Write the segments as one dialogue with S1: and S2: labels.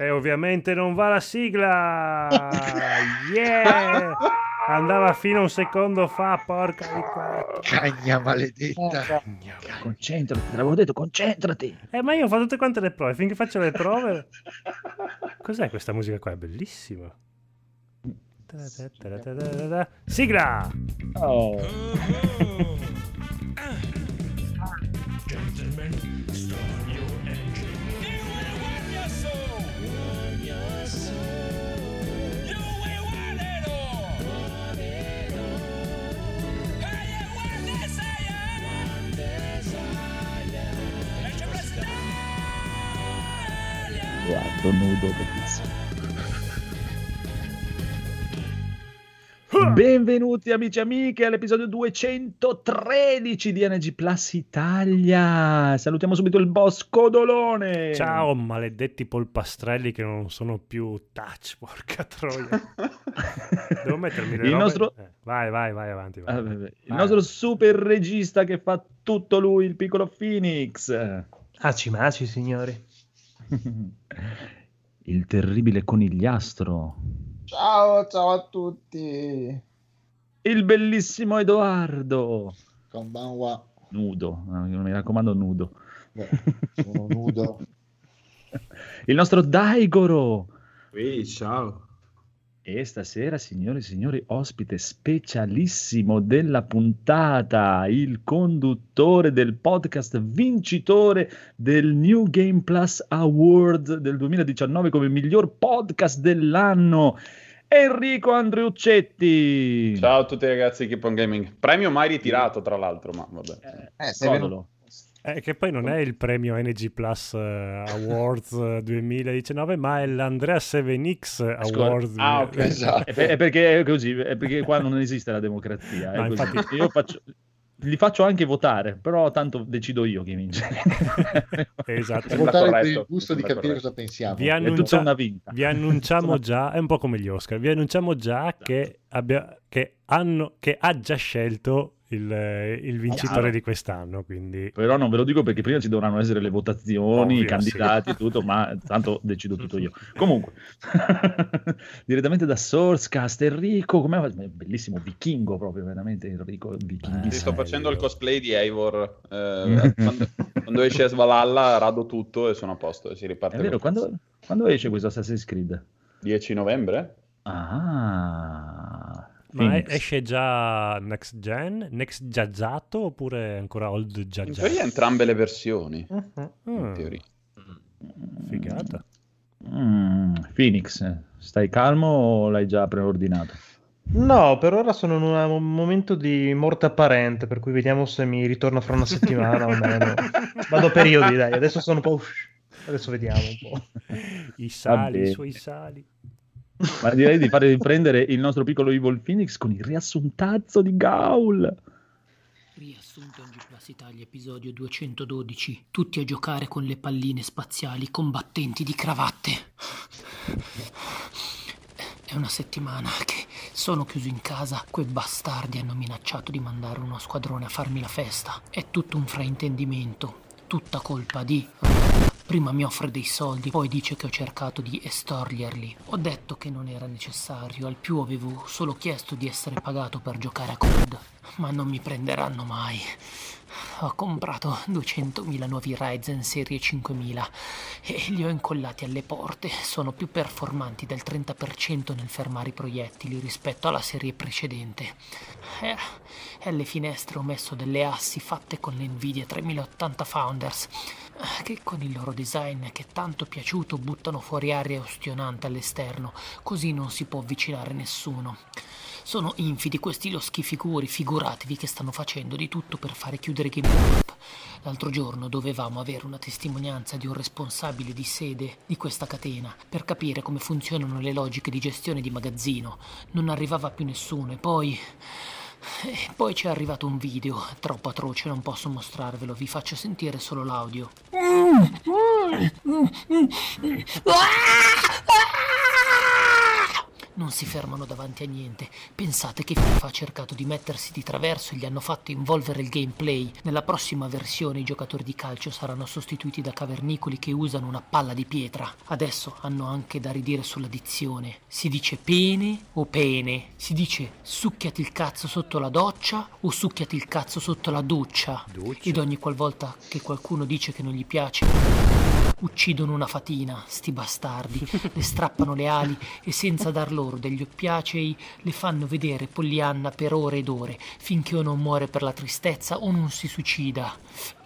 S1: E ovviamente non va la sigla! Yeah! Andava fino a un secondo fa, porca di quattro.
S2: Cagna maledetta.
S3: Concentrati, te l'avevo detto, concentrati.
S1: Eh, ma io ho fatto tutte quante le prove. Finché faccio le prove. Cos'è questa musica qua? È bellissima. Sigla!
S3: Oh. Guardo nudo bellissimo. Benvenuti amici e amiche all'episodio 213 di NG Plus Italia. Salutiamo subito il boss Codolone.
S1: Ciao, maledetti polpastrelli che non sono più touch, porca troia. Devo mettermi le
S3: Il
S1: robe-
S3: nostro-
S1: eh, Vai, vai, vai avanti. vai.
S3: Ah, beh, Il
S1: Vai.
S3: nostro super regista che fa tutto lui, il piccolo Phoenix.
S4: Aci maci, signori.
S3: Il terribile conigliastro.
S2: Ciao, ciao a tutti.
S3: Il bellissimo Edoardo.
S2: Konbanwa.
S3: Nudo, eh, mi raccomando nudo.
S2: Beh, sono nudo.
S3: Il nostro Daigoro.
S5: Ehi, ciao.
S3: E stasera, signori e signori, ospite specialissimo della puntata, il conduttore del podcast vincitore del New Game Plus Award del 2019 come miglior podcast dell'anno, Enrico Andreuccetti.
S6: Ciao a tutti ragazzi di Keep on Gaming. Premio mai ritirato, tra l'altro, ma vabbè.
S2: Eh, venuto.
S1: Eh, che poi non è il premio NG Plus eh, Awards eh, 2019, ma è l'Andrea 7X Awards.
S6: Ah, ok.
S2: Esatto.
S3: È, per- è perché è così, è perché qua non esiste la democrazia. è
S1: No,
S3: così.
S1: infatti-
S3: Io faccio, li faccio anche votare, però tanto decido io chi vince.
S1: Esatto.
S2: Votare per il gusto di capire
S6: corretto.
S2: cosa pensiamo.
S1: Vi annuncia-
S3: una vinta.
S1: Vi annunciamo già, è un po' come gli Oscar, vi annunciamo già
S3: Esatto.
S1: che, abbia, che, hanno, che ha già scelto il, eh, il vincitore
S3: Chiaro.
S1: di quest'anno, quindi
S3: Però non ve lo dico perché prima ci dovranno essere le votazioni,
S1: Ovvio,
S3: i candidati e tutto, ma tanto decido tutto io. Comunque, direttamente da Sourcecast, Enrico, com'è? Bellissimo, vichingo proprio, veramente Enrico, vichinghissimo.
S6: Sì, sto facendo il cosplay di Eivor. eh, quando, quando esce Svalalla rado tutto e sono a posto e si riparte.
S3: È vero, quando, quando esce questo Assassin's Creed?
S6: 10 novembre?
S3: Ah,
S1: Ma è-
S3: Phoenix.
S1: esce già next gen, next giaggiato oppure ancora old
S6: In
S1: giaggiato?
S6: teoria entrambe le versioni.
S4: Mhm.
S6: In
S1: Ah,
S6: teoria.
S1: figata.
S3: Mm, Phoenix, stai calmo o l'hai già preordinato?
S4: No, per ora sono in una- un momento di morte apparente, per cui vediamo se mi ritorno fra una settimana o meno. Vado a periodi, dai, adesso sono un po'... Adesso vediamo un po'.
S1: I sali, i suoi sali.
S3: Ma direi di fare riprendere il nostro piccolo Evil Phoenix con il riassuntazzo di Gaul.
S7: Riassunto in G Plus Italia, episodio 212. Tutti a giocare con le palline spaziali combattenti di cravatte. È una settimana che sono chiuso in casa. Quei bastardi hanno minacciato di mandare uno squadrone a farmi la festa. È tutto un fraintendimento. Tutta colpa di... Prima mi offre dei soldi, poi dice che ho cercato di estorglierli. Ho detto che non era necessario, al più avevo solo chiesto di essere pagato per giocare a COD. Ma non mi prenderanno mai. Ho comprato 200.000 nuovi Ryzen serie 5000 e li ho incollati alle porte. Sono più performanti del 30% nel fermare i proiettili rispetto alla serie precedente. E, e alle finestre ho messo delle assi fatte con le Nvidia 3080 Founders che con il loro design che è tanto piaciuto buttano fuori aria ustionante all'esterno, così non si può avvicinare nessuno. Sono infidi questi loschi figuri, figuratevi che stanno facendo di tutto per fare chiudere Game. L'altro giorno dovevamo avere una testimonianza di un responsabile di sede di questa catena per capire come funzionano le logiche di gestione di magazzino. Non arrivava più nessuno e poi... E poi c'è arrivato un video, troppo atroce, non posso mostrarvelo, vi faccio sentire solo l'audio. Non si fermano davanti a niente. Pensate che FIFA ha cercato di mettersi di traverso e gli hanno fatto involvere il gameplay. Nella prossima versione i giocatori di calcio saranno sostituiti da cavernicoli che usano una palla di pietra. Adesso hanno anche da ridire sulla dizione. Si dice pene o pene? Si dice succhiati il cazzo sotto la doccia o succhiati il cazzo sotto la doccia?
S1: Doccia.
S7: Ed ogni qualvolta che qualcuno dice che non gli piace uccidono una fatina, sti bastardi, le strappano le ali e senza dar loro degli oppiacei le fanno vedere Pollyanna per ore ed ore, finché o non muore per la tristezza o non si suicida.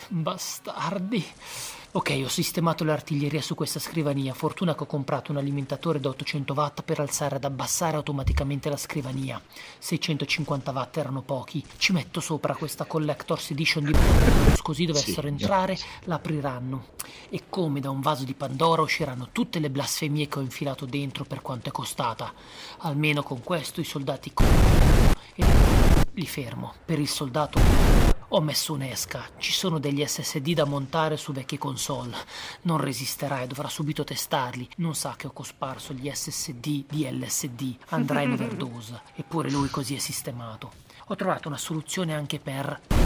S7: Bastardi. Ok, ho sistemato l'artiglieria su questa scrivania. Fortuna che ho comprato un alimentatore da 800 watt per alzare ed abbassare automaticamente la scrivania. 650 watt erano pochi. Ci metto sopra questa Collector's Edition di così dovessero entrare, l'apriranno. E come da un vaso di Pandora usciranno tutte le blasfemie che ho infilato dentro per quanto è costata. Almeno con questo i soldati co- e li fermo. Per il soldato ho messo un'esca. Ci sono degli SSD da montare su vecchie console. Non resisterà e dovrà subito testarli. Non sa che ho cosparso gli SSD di LSD. Andrà in overdose. Eppure lui così è sistemato. Ho trovato una soluzione anche per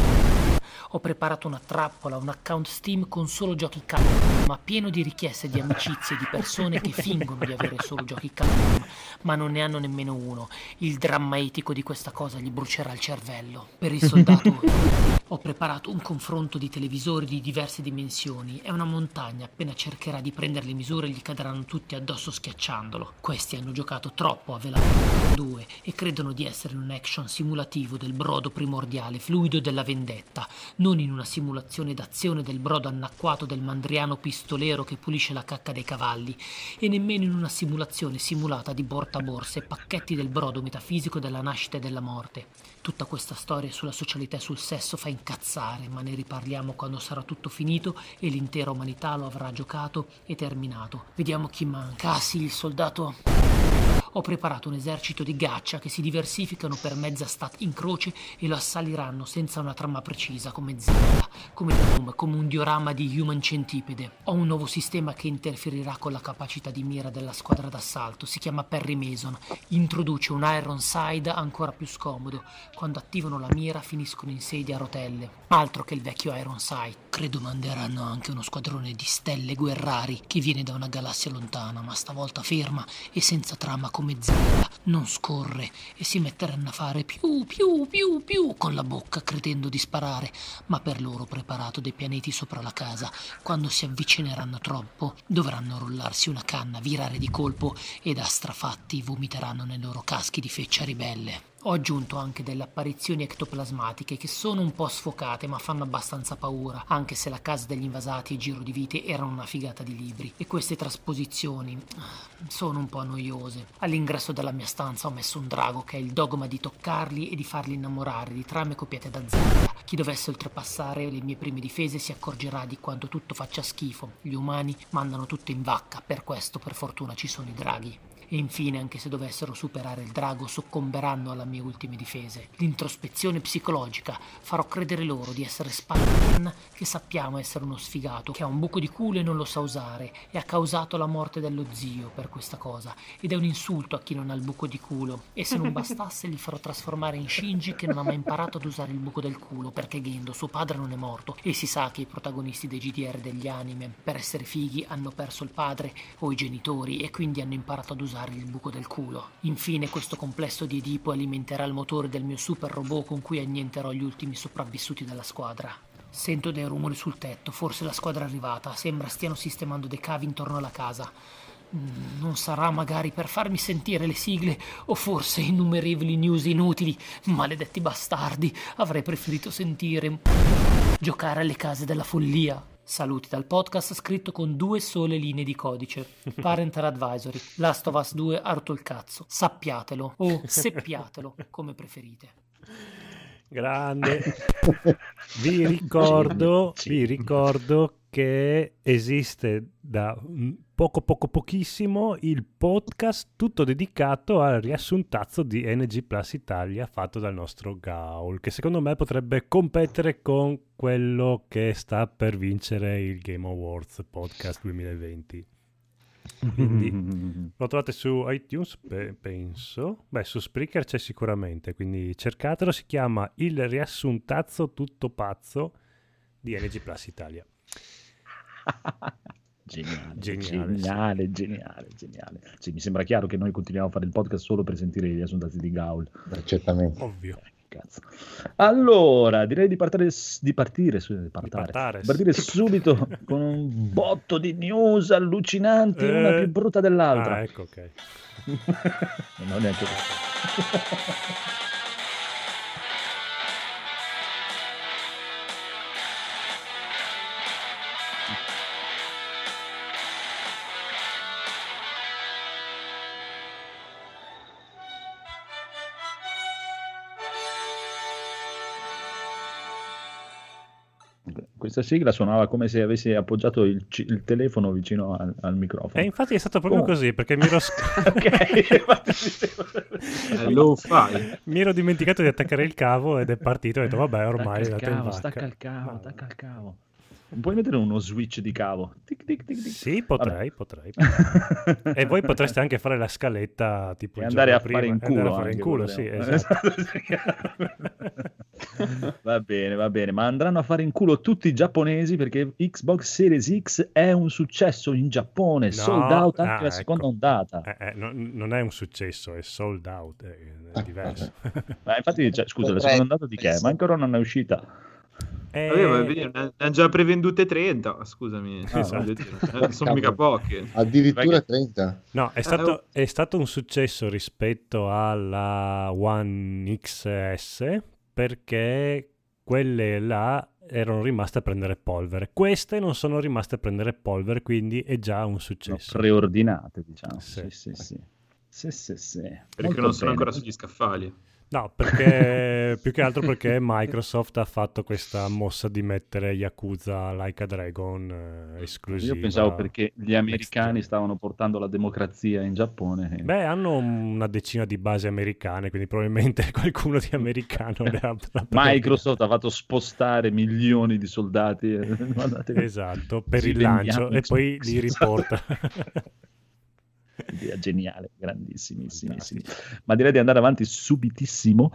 S7: ho preparato una trappola, un account Steam con solo giochi Capcom, ma pieno di richieste di amicizie di persone che fingono di avere solo giochi Capcom, ma non ne hanno nemmeno uno. Il dramma etico di questa cosa gli brucerà il cervello. Per il soldato ho preparato un confronto di televisori di diverse dimensioni. È una montagna, appena cercherà di prendere le misure gli cadranno tutti addosso schiacciandolo. Questi hanno giocato troppo a Velocity 2 e credono di essere in un action simulativo del brodo primordiale fluido della vendetta, non in una simulazione d'azione del brodo annacquato del mandriano pistolero che pulisce la cacca dei cavalli, e nemmeno in una simulazione simulata di portaborse e pacchetti del brodo metafisico della nascita e della morte. Tutta questa storia sulla socialità e sul sesso fa incazzare, ma ne riparliamo quando sarà tutto finito e l'intera umanità lo avrà giocato e terminato. Vediamo chi manca. Ah sì, il soldato ho preparato un esercito di gaccia che si diversificano per mezza stat in croce e lo assaliranno senza una trama precisa, come Zelda, come Doom, come un diorama di Human Centipede. Ho un nuovo sistema che interferirà con la capacità di mira della squadra d'assalto, si chiama Perry Mason. Introduce un Iron Side ancora più scomodo. Quando attivano la mira finiscono in sedie a rotelle. Altro che il vecchio Iron Sight. Credo manderanno anche uno squadrone di stelle guerrari che viene da una galassia lontana, ma stavolta ferma e senza trama come Zelda. Non scorre e si metteranno a fare più, più, più, più con la bocca credendo di sparare, ma per loro preparato dei pianeti sopra la casa. Quando si avvicineranno troppo, dovranno rollarsi una canna, virare di colpo e da strafatti vomiteranno nei loro caschi di feccia ribelle. Ho aggiunto anche delle apparizioni ectoplasmatiche che sono un po' sfocate ma fanno abbastanza paura, anche se la casa degli invasati e Giro di Vite erano una figata di libri. E queste trasposizioni ah, sono un po' noiose. All'ingresso della mia stanza ho messo un drago che è il dogma di toccarli e di farli innamorare di trame copiate da Zelda. Chi dovesse oltrepassare le mie prime difese si accorgerà di quanto tutto faccia schifo. Gli umani mandano tutto in vacca, per questo per fortuna ci sono i draghi. E infine, anche se dovessero superare il drago, soccomberanno alle mie ultime difese. L'introspezione psicologica. Farò credere loro di essere Spider-Man, che sappiamo essere uno sfigato, che ha un buco di culo e non lo sa usare, e ha causato la morte dello zio per questa cosa. Ed è un insulto a chi non ha il buco di culo. E se non bastasse, li farò trasformare in Shinji, che non ha mai imparato ad usare il buco del culo, perché Gendo, suo padre, non è morto. E si sa che i protagonisti dei GDR degli anime, per essere fighi, hanno perso il padre o i genitori, e quindi hanno imparato ad usare il buco del culo. Infine questo complesso di Edipo alimenterà il motore del mio super robot con cui annienterò gli ultimi sopravvissuti della squadra. Sento dei rumori sul tetto, forse la squadra è arrivata, sembra stiano sistemando dei cavi intorno alla casa. Mm, Non sarà magari per farmi sentire le sigle o forse innumerevoli news inutili. Maledetti bastardi, avrei preferito sentire giocare alle case della follia. Saluti dal podcast scritto con due sole linee di codice. Parental Advisory. Last of Us 2 ha rotto il cazzo. Sappiatelo o seppiatelo, come preferite.
S1: Grande. Vi ricordo, vi ricordo che esiste da poco poco pochissimo il podcast tutto dedicato al riassuntazzo di NG Plus Italia fatto dal nostro Gaul, che secondo me potrebbe competere con quello che sta per vincere il Game Awards Podcast 2020. Quindi lo trovate su iTunes, pe- penso. Beh, su Spreaker c'è sicuramente, quindi cercatelo. Si chiama Il riassuntazzo tutto pazzo di NG Plus Italia.
S3: Geniale,
S1: Geniale,
S3: geniale, geniale, geniale. Sì, mi sembra chiaro che noi continuiamo a fare il podcast solo per sentire gli riassuntati di Gaul.
S2: Beh, certamente.
S1: Ovvio.
S3: Eh, cazzo. Allora, direi di partire, di partire, di partare,
S1: partare,
S3: di partire subito con un botto di news allucinanti, una
S1: Eh.
S3: più brutta dell'altra.
S1: Ah, ecco, ok.
S3: Non ho neanche Questa sigla suonava come se avessi appoggiato il, ci- il telefono vicino al, al microfono.
S1: E infatti è stato proprio
S3: Oh.
S1: così, perché mi ero, sc-
S3: ok, mi
S5: Eh, lo fai.
S1: mi ero dimenticato di attaccare il cavo ed è partito. Ho detto, vabbè, ormai è
S3: stacca il cavo, stacca il cavo, stacca il cavo. Non puoi mettere uno switch di cavo? Tic, tic, tic, tic.
S1: Sì, potrei, potrei. E voi potreste anche fare la scaletta tipo
S3: E andare a
S1: giorno
S3: fare in
S1: prima,
S3: culo.
S1: andare a fare in culo, sì, esatto.
S3: va bene, va bene, ma andranno a fare in culo tutti i giapponesi perché Xbox Series X è un successo in Giappone,
S1: No,
S3: sold out anche
S1: ah,
S3: la seconda
S1: ecco.
S3: ondata.
S1: Eh, eh, no- non è un successo, è sold out, è, è diverso.
S3: Ma infatti, cioè, scusa, la seconda ondata di che? Ma ancora non è uscita.
S1: Eh,
S5: Vabbè, ne hanno già prevendute 30, scusami.
S3: Ah,
S1: esatto.
S5: eh, sono mica poche.
S2: Addirittura 30.
S1: No, è
S5: Eh,
S1: stato,
S5: oh.
S1: è stato un successo rispetto alla One XS perché quelle là erano rimaste a prendere polvere. Queste non sono rimaste a prendere polvere, quindi è già un successo.
S3: preordinate, diciamo.
S1: Sì.
S3: Sì, sì, sì. Sì, sì, sì.
S5: Perché
S3: Molto
S5: non sono
S3: bene.
S5: ancora sugli scaffali.
S1: No, perché più che altro perché Microsoft ha fatto questa mossa di mettere Yakuza Like a Dragon eh, esclusiva.
S3: Io pensavo perché gli americani stavano portando la democrazia in Giappone.
S1: Beh, hanno una decina di basi americane, quindi probabilmente qualcuno di americano le ha
S3: Microsoft ha fatto spostare milioni di soldati. e- guardate-
S1: Esatto, per il lancio e poi li riporta.
S3: Idea geniale, grandissimissimi. Ma direi di andare avanti subitissimo.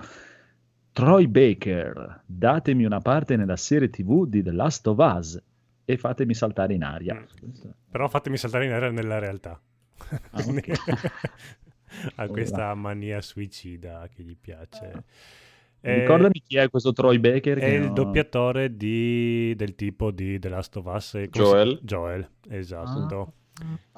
S3: Troy Baker, datemi una parte nella serie TV di The Last of Us e fatemi saltare in aria.
S1: Mm. Però fatemi saltare in aria nella realtà.
S3: Ah, ok.
S1: ha questa mania suicida che gli piace. Eh,
S3: Ricordami chi è questo Troy Baker.
S1: È
S3: che
S1: il
S3: no-
S1: doppiatore di- del tipo di The Last of Us.
S6: Joel.
S1: si- Joel, esatto.
S2: Ah,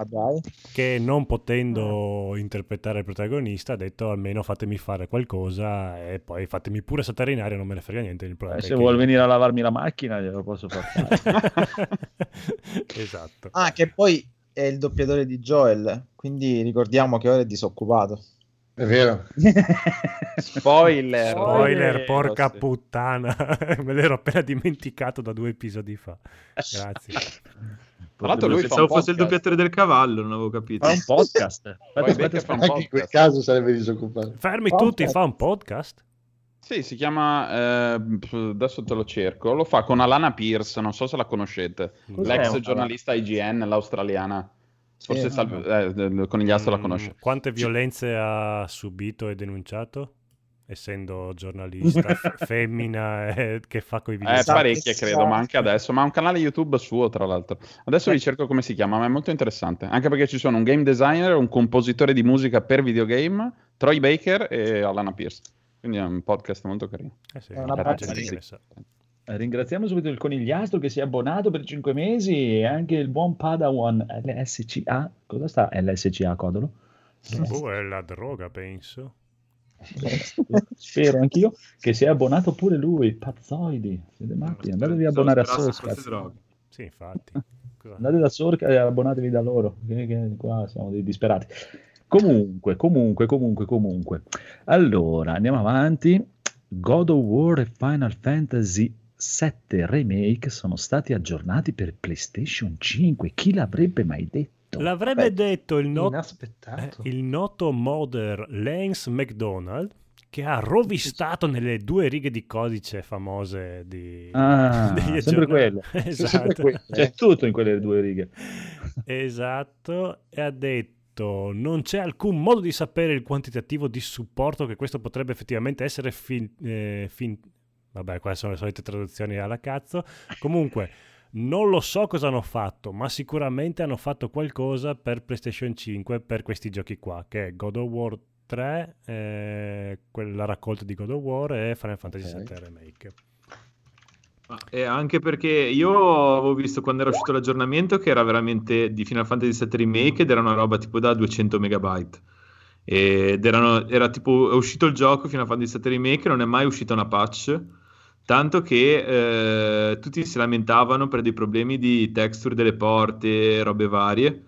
S2: dai.
S1: Che non potendo interpretare il protagonista ha detto almeno fatemi fare qualcosa e poi fatemi pure saltare in aria, non me ne frega niente. Il
S3: Eh,
S1: problema è
S3: se
S1: che-
S3: vuole venire a lavarmi la macchina, glielo posso far fare.
S1: esatto.
S8: Ah, che poi è il doppiatore di Joel, quindi ricordiamo che ora è disoccupato.
S2: È vero.
S6: Spoiler.
S1: Spoiler, porca
S6: Sì.
S1: puttana, me l'ero appena dimenticato da due episodi fa. Grazie.
S6: Tra l'altro lui
S5: Pensavo fosse il
S6: podcast.
S5: doppiatore del cavallo, non avevo capito.
S3: Fa un podcast. Aspetta,
S6: Poi
S3: aspetta,
S6: un
S2: Anche in quel
S6: podcast.
S2: caso sarebbe disoccupato.
S1: Fermi
S3: un
S1: tutti, fa un podcast?
S6: Sì, si chiama, eh, adesso te lo cerco, lo fa con Alana Pierce, non so se la conoscete,
S3: Cos'è
S6: l'ex giornalista IGN, l'australiana. Forse
S8: Sì.
S6: Salve- eh, il conigliastro la
S1: Mm,
S6: conosce.
S1: Quante violenze ha subito e denunciato? Essendo giornalista, f- femmina eh, che fa coi video.
S6: Eh,
S8: Esatto,
S6: parecchie credo, ma anche adesso. Ma ha un canale YouTube suo, tra l'altro. Adesso vi cerco come si chiama, ma è molto interessante. Anche perché ci sono un game designer, un compositore di musica per videogame, Troy Baker e Alana Pierce. Quindi è un podcast molto carino.
S1: Eh sì,
S8: È una pazzia.
S1: interessa.
S3: Eh, Ringraziamo subito il conigliastro che si è abbonato per 5 mesi e anche il buon Padawan LSCA. Cosa sta LSCA, Codolo?
S1: Oh, è la droga, penso.
S3: Spero anch'io che si è abbonato pure lui. Pazzoidi, siete matti. Andatevi a abbonare a
S5: droga.
S1: Sì, infatti.
S3: Andate da Sorca e abbonatevi da loro, che, che qua siamo dei disperati. Comunque, comunque, comunque, comunque. Allora, andiamo avanti. God of War e Final Fantasy 7 Remake sono stati aggiornati per PlayStation 5. Chi l'avrebbe mai detto?
S1: L'avrebbe
S8: Beh,
S1: detto il, no-
S4: Inaspettato.
S1: eh, il noto modder Lance McDonald che ha rovistato nelle due righe di codice famose di...
S3: Ah,
S1: degli
S3: sempre quelle.
S1: Esatto.
S2: Sempre.
S3: C'è tutto in quelle due righe.
S1: Esatto, e ha detto non c'è alcun modo di sapere il quantitativo di supporto che questo potrebbe effettivamente essere fin... eh, fin- Vabbè, quali sono le solite traduzioni alla cazzo. Comunque, non lo so cosa hanno fatto, ma sicuramente hanno fatto qualcosa per PlayStation 5 per questi giochi qua, che è God of War 3, eh, quella raccolta di God of War e Final Fantasy. VII Remake.
S5: Ma- E anche perché io avevo visto quando era uscito l'aggiornamento che era veramente di Final Fantasy VII Remake ed era una roba tipo da 200 megabyte. Ed erano, era tipo, è uscito il gioco Final Fantasy VII Remake, non è mai uscita una patch, tanto che eh, tutti si lamentavano per dei problemi di texture delle porte, robe varie,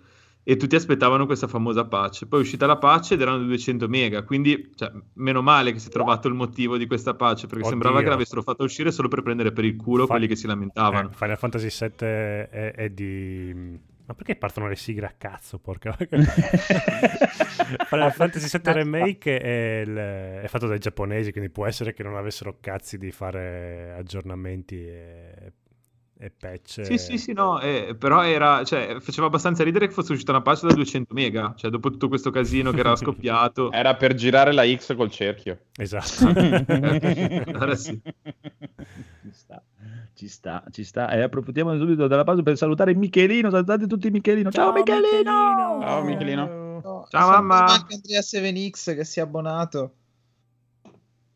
S5: e tutti aspettavano questa famosa patch. Poi è uscita la patch ed erano 200 mega, quindi cioè, meno male che si è trovato il motivo di questa patch, perché
S1: Oddio.
S5: sembrava che l'avessero fatta uscire solo per prendere per il culo
S1: Fa-
S5: quelli che si lamentavano.
S1: Eh, Final Fantasy VII è, è di... Ma perché partono le sigle a cazzo, porca? Final Fantasy VII Remake è, il- è fatto dai giapponesi, quindi può essere che non avessero cazzi di fare aggiornamenti e, e patch.
S5: Sì, sì, sì, no, eh, però era, cioè, faceva abbastanza ridere che fosse uscita una patch da 200 mega, cioè dopo tutto questo casino che era scoppiato.
S6: Era per girare la X col cerchio.
S1: Esatto.
S5: Allora sì.
S3: Ci sta, ci sta, ci sta. E approfittiamo subito della pausa per salutare Michelino. Salutate tutti Michelino. Ciao,
S1: Ciao,
S3: Michelino!
S1: Michelino!
S6: Ciao, Michelino.
S8: No,
S5: Ciao,
S8: salutiamo
S5: mamma.
S8: Anche Andrea 7X che si è abbonato.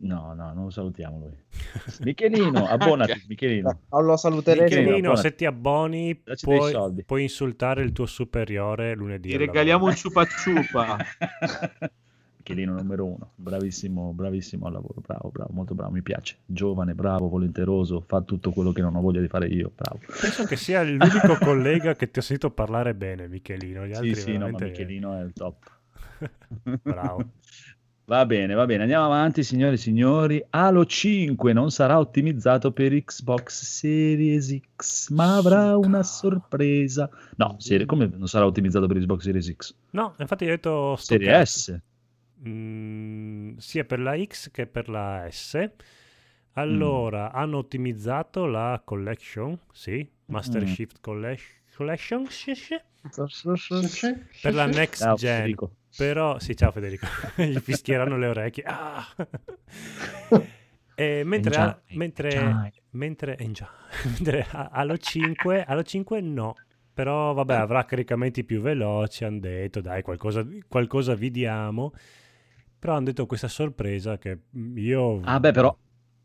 S3: No, no, non lo salutiamo lui. Michelino, abbonati. Michelino.
S8: Non lo saluteremo.
S3: Michelino,
S1: se ti abboni puoi,
S3: soldi.
S1: puoi insultare il tuo superiore lunedì.
S5: Ti
S1: al
S5: regaliamo un ciupa ciupa.
S3: Michelino numero uno, bravissimo, bravissimo al lavoro, bravo, bravo, molto bravo, mi piace. Giovane, bravo, volenteroso, fa tutto quello che non ho voglia di fare io, bravo.
S1: Penso che sia l'unico collega che ti ho sentito parlare bene, Michelino. Gli altri
S3: Sì, sì, no. Michelino è il top.
S1: Bravo.
S3: Va bene, va bene, andiamo avanti signore e signori. Halo 5 non sarà ottimizzato per Xbox Series X, ma avrà una sorpresa. No, serie- come non sarà ottimizzato per Xbox Series X?
S1: No, infatti ho detto...
S3: Serie. S.
S1: Mm, sia per la X che per la S. Allora, hanno ottimizzato la collection, sì, Master
S3: Mm.
S1: Shift Collec- Collection, per la next gen. Però, sì, ciao Federico, gli fischieranno le orecchie. Ah! E mentre,
S3: Enjoy,
S1: a- mentre,
S3: enjoy.
S1: mentre, enjoy. mentre a- Halo 5, Halo 5 no, però vabbè avrà caricamenti più veloci, hanno detto dai qualcosa, qualcosa vi diamo, però hanno detto questa sorpresa che io...
S3: Ah beh, però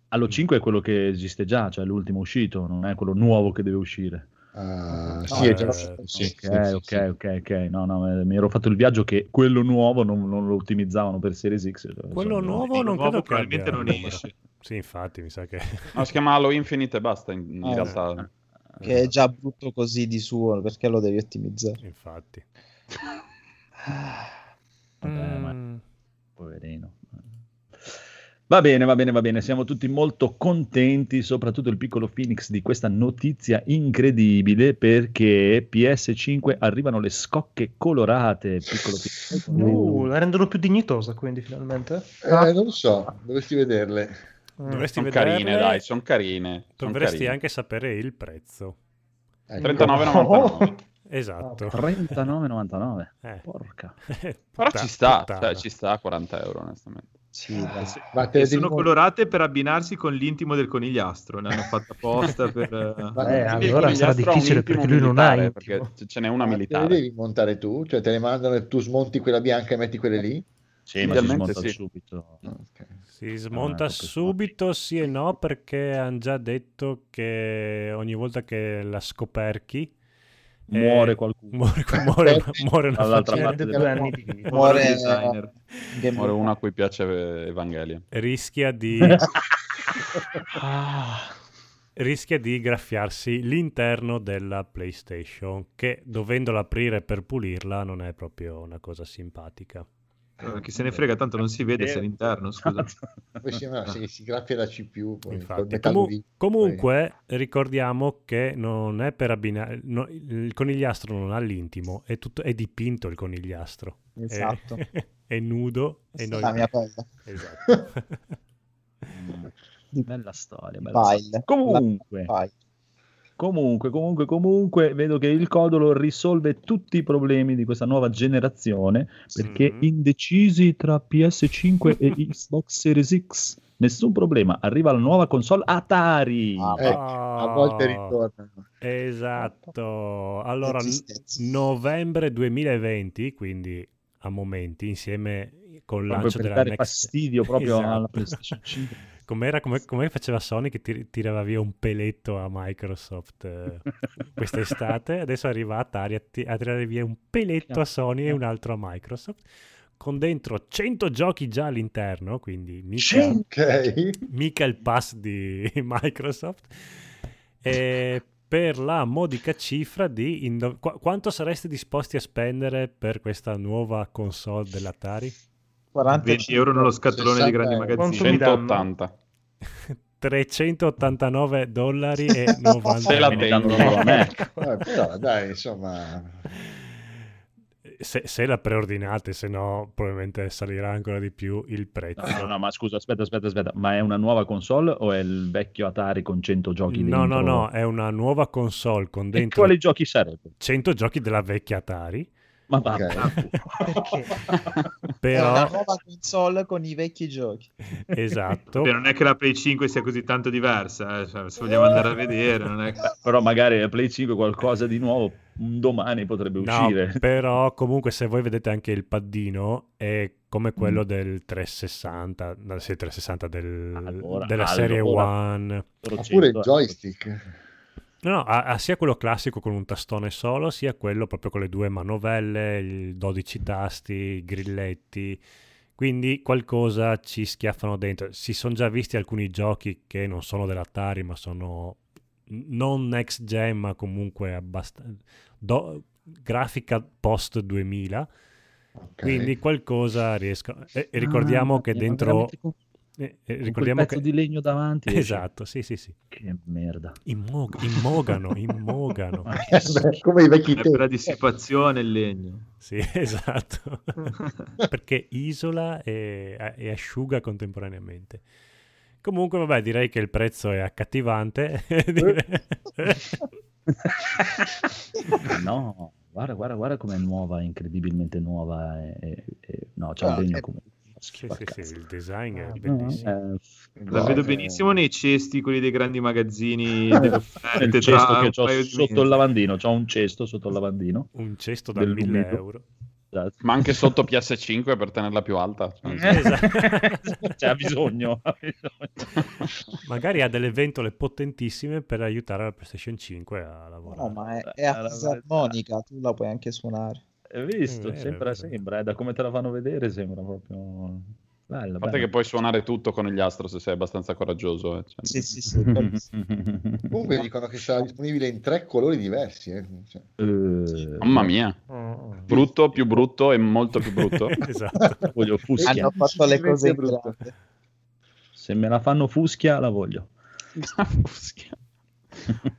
S3: Halo 5 è quello che esiste già, cioè l'ultimo uscito, non è quello nuovo che deve uscire.
S2: Ah,
S1: No,
S2: sì, è già
S1: eh,
S2: sì,
S3: ok,
S2: sì, sì,
S3: ok, ok, ok. No, no, eh, mi ero fatto il viaggio che quello nuovo non, non lo ottimizzavano per Series X. cioè,
S1: Quello
S3: insomma,
S1: nuovo non
S5: nuovo
S1: credo che
S5: probabilmente non esce.
S1: Sì, infatti mi sa che...
S6: No, si chiama Halo Infinite e basta, in, in
S8: Eh,
S6: realtà.
S8: Che è già brutto così di suo, perché lo devi ottimizzare?
S1: Infatti.
S3: Vabbè, ma-
S1: Mm,
S3: Poverino. Va bene, va bene, va bene. Siamo tutti molto contenti, soprattutto il piccolo Phoenix, di questa notizia incredibile perché PS5 arrivano le scocche colorate. Piccolo Phoenix.
S4: Uh, la rendono più dignitosa, quindi finalmente.
S2: Eh, non lo so, dovresti vederle.
S4: Mm.
S1: Dovresti
S6: Sono
S1: vederle,
S6: carine, dai, sono carine. son
S1: Dovresti
S6: carine.
S1: anche sapere il prezzo.
S2: Ecco.
S6: 39,99.
S1: Esatto.
S3: 39,99.
S1: Eh.
S3: Porca.
S6: Però ci sta, cioè, ci sta a 40 euro, onestamente.
S8: Sì, dai.
S2: Ma te
S5: E
S2: le
S5: sono colorate per abbinarsi con l'intimo del conigliastro. Ne hanno fatta apposta per.
S2: Ma-
S4: Eh, allora sarà difficile perché lui non ha
S6: perché ce n'è una
S2: ma te le
S6: militare.
S2: devi montare tu? Cioè te le mandano e tu smonti quella bianca e metti quelle lì?
S3: Sì, ma si smonta
S6: sì.
S3: subito.
S2: No, ok.
S1: Si smonta
S3: Ah,
S1: subito sì e no perché hanno già detto che ogni volta che la scoperchi eh,
S3: Muore qualcuno.
S1: muore, muore, muore una
S3: Dall'altra parte
S4: due anni di vita.
S8: Muore
S5: il designer.
S8: Game
S6: Muore uno a cui piace Evangelion.
S1: rischia di
S4: Ah,
S1: rischia di graffiarsi l'interno della PlayStation che dovendola aprire per pulirla non è proprio una cosa simpatica.
S5: Eh, Chi se ne frega, tanto non si vede se è all'interno. Scusa.
S2: Poi si, no, si, si graffia la CPU, poi col
S1: Infatti,
S2: metallo
S1: comu-
S2: vivo,
S1: comunque ricordiamo che non è per abbinare no, il conigliastro non ha l'intimo, è, tutto, è dipinto il conigliastro. È-
S8: Esatto.
S1: È, nudo e noi
S8: La mia pelle.
S1: Esatto.
S3: Bella storia. Bella storia. Comunque,
S8: Pile.
S3: Comunque, comunque, comunque, vedo che il codolo risolve tutti i problemi di questa nuova generazione perché
S1: Mm.
S3: indecisi tra PS5 e Xbox Series X. Nessun problema, arriva la nuova console Atari.
S8: Ah,
S2: Eh, a volte ritornano.
S1: Esatto. Allora, n-
S8: tristezza.
S1: novembre 2020, quindi a momenti, insieme col
S3: Proprio
S1: lancio
S3: per
S1: della
S3: dare
S1: Next...
S3: fastidio proprio
S1: Esatto.
S3: alla PlayStation 5.
S1: Com'era, come, come faceva Sony che tir- tirava via un peletto a Microsoft eh, quest'estate? Adesso arriva Atari a, ti- a tirare via un peletto a Sony e un altro a Microsoft, con dentro 100 giochi già all'interno, quindi mica,
S2: Ok.
S1: mica il pass di Microsoft. E per la modica cifra di indo- qu- quanto sareste disposti a spendere per questa nuova console dell'Atari?
S5: 20 euro nello scatolone di grandi
S2: 60
S5: magazzini.
S4: Quanto mi danno?
S6: 180.
S1: 389 dollari e 90
S6: Se la tengo.
S3: a me.
S2: Eh, però dai, insomma,
S1: se, se la preordinate, se no probabilmente salirà ancora di più il prezzo.
S3: No, no, no, ma scusa, aspetta, aspetta, aspetta, ma è una nuova console o è il vecchio Atari con 100 giochi
S1: No,
S3: dentro?
S1: no, no, è una nuova console con
S3: E
S1: dentro
S3: quali giochi sarebbero?
S1: 100 giochi della vecchia Atari,
S3: Ma va,
S2: Ok.
S8: Perché? È
S1: però
S8: una nuova console con i vecchi giochi.
S1: esatto.
S5: Beh, non è che la Play 5 sia così tanto diversa, eh, cioè, se vogliamo andare a vedere, non è che...
S3: però magari la Play 5 qualcosa di nuovo un domani potrebbe
S1: No,
S3: uscire.
S1: però comunque se voi vedete anche il paddino è come quello
S3: Mm.
S1: del 360, no, sì, 360 del-
S3: Allora,
S1: della serie
S3: allora.
S1: One.
S3: Solo
S2: oppure il
S3: 100, eh.
S2: joystick.
S1: No, no, ha, ha sia quello classico con un tastone solo, sia quello proprio con le due manovelle, i 12 tasti, i grilletti. Quindi qualcosa ci schiaffano dentro. Si sono già visti alcuni giochi che non sono dell'Atari, ma sono non next gen, ma comunque abbastanza grafica post 2000.
S2: Ok.
S1: Quindi qualcosa riescono. E, e ricordiamo
S3: Ah,
S1: che dentro. Eh, eh, ricordiamo
S3: pezzo
S1: che.
S3: di legno davanti. esce.
S1: Esatto, sì, sì, sì.
S3: Che merda.
S1: Immog- immogano, immogano.
S2: Beh, come i vecchi
S5: È per la
S2: tempi.
S5: dissipazione il legno.
S1: Sì, esatto. Perché isola e, e asciuga contemporaneamente. Comunque, vabbè, direi che il prezzo è accattivante. Direi-
S3: no, guarda, guarda, guarda com'è nuova, incredibilmente nuova. E, e- e- no, c'ha
S8: Ah,
S3: il legno
S8: è-
S3: come...
S1: sì, sì, sì, il design è
S4: Ah,
S1: bellissimo.
S3: Eh,
S5: La vedo
S2: eh,
S5: benissimo nei cesti, quelli dei grandi magazzini,
S3: il cesto che ho sotto il lavandino, c'ho un cesto sotto il lavandino.
S1: Un cesto da
S3: Del
S1: 1000
S3: lumito.
S1: euro.
S3: Esatto.
S6: Ma anche sotto PS5 per tenerla più alta. Cioè,
S1: Esatto.
S3: cioè, ha bisogno, ha bisogno.
S1: Magari ha delle ventole potentissime per aiutare la PlayStation 5 a lavorare.
S8: No, ma è, è a fisarmonica, tu la puoi anche suonare.
S3: Hai visto?
S1: Vero,
S3: sembra,
S1: è vero.
S3: sembra, eh, da come te la fanno vedere sembra proprio bella.
S6: Parte
S3: bella.
S6: che puoi suonare tutto con gli astro se sei abbastanza coraggioso. eh, cioè.
S8: Sì, sì, sì.
S2: Comunque dicono che sarà disponibile in tre colori diversi. eh. Cioè,
S3: Eh,
S6: Mamma mia,
S4: Oh.
S6: brutto, più brutto e molto più brutto.
S1: esatto.
S3: voglio fuschia.
S8: Hanno fatto le cose grande.
S3: Se me la fanno fuschia, la voglio.
S6: Fuschia.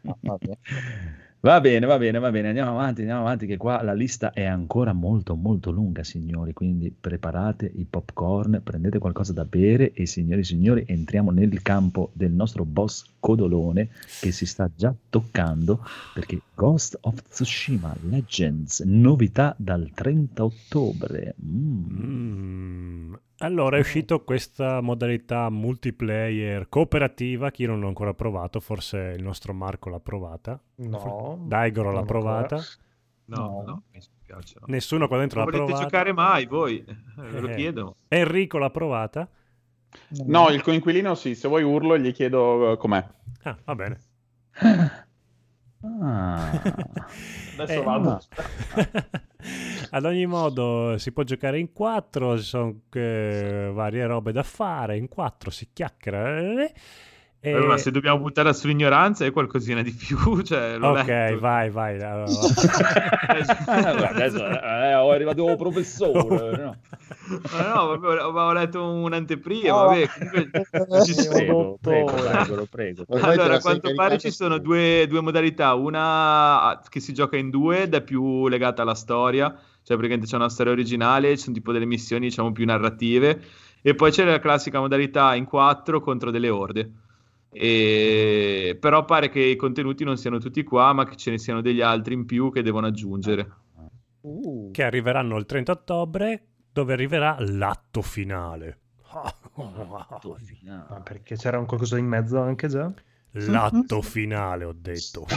S8: Mamma mia.
S3: Va bene, va bene, va bene, andiamo avanti, andiamo avanti, che qua la lista è ancora molto, molto lunga, signori, quindi preparate i popcorn, prendete qualcosa da bere e signori e signori, entriamo nel campo del nostro boss Codolone che si sta già toccando perché Ghost of Tsushima Legends, novità dal 30 ottobre. Mm.
S1: Mm. Allora è uscito questa modalità multiplayer cooperativa che io non ho ancora provato, forse il nostro Marco l'ha provata.
S4: No.
S1: Daigoro l'ha
S4: non ancora.
S1: provata.
S5: No,
S8: No.
S5: no, mi spiace. no.
S1: Nessuno qua dentro
S5: Non
S1: l'ha
S5: volete
S1: provata.
S5: giocare mai voi? Eh, Ve lo
S1: Eh.
S5: chiedo.
S1: Enrico l'ha provata.
S6: No, il coinquilino sì, se vuoi urlo e gli chiedo eh, com'è.
S1: Ah, va bene.
S3: Ah.
S4: Adesso
S1: Eh,
S4: vado.
S1: Ad ogni modo si può giocare in quattro, ci sono eh, varie robe da fare, in quattro si chiacchiera. eh,
S5: Allora, ma se dobbiamo buttare sull'ignoranza è qualcosina di più. Cioè, l'ho
S1: Ok,
S5: letto.
S1: vai, vai. allora,
S3: Guarda, adesso eh, è arrivato il professore. no?
S5: Ma no, vabbè, ho, ho letto un'anteprima.
S8: No.
S5: Vabbè, comunque ci
S3: Prego, prego, prego, prego.
S5: Allora, a quanto pare ci sono due, due modalità, una che si gioca in due ed è più legata alla storia, cioè praticamente c'è una storia originale, ci sono tipo delle missioni diciamo più narrative, e poi c'è la classica modalità in quattro contro delle orde. E... Però pare che i contenuti non siano tutti qua, ma che ce ne siano degli altri in più che devono aggiungere.
S8: Uh,
S1: Che arriveranno il 30 ottobre, dove arriverà l'atto finale.
S3: Atto finale.
S4: Ma perché c'era un qualcosa in mezzo anche già?
S1: L'atto finale, ho detto.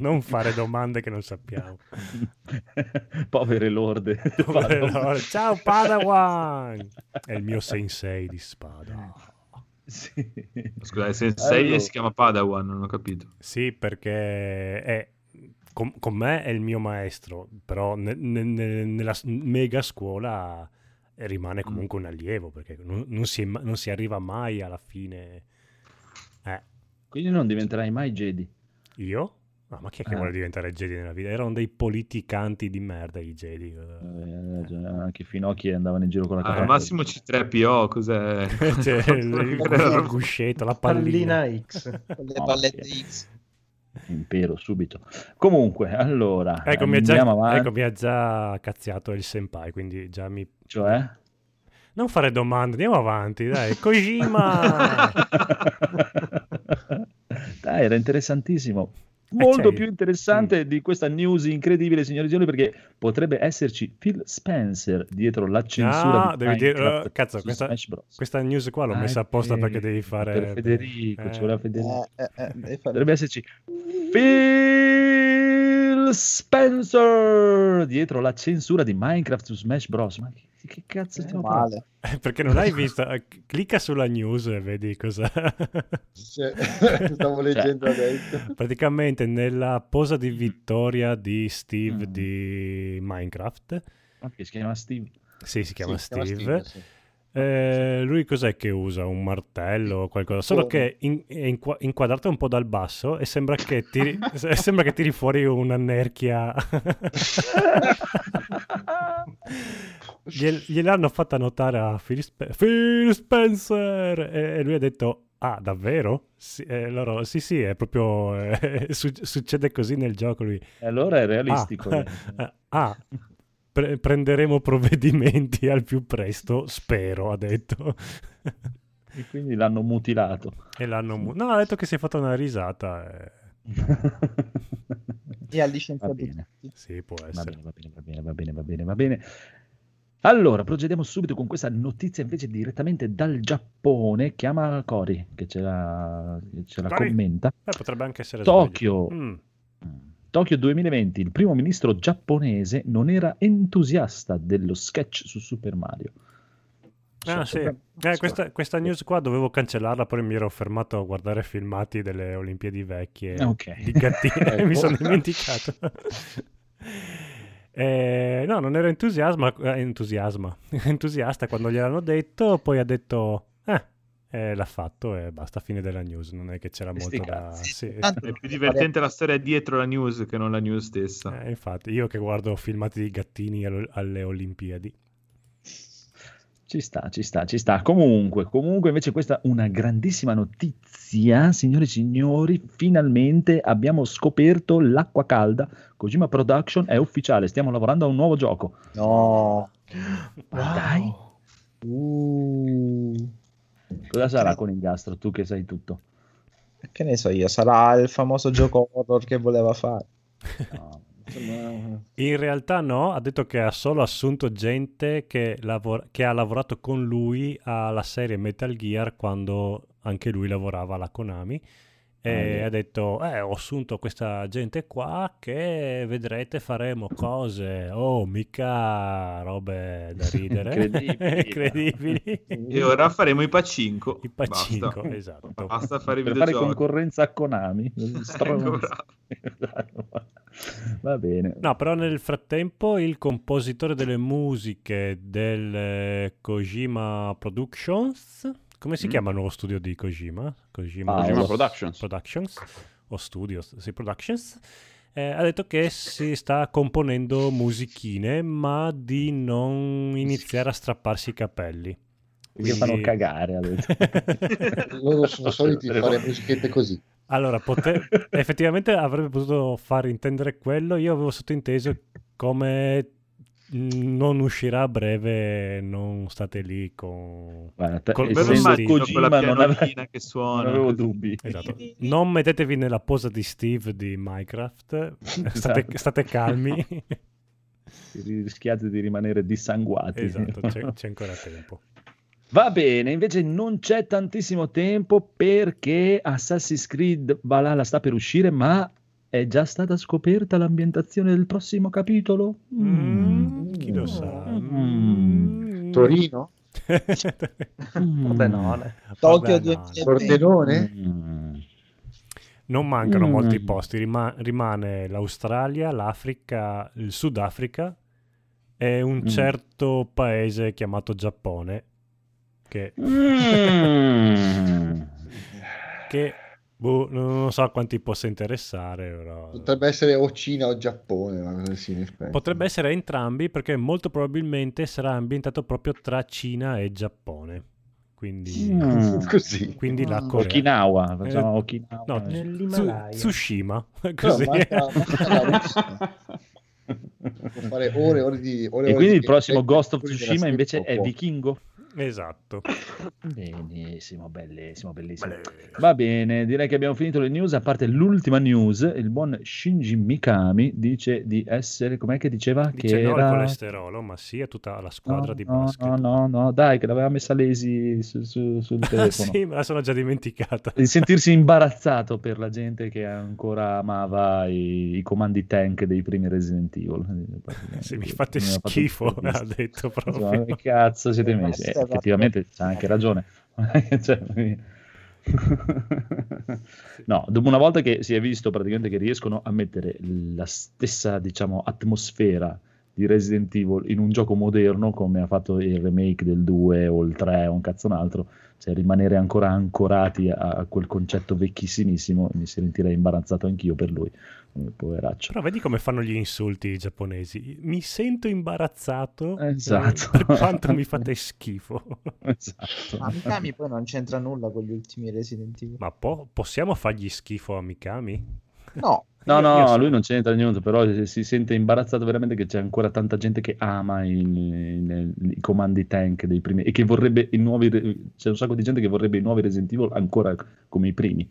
S1: non fare domande che non sappiamo.
S3: Povere lorde.
S1: Allora, Ciao Padawan! È il mio sensei di spada.
S3: Sì.
S5: Scusa, il sensei
S3: Allora.
S5: si chiama Padawan, non ho capito.
S1: Sì, perché è, con, con me è il mio maestro, però ne- ne- ne- nella mega scuola rimane comunque un allievo, perché non, non si, non si arriva mai alla fine. Eh,
S3: Quindi non diventerai mai Jedi.
S1: io? No, ma chi è che
S3: Eh.
S1: vuole diventare Jedi nella vita? Erano dei politicanti di merda i Jedi.
S3: Eh, ragione, anche finocchi andavano in giro con la
S5: Ah, al massimo C3PO, cos'è?
S1: Cioè, il, il- guscetto, la pallina.
S4: Pallina X.
S8: le
S3: No,
S8: pallette
S3: sì.
S8: X.
S3: Impero subito. Comunque, allora,
S1: Ecco, mi ha già,
S3: andiamo avanti.
S1: ecco, mi ha già cazziato il senpai, quindi già mi...
S3: Cioè?
S1: Non fare domande, andiamo avanti, dai. Kojima!
S3: Dai, era interessantissimo. Molto
S1: cioè,
S3: più interessante di questa news incredibile, signori e signori, perché potrebbe esserci Phil Spencer dietro la censura
S1: Ah,
S3: di
S1: devi dire-
S3: Minecraft
S1: eh, cazzo, questa-
S3: Smash Bros.
S1: Questa news qua l'ho
S3: Ah,
S1: messa apposta
S3: ok,
S1: perché devi fare...
S3: per Federico,
S1: eh,
S3: ci voleva Federico.
S8: Eh, eh, eh, fare-
S3: Dovrebbe esserci Phil Spencer dietro la censura di Minecraft su Smash Bros. Ma che, che cazzo stiamo parlando?
S8: male.
S1: eh, Perché non hai visto? Eh, Clicca sulla news e vedi cosa...
S2: Stavo leggendo adesso.
S1: Praticamente nella posa di vittoria di Steve
S3: Mm.
S1: di Minecraft,
S3: che si chiama Steve.
S1: sì, si chiama
S2: Sì, si chiama
S1: Steve,
S2: sì.
S1: Eh, lui cos'è che usa? Un martello o qualcosa? Solo
S2: Come?
S1: che in- è inqua- inquadrato un po' dal basso e sembra che tiri, sembra che tiri fuori un'annerchia. Gliel- gliel'hanno fatta notare a Phil, Spe- Phil Spencer e, e lui ha detto Ah, davvero? Sì, eh, loro, sì, sì, è proprio. eh, su- succede così nel gioco. Lui.
S3: E allora è realistico.
S1: Ah, eh, ah, pre- prenderemo provvedimenti al più presto, spero, ha detto.
S3: e quindi l'hanno mutilato.
S1: e l'hanno. mu- no, ha detto che si è fatta una risata. eh.
S8: E ha
S3: Va
S8: licenziato.
S1: Sì, può
S3: Va
S1: essere.
S3: bene, va bene, va bene, va bene, va bene, va bene. Allora, procediamo subito con questa notizia invece direttamente dal Giappone. Chiama Cori, che ce la, che ce la commenta.
S1: Eh, potrebbe anche essere
S3: Tokyo.
S1: sveglio. Mm.
S3: Tokyo 2020, il primo ministro giapponese non era entusiasta dello sketch su Super Mario.
S1: Ah, sì. Eh, questa, questa news qua dovevo cancellarla, poi mi ero fermato a guardare filmati delle Olimpiadi vecchie
S3: Ok.
S1: di gattini e mi
S2: Ecco.
S1: sono dimenticato. Eh, no, non ero entusiasma, eh, entusiasma, entusiasta quando gliel'hanno detto, poi ha detto, eh, eh, l'ha fatto e basta, fine della news, non è che c'era
S3: sti
S1: molto da... sì.
S5: È più divertente la storia dietro la news che non la news stessa.
S1: Eh, infatti, io che guardo filmati di gattini alle Olimpiadi.
S3: Ci sta, ci sta, ci sta. Comunque, comunque invece questa è una grandissima notizia, signore e signori, finalmente abbiamo scoperto l'acqua calda. Kojima Production è ufficiale, stiamo lavorando a un nuovo gioco.
S8: No.
S3: Ma dai,
S8: Uh,
S3: cosa sarà con il gastro, tu che sai tutto?
S8: che ne so io, sarà il famoso gioco horror che voleva fare.
S3: No,
S1: In realtà no, ha detto che ha solo assunto gente che, lavora- che ha lavorato con lui alla serie Metal Gear quando anche lui lavorava alla Konami. E
S3: Ah,
S1: ha detto, eh, ho assunto questa gente qua che vedrete faremo cose, oh, mica robe da ridere,
S3: Incredibili.
S1: incredibili.
S5: E ora faremo i pacinco.
S1: I pacinco,
S5: Basta.
S1: esatto.
S5: Basta fare i
S3: per fare concorrenza a Konami.
S5: Ecco, bravo.
S3: Va bene.
S1: No, però nel frattempo il compositore delle musiche del eh, Kojima Productions, come si
S6: Mm.
S1: chiama il nuovo studio di Kojima? Kojima,
S3: Paolo.
S6: Kojima Productions.
S1: Productions o Studios, sì, Productions. eh, ha detto che si sta componendo musichine, ma di non iniziare a strapparsi i capelli. Quindi-
S3: fanno cagare. ha detto.
S2: Loro sono soliti fare musichette così.
S1: Allora, pote- effettivamente avrebbe potuto far intendere quello. Io avevo sottointeso come Non uscirà a breve, non state lì con...
S3: Guarda,
S1: Col-
S5: Me lo
S3: essendo
S5: immagino con
S3: Kojima
S5: la
S3: non,
S5: pianotina
S3: ave-
S5: che
S3: non
S5: suona.
S3: avevo
S5: così.
S3: dubbi.
S1: Esatto. Non mettetevi nella posa di Steve di Minecraft, state,
S3: Esatto.
S1: state calmi.
S3: Rischiate di rimanere dissanguati.
S1: esatto, c'è, c'è ancora tempo.
S3: Va bene, invece non c'è tantissimo tempo perché Assassin's Creed Valhalla sta per uscire, ma è già stata scoperta l'ambientazione del prossimo capitolo?
S1: Mm, chi lo sa?
S3: Mm.
S2: Torino?
S3: Mm.
S4: Pordenone.
S8: Tokyo
S1: Vabbè, no.
S8: 2020.
S2: Pordenone?
S3: Mm.
S1: Non mancano
S3: Mm.
S1: molti posti, rima- rimane l'Australia, l'Africa, il Sudafrica e un
S3: Mm.
S1: certo paese chiamato Giappone che,
S3: Mm.
S1: che, boh, non so a quanti possa interessare, però...
S2: Potrebbe essere o Cina o Giappone, una cosa effetti.
S1: Potrebbe essere entrambi perché molto probabilmente sarà ambientato proprio tra Cina e Giappone. Quindi,
S3: Mm.
S2: Così.
S1: quindi la Corea.
S3: Okinawa, facciamo
S1: Eh,
S3: Okinawa.
S1: No,
S4: Nell'Himalaya.
S1: Tsu- Tsushima. Così.
S2: manca, manca la Russia. Può fare ore e ore di ore
S3: E
S2: ore
S3: quindi
S2: di
S3: il prossimo Ghost of Tsushima invece è vichingo?
S1: Esatto.
S3: Benissimo, bellissimo, bellissimo.
S1: Beh,
S3: Va bene, direi che abbiamo finito le news, a parte l'ultima news, il buon Shinji Mikami dice di essere, com'è che diceva?
S1: Dice
S3: che
S1: no al
S3: era...
S1: colesterolo, ma sì a tutta la squadra
S3: no,
S1: di
S3: no,
S1: basket.
S3: No, no, no, dai, che l'aveva messa Lazy su- su- sul
S1: Ah,
S3: telefono.
S1: sì, me la sono già dimenticata.
S3: Di sentirsi imbarazzato per la gente che ancora amava i, i comandi tank dei primi Resident Evil.
S1: Se mi fate
S3: Mi
S1: schifo, ha detto
S3: Insomma,
S1: proprio.
S3: che cazzo siete messi? Eh,
S8: stai
S3: effettivamente c'ha anche ragione. Cioè, no, dopo una volta che si è visto praticamente che riescono a mettere la stessa, diciamo, atmosfera di Resident Evil in un gioco moderno come ha fatto il remake del 2 o il 3 o un cazzo un altro, cioè rimanere ancora ancorati a, a quel concetto vecchissimissimo, mi sentirei imbarazzato anch'io per lui, poveraccio.
S1: Però vedi come fanno gli insulti i giapponesi. Mi sento imbarazzato
S3: Esatto.
S1: per quanto mi fate schifo.
S3: Esatto.
S8: Ma Mikami poi non c'entra nulla con gli ultimi Resident Evil.
S1: Ma po- possiamo fargli schifo a Mikami?
S8: No,
S3: No, no,
S1: so-
S3: lui non c'entra niente, però si- si sente imbarazzato veramente che c'è ancora tanta gente che ama i, i- i comandi tank dei primi e che vorrebbe i nuovi, re- c'è un sacco di gente che vorrebbe i nuovi Resident Evil ancora come i primi.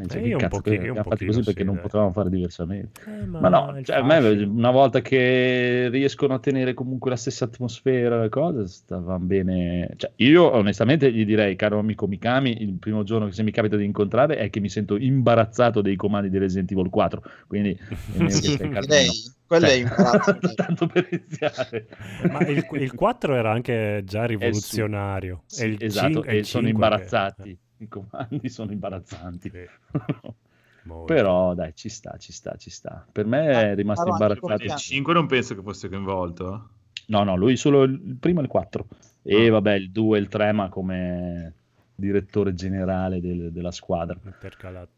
S3: Eh, cioè,
S1: Eh,
S3: che cazzo,
S1: pochino-
S3: che abbiamo
S1: pochino
S3: così perché
S1: sì,
S3: non potevamo fare diversamente.
S1: Eh,
S3: Ma no,
S1: il
S3: cioè, a me, una volta che riescono a tenere comunque la stessa atmosfera, le cose stavano bene. Cioè, io onestamente gli direi, caro amico Mikami, il primo giorno che se mi capita di incontrare è che mi sento imbarazzato dei comandi di Resident Evil 4. Quindi è meglio che stai calmino.
S8: direi quello
S3: Cioè,
S8: è imbarazzante.
S3: tanto per iniziare.
S1: Ma il, il 4 era anche già rivoluzionario.
S3: Sì,
S1: e il
S3: esatto,
S1: cin- e il
S3: sono
S1: 5
S3: imbarazzati. I comandi sono imbarazzanti. Però dai, ci sta, ci sta, ci sta. Per me è rimasto imbarazzato.
S5: Il 5 non penso che fosse coinvolto.
S3: No, no, lui solo il primo e il 4. E vabbè, il 2 e il 3, ma come direttore generale del- della squadra.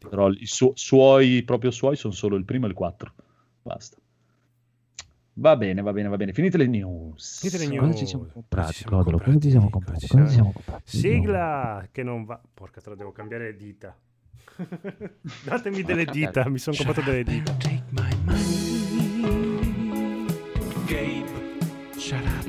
S3: Però i su- suoi, proprio suoi, sono solo il primo e il 4. Basta. Va bene, va bene, va bene. Finite le news.
S1: Finite le news.
S3: ci siamo comprati,
S1: ci siamo
S3: Codolo? Cosa ci siamo comprati?
S1: comprati?
S3: Ci siamo comprati?
S1: Sigla che non va. Porca te devo cambiare le dita. Datemi delle dita, mi sono comprato delle dita.
S9: Take my money. Gabe, shut up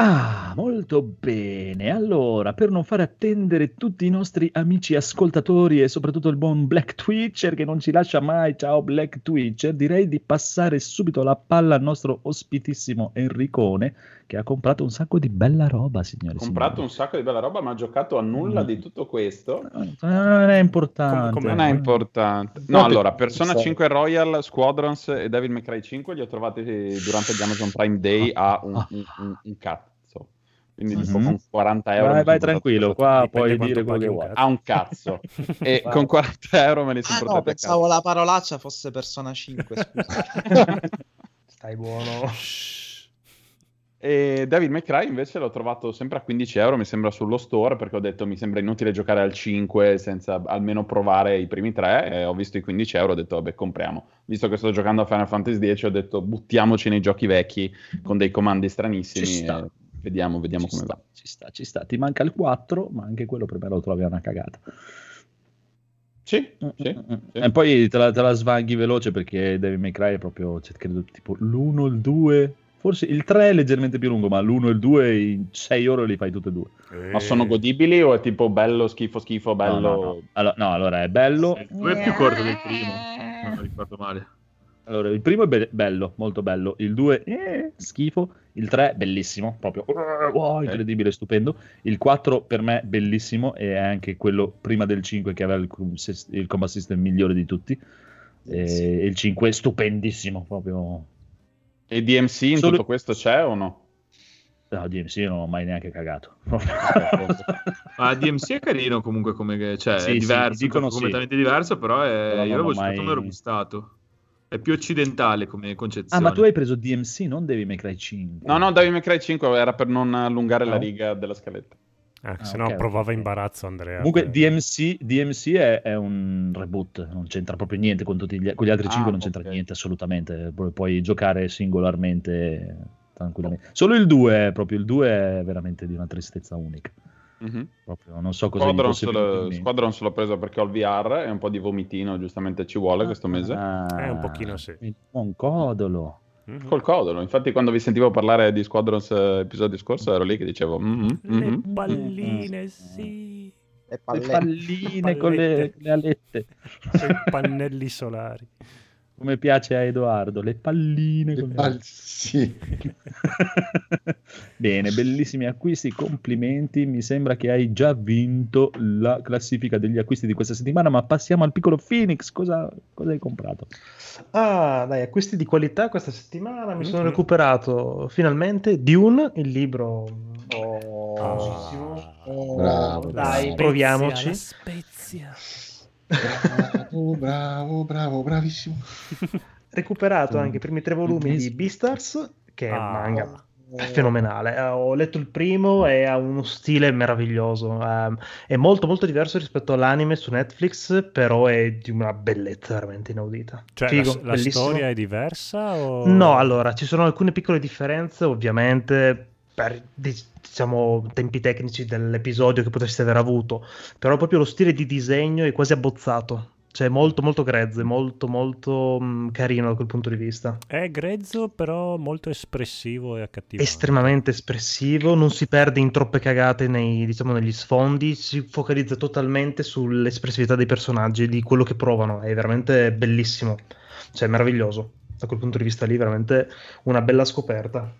S3: Ah, molto bene. Allora, per non fare attendere tutti i nostri amici ascoltatori e soprattutto il buon Black Twitcher che non ci lascia mai, ciao Black Twitcher, direi di passare subito la palla al nostro ospitissimo Enricone che ha comprato un sacco di bella roba, signori.
S6: Ho comprato un sacco di bella roba, ma ho giocato a nulla
S3: Mm.
S6: di tutto questo.
S3: signori. Non è importante.
S1: Com-?
S6: Non è importante. No,
S2: No,
S6: allora,
S2: per-
S6: Persona
S2: so.
S6: 5 Royal, Squadrons e Devil May Cry 5 li ho trovati durante gli Amazon Prime Day a un, un- un- un cazzo. Quindi tipo
S3: Mhm.
S6: con 40 euro.
S3: Vai, vai
S6: portato
S3: tranquillo, qua puoi dire quello che vuoi.
S1: cazzo.
S6: a un cazzo. e con 40 euro me li sono
S8: Ah no,
S6: portati a
S8: pensavo la parolaccia fosse Persona 5, scusa.
S4: Stai buono.
S6: E David McCray invece l'ho trovato sempre a 15 euro, mi sembra sullo store, perché ho detto mi sembra inutile giocare al 5 senza almeno provare i primi tre. E ho visto i 15 euro, ho detto vabbè compriamo. Visto che sto giocando a Final Fantasy X, ho detto buttiamoci nei giochi vecchi con dei comandi stranissimi.
S3: Ci sta.
S6: e vediamo, vediamo
S3: ci
S6: come
S3: sta,
S6: va.
S3: Ci sta, ci sta. Ti manca il 4, ma anche quello per me lo trovi una cagata.
S6: Sì, sì, sì.
S3: E poi te la, te la svanghi veloce perché Devil May Cry è proprio, cioè, credo, tipo l'1, il 2, forse il 3 è leggermente più lungo, ma l'1 e il 2 in 6 ore li fai tutte e due.
S6: Ma sono godibili o è tipo bello, schifo, schifo, bello?
S3: No, no, no. Allora, no, allora è bello.
S5: Il 2 è più corto del primo, se non ricordo male.
S3: Allora, il primo è be- bello, molto bello. Il 2 eh, schifo. Il 3 bellissimo, proprio wow, incredibile, stupendo. Il 4 per me bellissimo e è anche quello prima del 5 che aveva il, il combat system migliore di tutti. E il 5 stupendissimo, proprio.
S6: E DMC in
S3: Solo-
S6: tutto questo c'è o no?
S3: No, DMC non ho mai neanche cagato.
S5: Ma DMC è carino comunque come cioè
S3: Sì,
S5: è
S3: sì,
S5: diverso,
S3: sì.
S5: completamente diverso, però, è-
S3: Però
S5: io l'avevo
S3: ho
S5: giocato
S3: mai-
S5: e l'ho gustato. È più occidentale come
S3: ah,
S5: concezione.
S3: ma tu hai preso DMC, non Devil May Cry 5.
S6: No, no, Devil May Cry 5 era per non allungare la
S3: No?
S6: riga della scaletta.
S1: Ah,
S3: Ah,
S1: se no
S3: ok,
S1: provava
S3: ok.
S1: imbarazzo Andrea.
S3: Comunque
S1: per-
S3: DMC, DMC è, è un reboot, non c'entra proprio niente con, tutti gli, con gli altri
S6: Ah,
S3: 5, non c'entra
S6: ok.
S3: niente assolutamente, Pu- puoi giocare singolarmente tranquillamente. Solo il 2, è proprio il 2 è veramente di una tristezza unica.
S6: Mhm.
S3: Proprio non so cosa gli
S6: Squadron,
S3: fosse
S6: se
S3: venuto in
S6: lo,
S3: mente.
S6: Squadron se l'ho preso perché ho il VR e un po' di vomitino, giustamente ci vuole questo mese.
S3: Ah,
S1: Eh, un pochino sì.
S3: buon codolo.
S1: Mhm.
S6: Col codolo. Infatti, quando vi sentivo parlare di Squadrons eh, episodio scorso, ero lì che dicevo: "Mhm,
S1: Le
S6: mhm".
S1: palline, sì.
S8: Le
S3: Le
S8: palle-
S3: palline con le, le alette.
S1: C'è i pannelli solari.
S3: Come piace a Edoardo, le palline
S2: Le
S3: con le
S2: pal- sì.
S3: Bene, bellissimi acquisti, complimenti. Mi sembra che hai già vinto la classifica degli acquisti di questa settimana, ma passiamo al piccolo Phoenix. Cosa, cosa hai comprato?
S4: Ah, dai, acquisti di qualità questa settimana. Mi sono
S1: Mhm.
S4: recuperato finalmente Dune, il libro
S8: Oh,
S4: famosissimo.
S8: oh,
S2: Bravo,
S4: Dai,
S2: bravo.
S4: proviamoci.
S1: La spezia.
S2: Bravo, bravo, bravo, bravissimo.
S4: Recuperato anche i primi tre volumi di Beastars, che è un
S1: Ah.
S4: manga è fenomenale. Eh, Ho letto il primo e ha uno stile meraviglioso. Ehm, è molto molto diverso rispetto all'anime su Netflix, però è di una bellezza veramente inaudita.
S1: Cioè,
S4: Figo,
S1: la, la storia è diversa o...
S4: No, allora, ci sono alcune piccole differenze, ovviamente, per diciamo tempi tecnici dell'episodio che potreste aver avuto, però proprio lo stile di disegno è quasi abbozzato. Cioè, molto, molto grezzo, molto, molto mh, carino da quel punto di vista.
S1: È grezzo, però molto espressivo e accattivante.
S4: Estremamente espressivo, non si perde in troppe cagate nei, diciamo, negli sfondi, si focalizza totalmente sull'espressività dei personaggi, di quello che provano. È veramente bellissimo, cioè meraviglioso. Da quel punto di vista lì, veramente una bella scoperta.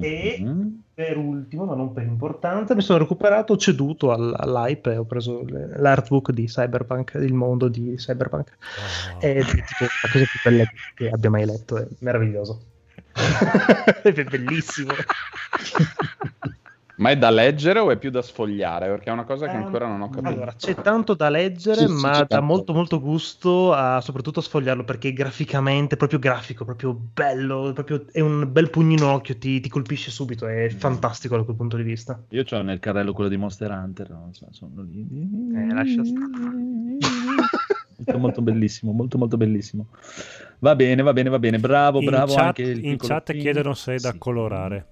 S4: E
S3: Mhm.
S4: per ultimo, ma non per importanza, mi sono recuperato, ho ceduto all- all'hype e ho preso le- l'artbook di Cyberpunk, il mondo di Cyberpunk.
S1: Oh.
S4: È tipo la cosa più bella che abbia mai letto, è meraviglioso. è bellissimo.
S6: Ma è da leggere o è più da sfogliare? Perché è una cosa che
S4: Ehm,
S6: ancora non ho capito.
S4: Allora, c'è tanto da leggere,
S2: Sì,
S4: ma dà
S2: tanto.
S4: molto molto gusto a, soprattutto a sfogliarlo perché graficamente proprio grafico, proprio bello, proprio, è un bel pugno in occhio, ti, ti colpisce subito, è fantastico da quel punto di vista.
S3: Io ho nel carrello quello di Monster Hunter, non so, sono lì.
S4: Eh, lascia
S3: Molto, molto bellissimo, molto molto bellissimo. Va bene, va bene, va bene. Bravo,
S1: in
S3: bravo
S1: chat,
S3: anche il
S1: in chat chiedono se è da
S3: Sì.
S1: colorare.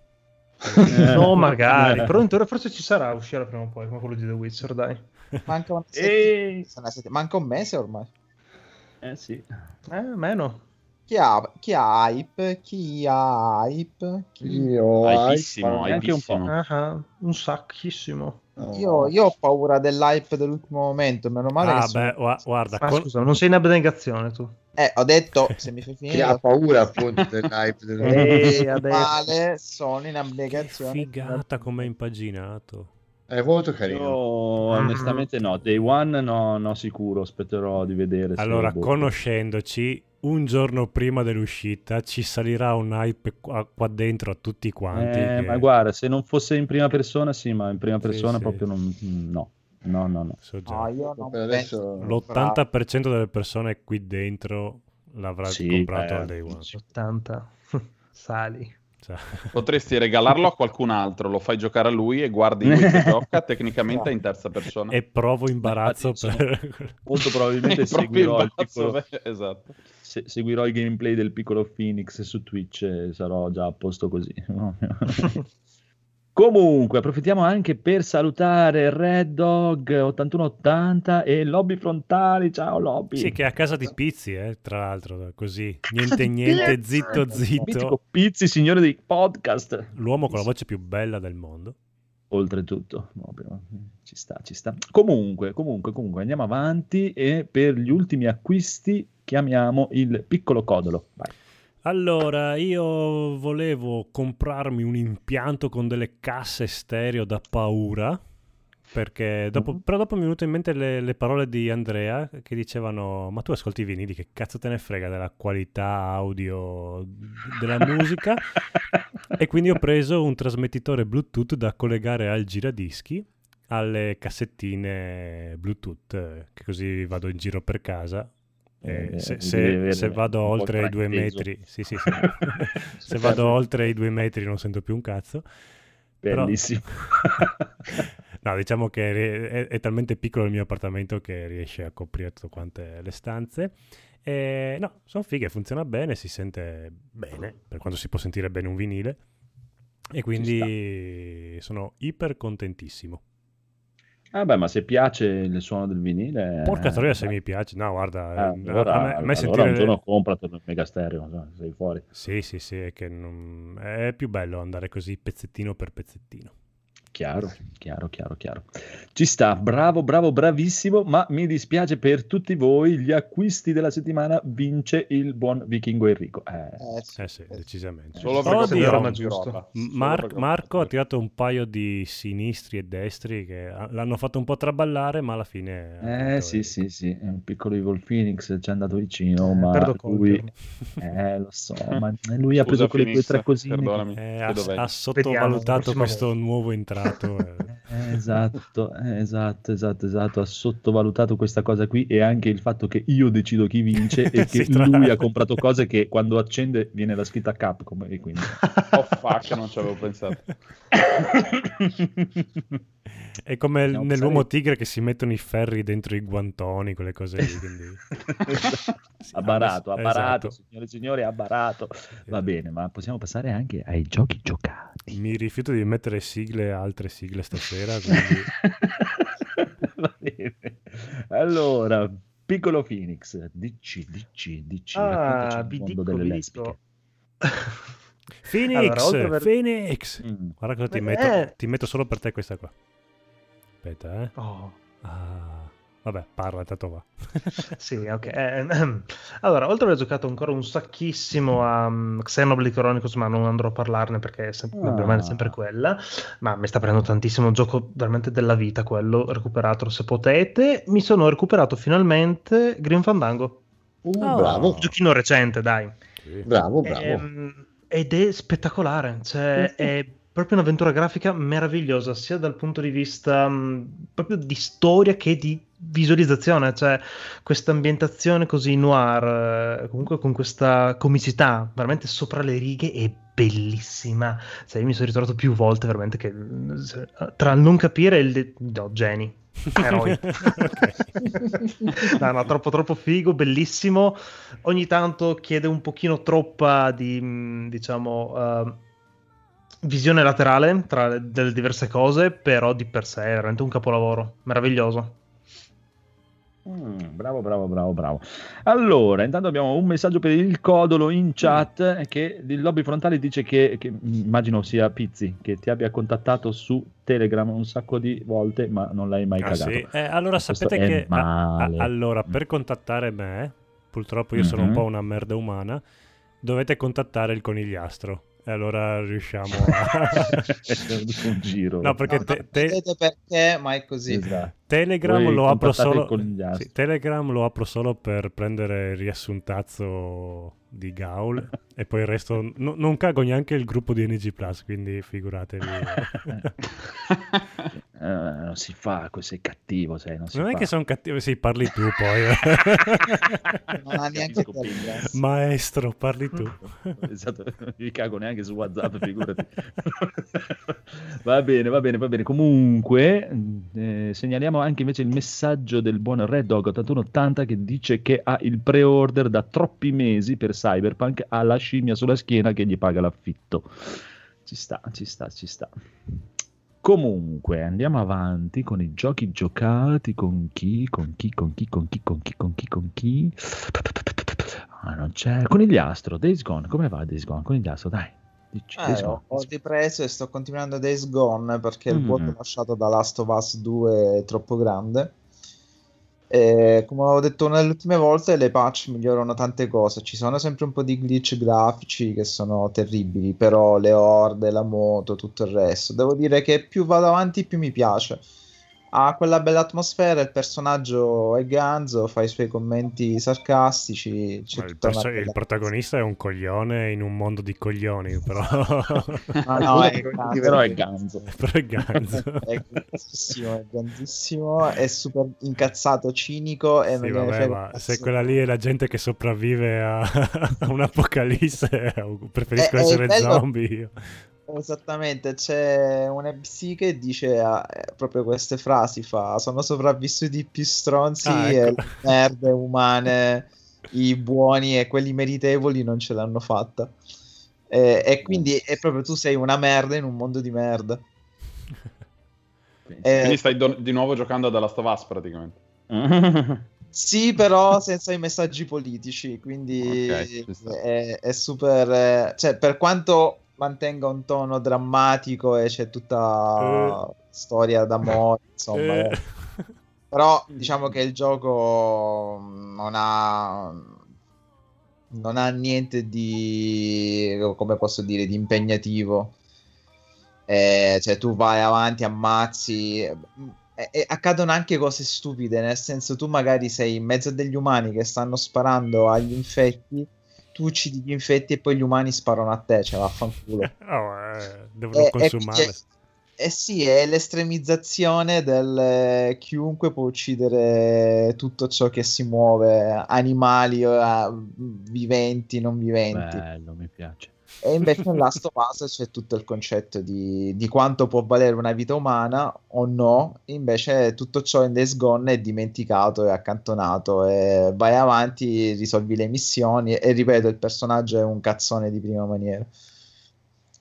S3: Eh.
S4: No, magari, però in teoria forse ci sarà, uscirà prima o poi, come quello di The Witcher, dai.
S8: Manca, una sett- manca un mese ormai.
S3: Eh sì.
S4: Eh, meno.
S8: Chi ha, chi ha hype? Chi ha hype? Chi-
S6: Hypissimo,
S2: hype,
S3: anche un po'.
S4: Ah, un sacchissimo.
S2: No.
S8: Io, io ho paura dell'hype dell'ultimo momento. Meno male
S1: Ah,
S8: che sono-
S1: beh, gua- guarda,
S4: Ma
S1: con-
S4: scusa, non sei in abnegazione tu.
S8: Eh, ho detto, se mi fai
S2: Che
S8: finire,
S2: ha paura appunto dell'hype del...
S4: Eh,
S8: meno
S4: adesso.
S8: male sono in
S1: che
S8: abnegazione.
S1: figata come è impaginato.
S2: È molto carino.
S3: Io onestamente no, Day One no, no sicuro, aspetterò di vedere.
S1: Allora, conoscendoci, un giorno prima dell'uscita ci salirà un hype qua, qua dentro a tutti quanti.
S3: Eh,
S1: che-
S3: ma guarda, se non fosse in prima persona, sì, ma in prima
S1: Sì,
S3: persona
S1: sì.
S3: proprio non... No, no, no, no.
S1: so già.
S8: No, io non
S2: Per
S8: penso-
S2: adesso
S1: L'80% delle persone qui dentro l'avrà
S3: Sì,
S1: comprato
S3: eh,
S1: al day one.
S3: sì.
S4: 80 sali.
S1: Cioè,
S6: Potresti regalarlo a qualcun altro, lo fai giocare a lui e guardi lui che gioca tecnicamente in terza persona.
S1: e provo imbarazzo
S3: Infatti,
S1: per...
S3: Molto probabilmente seguirò il, piccolo,
S6: beh, esatto.
S3: se- seguirò il gameplay del piccolo Phoenix su Twitch e sarò già a posto così. Comunque, approfittiamo anche per salutare Red Dog 8180 e Lobby Frontali. Ciao Lobby.
S1: Sì, che è a casa di Pizzi, eh, tra l'altro, così. Niente, niente,
S3: Pizzi!
S1: zitto, zitto.
S3: Mitico Pizzi, signore dei podcast.
S1: L'uomo con la voce più bella del mondo.
S3: Oltretutto, proprio, ci sta, ci sta. Comunque, comunque, comunque, andiamo avanti e per gli ultimi acquisti chiamiamo il piccolo codolo. Vai.
S1: Allora, io volevo comprarmi un impianto con delle casse stereo da paura, perché dopo,
S3: Mhm.
S1: però dopo mi è venuto in mente le, le parole di Andrea che dicevano, ma tu ascolti i vinili, che cazzo te ne frega della qualità audio della musica? e quindi ho preso un trasmettitore Bluetooth da collegare al giradischi alle cassettine Bluetooth, che così vado in giro per casa.
S3: Eh,
S1: se,
S3: devi
S1: se-
S3: avere
S1: se vado oltre i due metri, sì, sì, sì. se vado oltre i due metri non sento più un cazzo. Però-
S3: Bellissimo.
S1: No, diciamo che è, è talmente piccolo il mio appartamento che riesce a coprire tutte quante le stanze. E, no, sono fighe, funziona bene, si sente bene, per quanto si può sentire bene un vinile. E quindi sono iper contentissimo.
S3: Ah beh, ma se piace il suono del vinile...
S1: Porca
S3: eh,
S1: troia se mi piace. No, guarda,
S3: Eh,
S1: a-
S3: allora,
S1: a me, a me
S3: allora
S1: sentire...
S3: un giorno compratelo il mega stereo, no? sei fuori.
S1: Sì, sì, sì, è che non- è più bello andare così pezzettino per pezzettino.
S3: Chiaro, chiaro, chiaro, chiaro. Ci sta, bravo, bravo, bravissimo, ma mi dispiace per tutti voi, gli acquisti della settimana vince il buon vichingo Enrico. Eh,
S8: Eh, sì.
S1: Eh sì, decisamente.
S6: Solo perché
S1: Oddio,
S6: ho comprato
S4: ma
S6: un
S4: giusto.
S1: Mar- Marco ha tirato un paio di sinistri e destri che l'hanno fatto un po' traballare, ma alla fine... ha
S3: eh, sì,
S1: il-
S3: sì, sì, è un piccolo Evil Phoenix ci è andato vicino,
S4: Eh,
S3: ma
S4: perdo
S3: lui... Eh, lo so, ma lui ha
S6: Scusa,
S3: preso quelle due tre cosine. che-.
S1: Eh, ha, ha sottovalutato questo nuovo entrato. Eh.
S3: Eh, esatto, eh, esatto, esatto, esatto, ha sottovalutato questa cosa qui e anche il fatto che io decido chi vince e che
S1: tra
S3: lui ha comprato cose che quando accende viene la scritta Capcom e quindi...
S6: Oh fuck, non ci avevo pensato.
S1: È come
S3: Siamo
S1: nell'uomo tigre che si mettono i ferri dentro i guantoni, quelle cose lì. Quindi... Sì,
S3: barato, ha barato,
S1: esatto.
S3: signore e signori, ha barato. Va bene, ma possiamo passare anche ai giochi giocati.
S1: Mi rifiuto di mettere sigle, altre sigle stasera. Quindi...
S3: Va bene. Allora, piccolo Phoenix, DC, DC, DC,
S4: Ah, vi dico,
S3: delle
S4: vi
S3: lesbiche.
S4: dico.
S1: Phoenix,
S4: Allora, aver-
S1: Phoenix.
S3: Mm.
S1: Guarda cosa ti
S4: Eh.
S1: metto. Ti metto solo per te questa qua. Aspetta, eh.
S4: Oh.
S1: Ah, vabbè, parla, tanto va.
S4: Sì, ok. Eh, allora, oltre ad aver giocato ancora un sacchissimo a um, Xenoblade Chronicles, ma non andrò a parlarne perché è sem-
S3: Ah.
S4: rimane sempre quella, ma mi sta prendendo tantissimo, un gioco veramente della vita quello, recuperatelo se potete. Mi sono recuperato finalmente Green Fandango,
S2: Uh,
S1: Oh.
S2: Bravo,
S4: un giochino recente, dai.
S1: Sì.
S2: bravo, bravo.
S4: Ehm, ed è spettacolare, cioè è proprio un'avventura grafica meravigliosa, sia dal punto di vista mh, proprio di storia che di visualizzazione, cioè questa ambientazione così noir, eh, comunque con questa comicità veramente sopra le righe è bellissima. Cioè, io mi sono ritrovato più volte veramente che eh, tra il non capire e il de- no, geni. Eroi. No, no, troppo troppo figo, bellissimo. Ogni tanto chiede un pochino troppa di, mh, diciamo, eh, visione laterale tra le- delle diverse cose, però di per sé è veramente un capolavoro, meraviglioso.
S3: Mm, bravo, bravo, bravo, bravo. Allora, intanto abbiamo un messaggio per il codolo in chat che il lobby frontale dice che, che, mm, immagino sia Pizzi, che ti abbia contattato su Telegram un sacco di volte, ma non l'hai mai
S1: Ah,
S3: cagato.
S1: sì? Eh, allora
S3: Questo
S1: sapete che a- a- allora per contattare me, purtroppo io sono un
S3: Mhm.
S1: po' una merda umana, dovete contattare il conigliastro e allora riusciamo a
S3: un giro.
S1: No, perché
S8: No,
S1: te- te-
S8: perché, ma è così.
S3: Esatto.
S1: Telegram
S3: Voi
S1: lo apro solo sì, Telegram lo apro solo per prendere il riassuntazzo di Gaul e poi il resto no- non cago neanche il gruppo di NG Plus, quindi figuratevi.
S3: Eh, non si fa, sei cattivo, sei, non si
S1: Non è
S3: fa.
S1: che sono cattivo, sì, parli tu poi.
S8: Non ha neanche tempo.
S1: Maestro, parli tu.
S3: Esatto, non mi cago neanche su WhatsApp, figurati. va bene, va bene, va bene. Comunque, eh, segnaliamo anche invece il messaggio del buon Red Dog 8180 che dice che ha il pre-order da troppi mesi per Cyberpunk, ha la scimmia sulla schiena che gli paga l'affitto. Ci sta, ci sta, ci sta. Comunque, andiamo avanti con i giochi giocati con chi, con chi, con chi, con chi, con chi, con chi, con chi. Ah, non c'è. Conigliastro, Days Gone, come va Days Gone? Conigliastro, dai. Dici, Days
S8: Eh,
S3: Gone.
S8: ho, ripreso e sto continuando Days Gone perché il
S3: Mm.
S8: vuoto lasciato da Last of Us 2 è troppo grande. E come avevo detto nelle ultime volte, le patch migliorano tante cose. Ci sono sempre un po' di glitch grafici che sono terribili, però le orde, la moto, tutto il resto. Devo dire che più vado avanti, più mi piace. Ha quella bella atmosfera, il personaggio è ganzo, fa i suoi commenti sarcastici.
S1: Il, perso- il
S8: bella-
S1: protagonista è un coglione in un mondo di coglioni, però,
S8: Ah, no, è
S3: Però è ganzo.
S1: però è ganzo.
S8: è grandissimo, è grandissimo, è super incazzato, cinico e
S1: Sì,
S8: non
S1: vabbè, ma
S8: un
S1: se quella lì è la gente che sopravvive a, a un'apocalisse, preferisco
S8: Eh, eh,
S1: essere
S8: quello-
S1: zombie. io.
S8: Esattamente, c'è un NPC che dice eh, proprio queste frasi, fa sono sopravvissuti più stronzi
S1: Ah,
S8: e
S1: ecco.
S8: le merde umane, i buoni e quelli meritevoli non ce l'hanno fatta. E, e quindi è proprio tu sei una merda in un mondo di merda. Eh,
S6: Quindi stai do- di nuovo giocando of Us praticamente.
S8: Sì, però senza i messaggi politici, quindi
S6: Ok, ci sta.
S8: è, è super... eh, Cioè, per quanto mantenga un tono drammatico e c'è tutta storia d'amore, insomma,
S1: Eh.
S8: eh. però diciamo che il gioco non ha... Non ha niente di, come posso dire, di impegnativo. Eh, cioè, tu vai avanti, ammazzi, e, e accadono anche cose stupide, nel senso tu magari sei in mezzo a degli umani che stanno sparando agli infetti, tu uccidi gli infetti e poi gli umani sparano a te, cioè vaffanculo.
S1: Oh, eh, devono
S8: Eh, eh, eh sì, è l'estremizzazione del eh, chiunque può uccidere tutto ciò che si muove, animali, eh, viventi, non viventi.
S3: Bello, mi piace.
S8: E invece in Last of Us c'è tutto il concetto di, di quanto può valere una vita umana o no. Invece tutto ciò in Days Gone è dimenticato e accantonato. E vai avanti, risolvi le missioni. E, ripeto, il personaggio è un cazzone di prima maniera.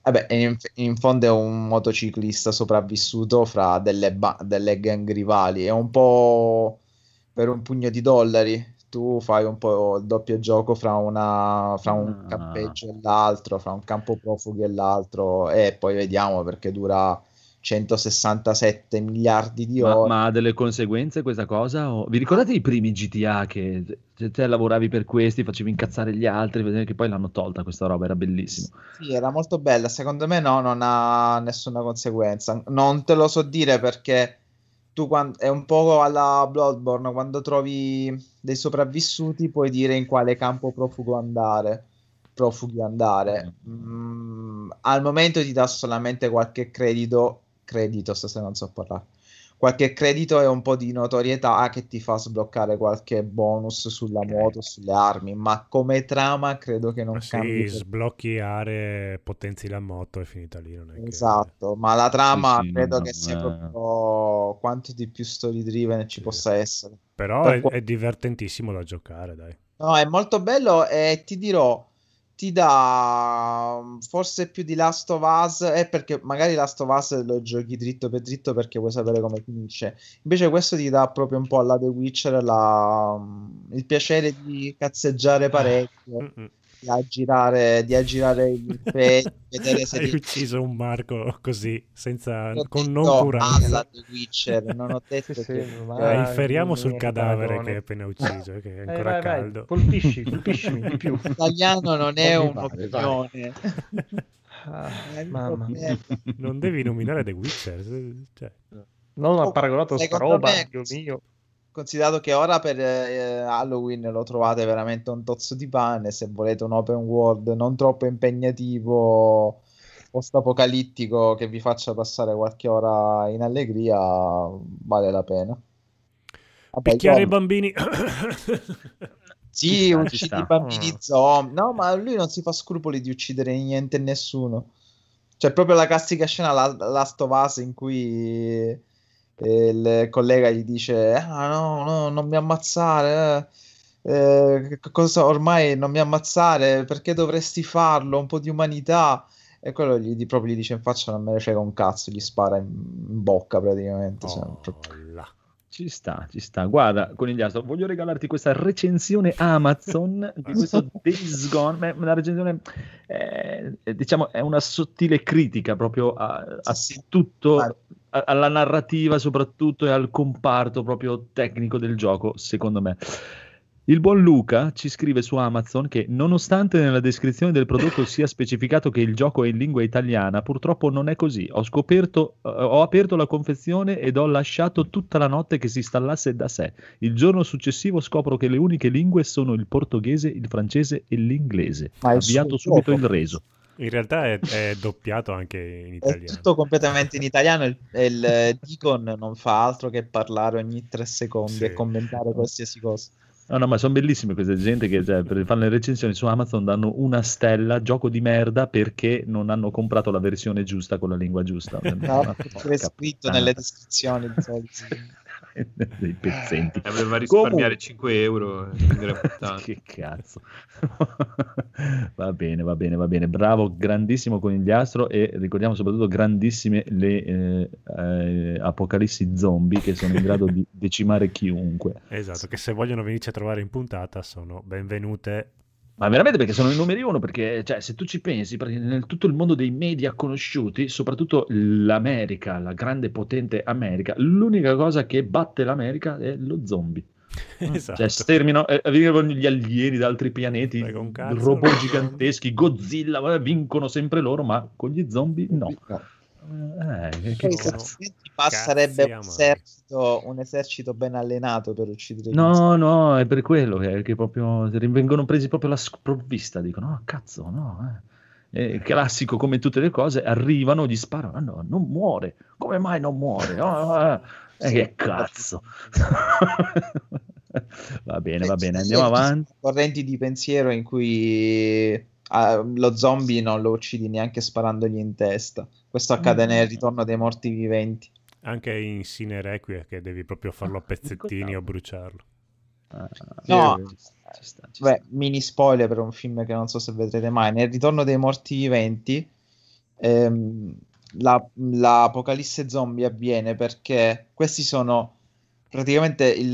S8: Vabbè, in, in fondo è un motociclista sopravvissuto fra delle, ba- delle gang rivali. È un po' per un pugno di dollari. Tu fai un po' il doppio gioco fra, una, fra un
S3: Ah.
S8: campeggio e l'altro, fra un campo profughi e l'altro, e poi vediamo perché dura 167 miliardi di
S3: Ma,
S8: ore.
S3: ma ha delle conseguenze questa cosa? O- Vi ricordate i primi GTA che te, te lavoravi per questi, facevi incazzare gli altri, vedere che poi l'hanno tolta questa roba, era bellissimo.
S8: Sì, era molto bella. Secondo me no, non ha nessuna conseguenza. Non te lo so dire perché tu quan- è un po' alla Bloodborne, quando trovi dei sopravvissuti puoi dire in quale campo profugo andare. Profughi andare. Mm, al momento ti dà solamente qualche credito. Credito, stasera non so parlare. Qualche credito e un po' di notorietà che ti fa sbloccare qualche bonus sulla moto, sulle armi, ma come trama credo che non
S1: sì,
S8: cambi. per-
S1: sblocchi aree, potenzi la moto, è finita lì. Non è che...
S8: Esatto, ma la trama
S3: Sì, sì,
S8: credo
S3: no,
S8: che sia
S3: eh.
S8: proprio quanto di più story driven ci
S1: Sì.
S8: possa essere.
S1: Però
S8: Per
S1: è,
S8: qua-
S1: è divertentissimo da giocare, dai.
S8: No, è molto bello e ti dirò, ti dà mm, forse più di Last of Us, eh, perché magari Last of Us lo giochi dritto per dritto perché vuoi sapere come finisce. Invece questo ti dà proprio un po' alla The Witcher la- mm, il piacere di cazzeggiare parecchio,
S1: Mm-mm.
S8: Di aggirare, di aggirare il pe- vedere se
S1: Hai
S8: ti-
S1: ucciso un Marco così, senza,
S8: Ho
S1: con non
S8: alla The Witcher, non ho detto
S4: Sì, sì,
S8: che...
S4: ma-
S1: Eh,
S4: Ah,
S1: inferiamo sul cadavere che hai appena ucciso, che è ancora
S4: vai, vai,
S1: caldo.
S4: colpisci, colpiscimi di più.
S8: L'italiano non è
S3: vai.
S8: un'opinione.
S4: Ah,
S8: È un
S4: mamma
S8: problema.
S1: Non devi nominare The Witcher. Cioè,
S4: Non ha
S8: Oh,
S4: paragonato sta roba,
S8: me-
S4: Dio mio.
S8: Considerato che ora per eh, Halloween lo trovate veramente un tozzo di pane, se volete un open world non troppo impegnativo post-apocalittico che vi faccia passare qualche ora in allegria vale la pena. Vabbè,
S1: Picchiare
S8: io-
S1: i bambini.
S8: Sì, uccidi i bambini zombie. No, ma lui non si fa scrupoli di uccidere niente e nessuno. C'è proprio la classica scena la, Last of Us in cui il collega gli dice: Ah, no, no, non mi ammazzare. eh. Eh, cosa, ormai non mi ammazzare perché dovresti farlo? Un po' di umanità. E quello gli, proprio gli dice in faccia: Non me ne frega un cazzo. Gli spara in, in bocca praticamente.
S1: Oh.
S3: Ci sta, ci sta. Guarda, Conigliastro, voglio regalarti questa recensione Amazon di questo Days Gone. Una recensione, eh, diciamo, è una sottile critica proprio a, a
S8: Sì,
S3: tutto, alla narrativa soprattutto e al comparto proprio tecnico del gioco, secondo me. Il buon Luca ci scrive su Amazon che nonostante nella descrizione del prodotto sia specificato che il gioco è in lingua italiana, purtroppo non è così. Ho scoperto, eh, ho aperto la confezione ed ho lasciato tutta la notte che si installasse da sé. Il giorno successivo scopro che le uniche lingue sono il portoghese, il francese e l'inglese.
S8: Ma è
S3: Avviato subito il reso.
S1: In realtà è, è doppiato anche in
S8: È
S1: italiano.
S8: tutto completamente in italiano e il, il eh, Deacon non fa altro che parlare ogni tre secondi
S1: Sì.
S8: e commentare qualsiasi cosa.
S3: No, no, ma sono bellissime queste gente che cioè, per fare le recensioni su Amazon danno una stella, gioco di merda, perché non hanno comprato la versione giusta con la lingua giusta.
S8: No, è scritto nelle descrizioni di solito.
S3: dei pezzenti.
S5: Aveva risparmiare
S3: Comunque-
S5: 5 euro.
S3: che cazzo. va bene, va bene, va bene. Bravo, grandissimo conigliastro e ricordiamo soprattutto grandissime le eh, eh, apocalissi zombie che sono in grado di decimare chiunque.
S1: Esatto, che se vogliono venirci a trovare in puntata sono benvenute.
S3: Ma veramente perché sono i numeri uno, perché cioè, se tu ci pensi, perché nel tutto il mondo dei media conosciuti, soprattutto l'America, la grande potente America, l'unica cosa che batte l'America è lo zombie.
S1: Esatto.
S3: Cioè, sterminano, eh, arrivano gli alieni da altri pianeti,
S1: cazzo,
S3: robot
S1: no.
S3: giganteschi, Godzilla, vincono sempre loro, ma con gli zombie no. Eh, che- che
S8: Poi se ti basterebbe
S1: cazzi
S8: un esercito, un esercito ben allenato per uccidere gli
S3: No, no, è per quello che, che proprio vengono presi proprio alla sprovvista. Dicono: No, cazzo, no. Eh. È classico come tutte le cose, arrivano, gli sparano, ah, no, non muore. Come mai non muore? Oh, eh, eh, che cazzo. va bene, va bene, andiamo avanti.
S8: Correnti di pensiero in cui ah, lo zombie non lo uccidi neanche sparandogli in testa. Questo accade
S3: Mm.
S8: nel ritorno dei morti viventi.
S1: Anche in Sine Requiem che devi proprio farlo a pezzettini o bruciarlo.
S3: Ah,
S8: No.
S3: ci sta, ci sta, ci
S8: Beh, mini spoiler per un film che non so se vedrete mai. Nel ritorno dei morti viventi, ehm, la- l'apocalisse zombie avviene perché questi sono praticamente il-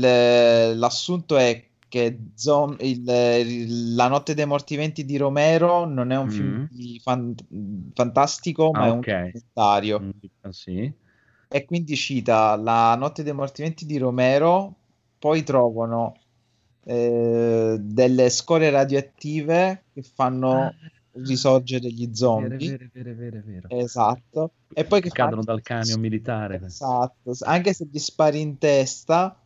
S8: l'assunto è che zom- il- La notte dei morti di Romero non è un
S3: Mm.
S8: film fan- fantastico, ma
S3: Ah,
S8: è un
S3: ok.
S8: documentario.
S3: Mm, ah, sì.
S8: E quindi cita La notte dei morti di Romero, poi trovano eh, delle scorie radioattive che fanno risorgere gli
S3: Vero,
S8: zombie.
S3: vero, vero, vero, vero.
S8: Esatto. E poi che
S3: Cadono
S8: fanno-
S3: dal camion militare.
S8: Esatto. Anche se gli spari in testa,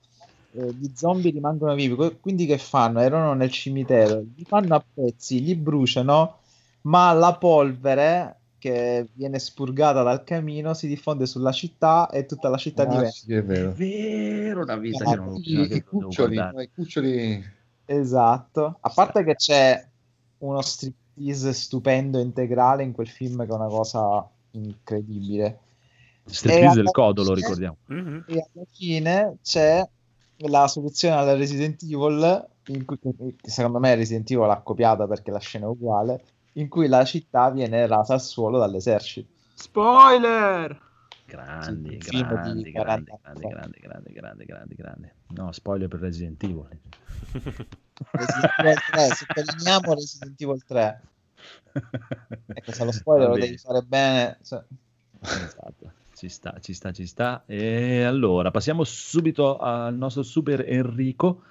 S8: eh, gli zombie rimangono vivi. Quindi che fanno? Erano nel cimitero, li fanno a pezzi, li bruciano, ma la polvere che viene spurgata dal camino si diffonde sulla città e tutta la città
S2: Ah,
S8: diventa.
S2: sì, è vero.
S3: vero, una vita
S8: Ah,
S3: che non
S2: I,
S3: che
S2: i
S3: devo
S2: cuccioli, i cuccioli
S8: Esatto. A parte che c'è uno striptease stupendo integrale in quel film che è una cosa incredibile.
S3: Striptease del codolo,
S8: fine-
S3: ricordiamo.
S1: Mhm.
S8: E alla fine c'è la soluzione alla Resident Evil, in cui, che secondo me Resident Evil l'ha copiata perché la scena è uguale, in cui la città viene rasa al suolo dall'esercito.
S5: Spoiler!
S3: Grandi,
S8: Sì,
S3: grandi, grandi,
S8: 40
S3: grandi, grandi, grandi, grandi, grandi, grandi. No, spoiler per Resident Evil.
S8: Resident Evil 3, sottolineiamo Resident Evil 3. Ecco, se lo spoiler lo
S3: Va
S8: devi fare bene. cioè-
S3: Esatto. Ci sta, ci sta, ci sta. E allora, passiamo subito al nostro super Enrico.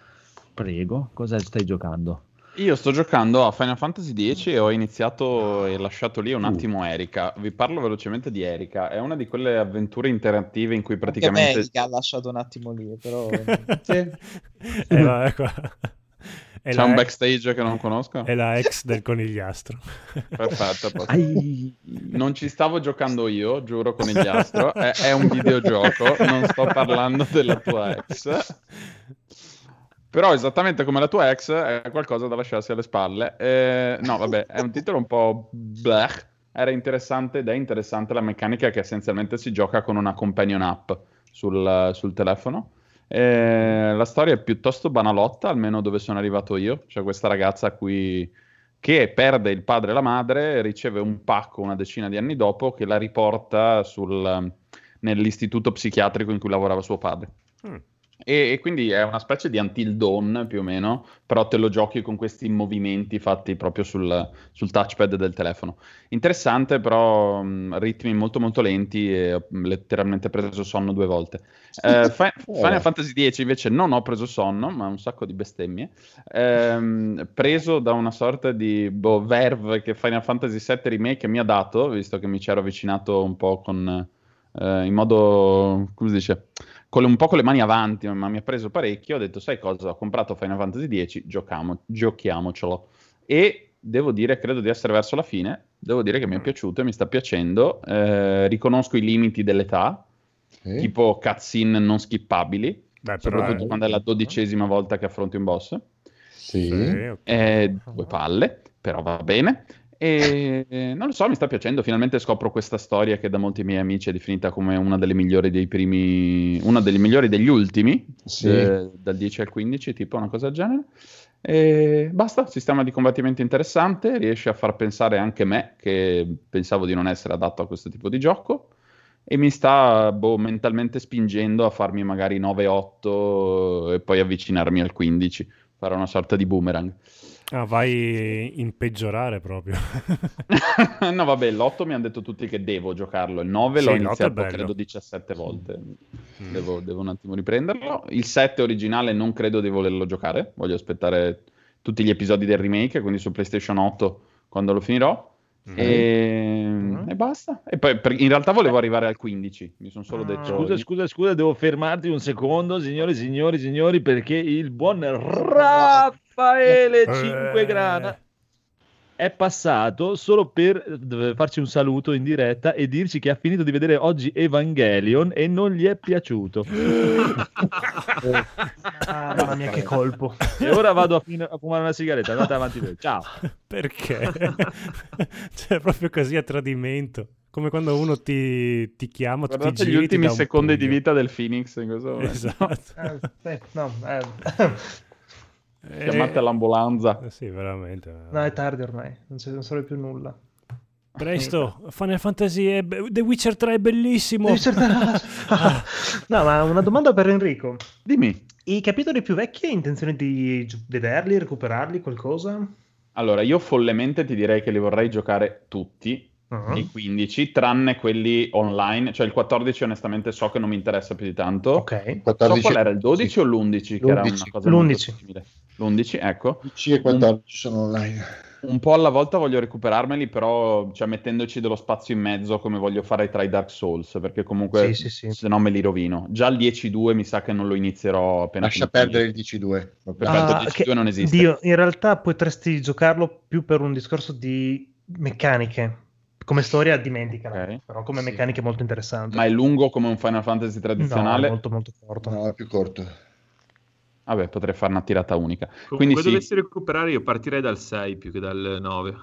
S3: Prego, cosa stai giocando?
S6: Io sto giocando a Final Fantasy X e ho iniziato e lasciato lì un
S3: Uh.
S6: attimo Erika. Vi parlo velocemente di Erika. È una di quelle avventure interattive in cui praticamente...
S8: me che ha lasciato un attimo lì, però...
S1: Eh, vabbè, qua. È
S6: C'è
S1: la,
S6: un backstage che non conosco?
S1: è la ex del conigliastro.
S6: Perfetto. Non ci stavo giocando io, giuro conigliastro. È, è un videogioco, non sto parlando della tua ex. Però esattamente come la tua ex è qualcosa da lasciarsi alle spalle. Eh, no, vabbè, è un titolo un po' blech. Era interessante ed è interessante la meccanica che essenzialmente si gioca con una companion app sul, sul telefono. Eh, la storia è piuttosto banalotta, almeno dove sono arrivato io. C'è questa ragazza a cui che perde il padre e la madre, riceve un pacco una decina di anni dopo che la riporta sul- nell'istituto psichiatrico in cui lavorava suo padre.
S1: Mm.
S6: E, e quindi è una specie di Until Dawn più o meno, però te lo giochi con questi movimenti fatti proprio sul, sul touchpad del telefono. Interessante, però mh, ritmi molto molto lenti e ho letteralmente preso sonno due volte. Eh, Fi- Final Fantasy X invece non ho preso sonno, ma un sacco di bestemmie. Ehm, preso da una sorta di boh, verve che Final Fantasy VII Remake mi ha dato, visto che mi ci ero avvicinato un po' con... eh, in modo... come si dice? Con le- un po' con le mani avanti, ma mi ha preso parecchio. Ho detto, sai cosa? Ho comprato Final Fantasy X, giochiamo, giochiamocelo. E devo dire, credo di essere verso la fine. Devo dire che mi è piaciuto e mi sta piacendo. Eh, riconosco i limiti dell'età,
S2: Sì.
S6: tipo cutscene non skippabili,
S1: Beh,
S6: soprattutto
S1: è-
S6: quando è la dodicesima volta che affronti un boss.
S2: Sì.
S1: Sì, ok.
S6: Eh, due palle, però va bene. E non lo so, mi sta piacendo. Finalmente scopro questa storia che da molti miei amici è definita come una delle migliori dei primi, una delle migliori degli ultimi,
S2: Sì.
S6: eh, dal 10 al 15, tipo una cosa del genere. E basta, sistema di combattimento interessante, riesce a far pensare anche me, che pensavo di non essere adatto a questo tipo di gioco, e mi sta boh, mentalmente spingendo a farmi magari 9-8 e poi avvicinarmi al 15, fare una sorta di boomerang.
S1: Ah, vai in peggiorare proprio.
S6: no, vabbè, l'8 mi hanno detto tutti che devo giocarlo. Il 9
S1: Sì,
S6: l'ho
S1: l'8 è
S6: iniziato credo 17 volte.
S1: Mm.
S6: Devo, devo un attimo riprenderlo. Il 7 originale non credo di volerlo giocare. Voglio aspettare tutti gli episodi del remake, quindi su PlayStation 8 quando lo finirò.
S1: Mm.
S6: E...
S4: Mm.
S6: e basta. E poi per- in realtà volevo arrivare al 15. Mi sono solo
S4: Ah.
S6: detto.
S3: Scusa, scusa, scusa, devo fermarti un secondo, signori, signori, signori, perché il buon Raffaele
S1: Eh.
S3: Cinquegrana è passato solo per eh, farci un saluto in diretta e dirci che ha finito di vedere oggi Evangelion e non gli è piaciuto.
S4: Ah, mamma mia, che colpo.
S3: e ora vado a, fin- a fumare una sigaretta. Andate avanti voi. Ciao.
S1: Perché? cioè, proprio così a tradimento. Come quando uno ti, ti chiama, ti
S6: Guardate gli
S1: giri, ti
S6: ultimi secondi di vita del Phoenix in questo momento.
S1: Esatto.
S4: Eh, sì, no, eh,
S6: Chiamate l'ambulanza.
S1: Eh, Sì, veramente.
S4: no, è tardi ormai, non, non serve più nulla.
S1: Presto, Final Fantasy è be- The Witcher 3 è bellissimo.
S4: Devi cercare- Ah. no, ma una domanda per Enrico.
S6: Dimmi.
S4: I capitoli più vecchi hai intenzione di vederli, recuperarli, qualcosa?
S6: Allora, io follemente ti direi che li vorrei giocare tutti,
S4: Ah.
S6: i 15, tranne quelli online, cioè il 14 onestamente so che non mi interessa più di tanto.
S4: Ok.
S6: So
S2: 14
S6: qual era il 12
S2: sì.
S6: o l'11 che era una
S2: L'11.
S6: cosa
S4: L'11.
S6: Molto simile. L'11, ecco.
S2: 15 e 14 sono online.
S6: Un po' alla volta voglio recuperarmeli, però cioè, mettendoci dello spazio in mezzo come voglio fare tra i Dark Souls, perché comunque
S4: Sì, sì, sì.
S6: se no me li rovino. Già il 10-2 mi sa che non lo inizierò appena
S2: Lascia
S6: finito.
S2: perdere il 12-2. proprio.
S6: Perfetto,
S4: Ah,
S6: il
S4: che-
S6: 12-2 non esiste.
S4: Dio, in realtà potresti giocarlo più per un discorso di meccaniche. Come storia dimenticala,
S6: Ok.
S4: però come
S2: Sì.
S4: meccaniche è molto interessante.
S6: Ma è lungo come un Final Fantasy
S4: No, è
S6: tradizionale?
S4: molto molto corto.
S2: No, è più corto.
S6: Vabbè, potrei fare una tirata unica.
S5: Comunque
S6: Quindi sì,
S5: dovessi recuperare io partirei dal 6 più che dal 9.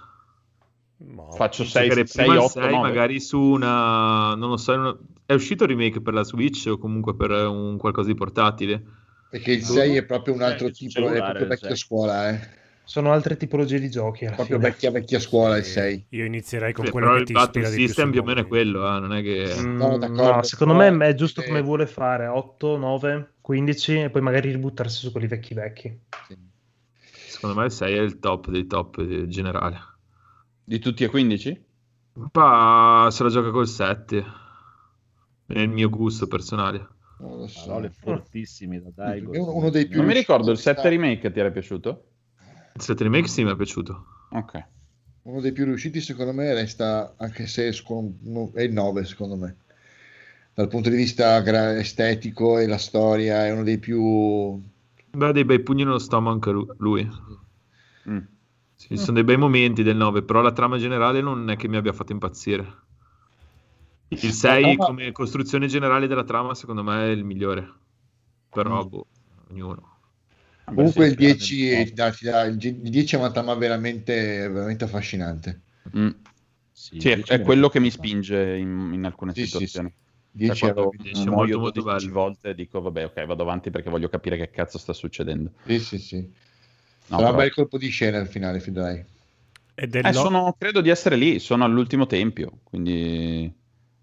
S1: No.
S6: faccio 6,
S5: Giocare
S6: 6,
S5: prima il
S6: 8,
S5: 6
S6: 9.
S5: magari su una... non lo so, una- è uscito il remake per la Switch o comunque per un qualcosa di portatile?
S2: Perché il 6 è proprio un altro tipo, è proprio
S3: il
S2: vecchia
S3: 6.
S2: scuola, eh.
S4: Sono altre tipologie di giochi. Alla
S2: Proprio
S4: fine.
S2: vecchia vecchia scuola il 6.
S1: Io inizierei con
S5: Beh,
S1: quello
S5: però
S1: che
S5: il
S1: ti
S5: Battle
S1: ispira di più
S5: System più o meno è quello, eh, non è che...
S4: Mm,
S2: No, d'accordo,
S4: no, secondo me è giusto
S2: eh,
S4: come vuole fare 8, 9, 15 e poi magari ributtarsi su quelli vecchi vecchi.
S5: Secondo me il 6 è il top dei top eh, generale.
S6: Di tutti e 15?
S5: Pa se la gioca col 7. Nel mio gusto personale.
S2: Non lo so.
S3: Parole fortissime da dai.
S2: Perché uno, dei più
S6: Non mi ricordo, il
S2: sta-
S6: 7 remake ti era piaciuto?
S5: Il 7 remake sì mi è piaciuto.
S6: Ok.
S2: Uno dei più riusciti secondo me resta, anche se è il 9 secondo me. Dal punto di vista gra- estetico e la storia è uno dei più
S5: Beh, dei bei pugni nello stomaco anche lu- lui.
S6: Mm.
S5: Sì, ci sono dei bei momenti del 9, però la trama generale non è che mi abbia fatto impazzire. Il 6
S2: trama-
S5: come costruzione generale della trama secondo me è il migliore. Però, boh, ognuno.
S2: Comunque il 10,
S6: sicuramente.
S2: ti dà- ti dà- il G- il 10 è una trama veramente, veramente affascinante.
S6: Mm.
S3: Sì,
S6: Sì, è, è quello che mi spinge in, in alcune
S2: Sì, sì,
S6: situazioni.
S2: sì.
S6: Cioè,
S2: 10
S6: quando
S2: è
S5: Dieci è
S6: muoio
S5: molto, molto
S6: 12
S5: bello.
S6: volte dico vabbè ok vado avanti perché voglio capire che cazzo sta succedendo.
S2: Sì, sì, sì.
S6: No,
S2: Sarà un
S6: però-
S2: bel colpo di scena al finale, fidai.
S6: Eh, sono, credo di essere lì, sono all'ultimo tempio, quindi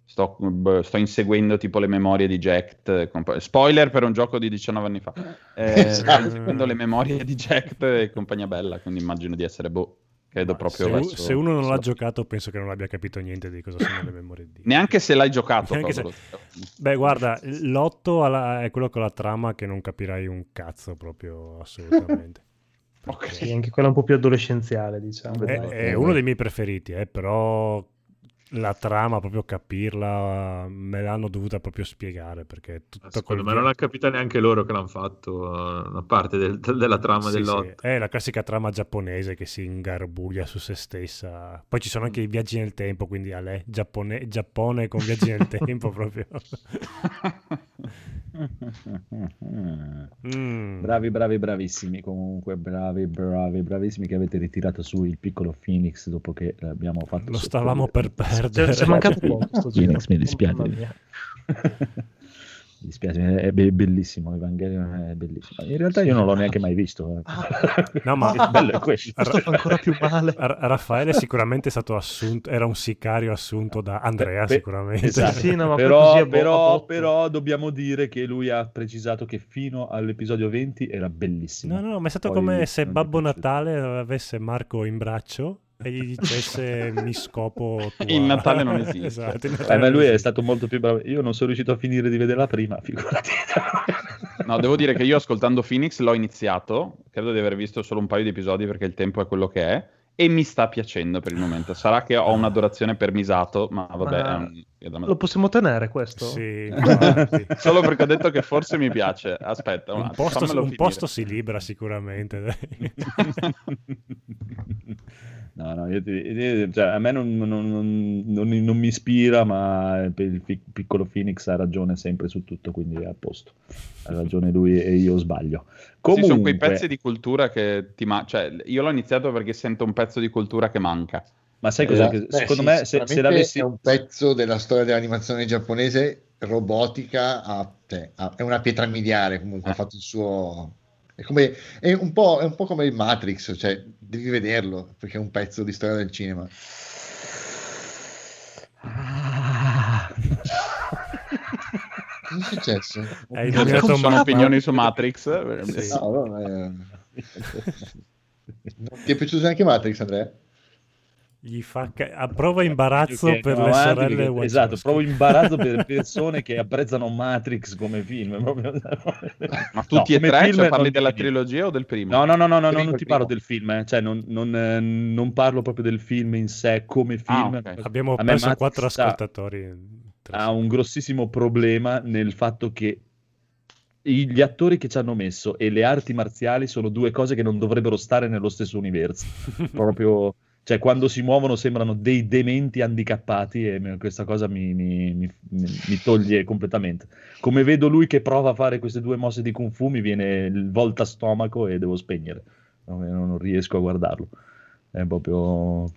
S6: sto, sto inseguendo tipo le memorie di Jack. compa- Spoiler per un gioco di 19 anni fa. Eh,
S2: Esatto.
S6: Sto inseguendo le memorie di Jack e compagnia bella, quindi immagino di essere boh, credo
S1: Ma
S6: proprio
S1: se,
S6: verso-
S1: se uno non l'ha
S6: verso-
S1: giocato, penso che non abbia capito niente di cosa sono le memorie di.
S6: Neanche se l'hai giocato,
S1: se-. Beh, guarda, l'8 alla- è quello con la trama che non capirai un cazzo proprio assolutamente.
S6: Ok.
S4: Sì, anche quella un po' più adolescenziale, diciamo.
S1: È, è uno dei miei preferiti, eh, però la trama, proprio capirla, me l'hanno dovuta proprio spiegare perché tutto
S5: Secondo me non l'ha capita neanche loro che l'hanno fatto, eh, una parte del- della trama
S1: Sì,
S5: dell'8.
S1: sì, È la classica trama giapponese che si ingarbuglia su se stessa. Poi ci sono anche i viaggi nel tempo, quindi a lei, Giappone, Giappone con viaggi nel tempo proprio. Mm.
S3: Bravi, bravi, bravissimi. Comunque, bravi, bravi, bravissimi che avete ritirato su il piccolo Phoenix dopo che l'abbiamo fatto.
S1: Lo stavamo per perdere.
S4: Ci è mancato poco.
S3: Phoenix, mi dispiace. Mi dispiace, è be- bellissimo. Evangelion è bellissimo. In realtà io non l'ho neanche mai visto. eh.
S1: No, ma-
S3: il bello è questo.
S4: Questo fa ancora più male.
S1: Ra- Raffaele sicuramente è stato assunto, era un sicario assunto da Andrea
S3: Beh,
S1: sicuramente.
S3: esatto.
S4: Sì, no,
S3: però, però, però dobbiamo dire che lui ha precisato che fino all'episodio 20 era bellissimo.
S1: No, no, no, ma è stato
S3: Poi
S1: come se Babbo. Natale avesse Marco in braccio e gli dicesse mi scopo tua.
S6: Il Natale non esiste.
S1: esatto, il
S3: Eh,
S1: Natale
S3: ma lui è stato molto più bravo. Io non sono riuscito a finire di vedere la prima, figurati.
S6: No, devo dire che io ascoltando Phoenix l'ho iniziato, credo di aver visto solo un paio di episodi perché il tempo è quello che è, e mi sta piacendo per il momento. Sarà che ho un'adorazione per Misato, ma vabbè,
S4: Ma
S6: è un-
S4: Lo possiamo tenere questo?
S1: Sì, infatti.
S6: solo perché ho detto che forse mi piace. Aspetta, un
S1: un, posto, un posto si libera sicuramente.
S3: No, no, io ti- io- cioè, a me non, non- non- non- non mi ispira, ma il fi- piccolo Phoenix ha ragione sempre su tutto, quindi è a posto. Ha ragione lui e io sbaglio.
S6: Sì,
S3: Comunque,
S6: sono quei pezzi di cultura che ti ma- cioè, io l'ho iniziato perché sento un pezzo di cultura che manca.
S3: Ma sai cos'è? Che,
S2: Beh,
S3: secondo
S2: sì,
S3: me, se, se l'avessi...
S2: è un pezzo della storia dell'animazione giapponese robotica, a- cioè, a- è una pietra miliare comunque,
S6: Eh.
S2: ha fatto il suo... È, come, è, un po', è un po' come il Matrix, cioè devi vederlo perché è un pezzo di storia del cinema.
S3: Ah.
S2: Cosa è successo?
S1: Hai
S6: sono
S1: Ma-
S6: opinioni su Matrix. eh,
S1: Sì.
S2: No, no, eh, non ti è piaciuto neanche Matrix, Andrea?
S1: Gli fa ca- a prova imbarazzo
S3: Ok,
S1: per
S3: andiamo
S1: le
S3: avanti,
S1: sorelle Wachowski.
S3: esatto, provo imbarazzo per persone che apprezzano Matrix come film. proprio-
S6: Ma tutti
S3: No,
S6: e tre,
S3: film
S6: cioè parli della
S3: dico.
S6: trilogia o del primo?
S3: No, no, no, no, no, non ti parlo del film, eh. cioè non, non, eh, non parlo proprio del film in sé come film.
S6: Ah, ok.
S1: Abbiamo
S3: A
S1: perso quattro ascoltatori.
S3: ha un grossissimo problema nel fatto che gli attori che ci hanno messo e le arti marziali sono due cose che non dovrebbero stare nello stesso universo. Proprio, cioè, quando si muovono sembrano dei dementi handicappati e questa cosa mi, mi- mi- mi- toglie completamente. Come vedo lui che prova a fare queste due mosse di Kung Fu, mi viene il volta stomaco e devo spegnere. Non, non riesco a guardarlo. È proprio,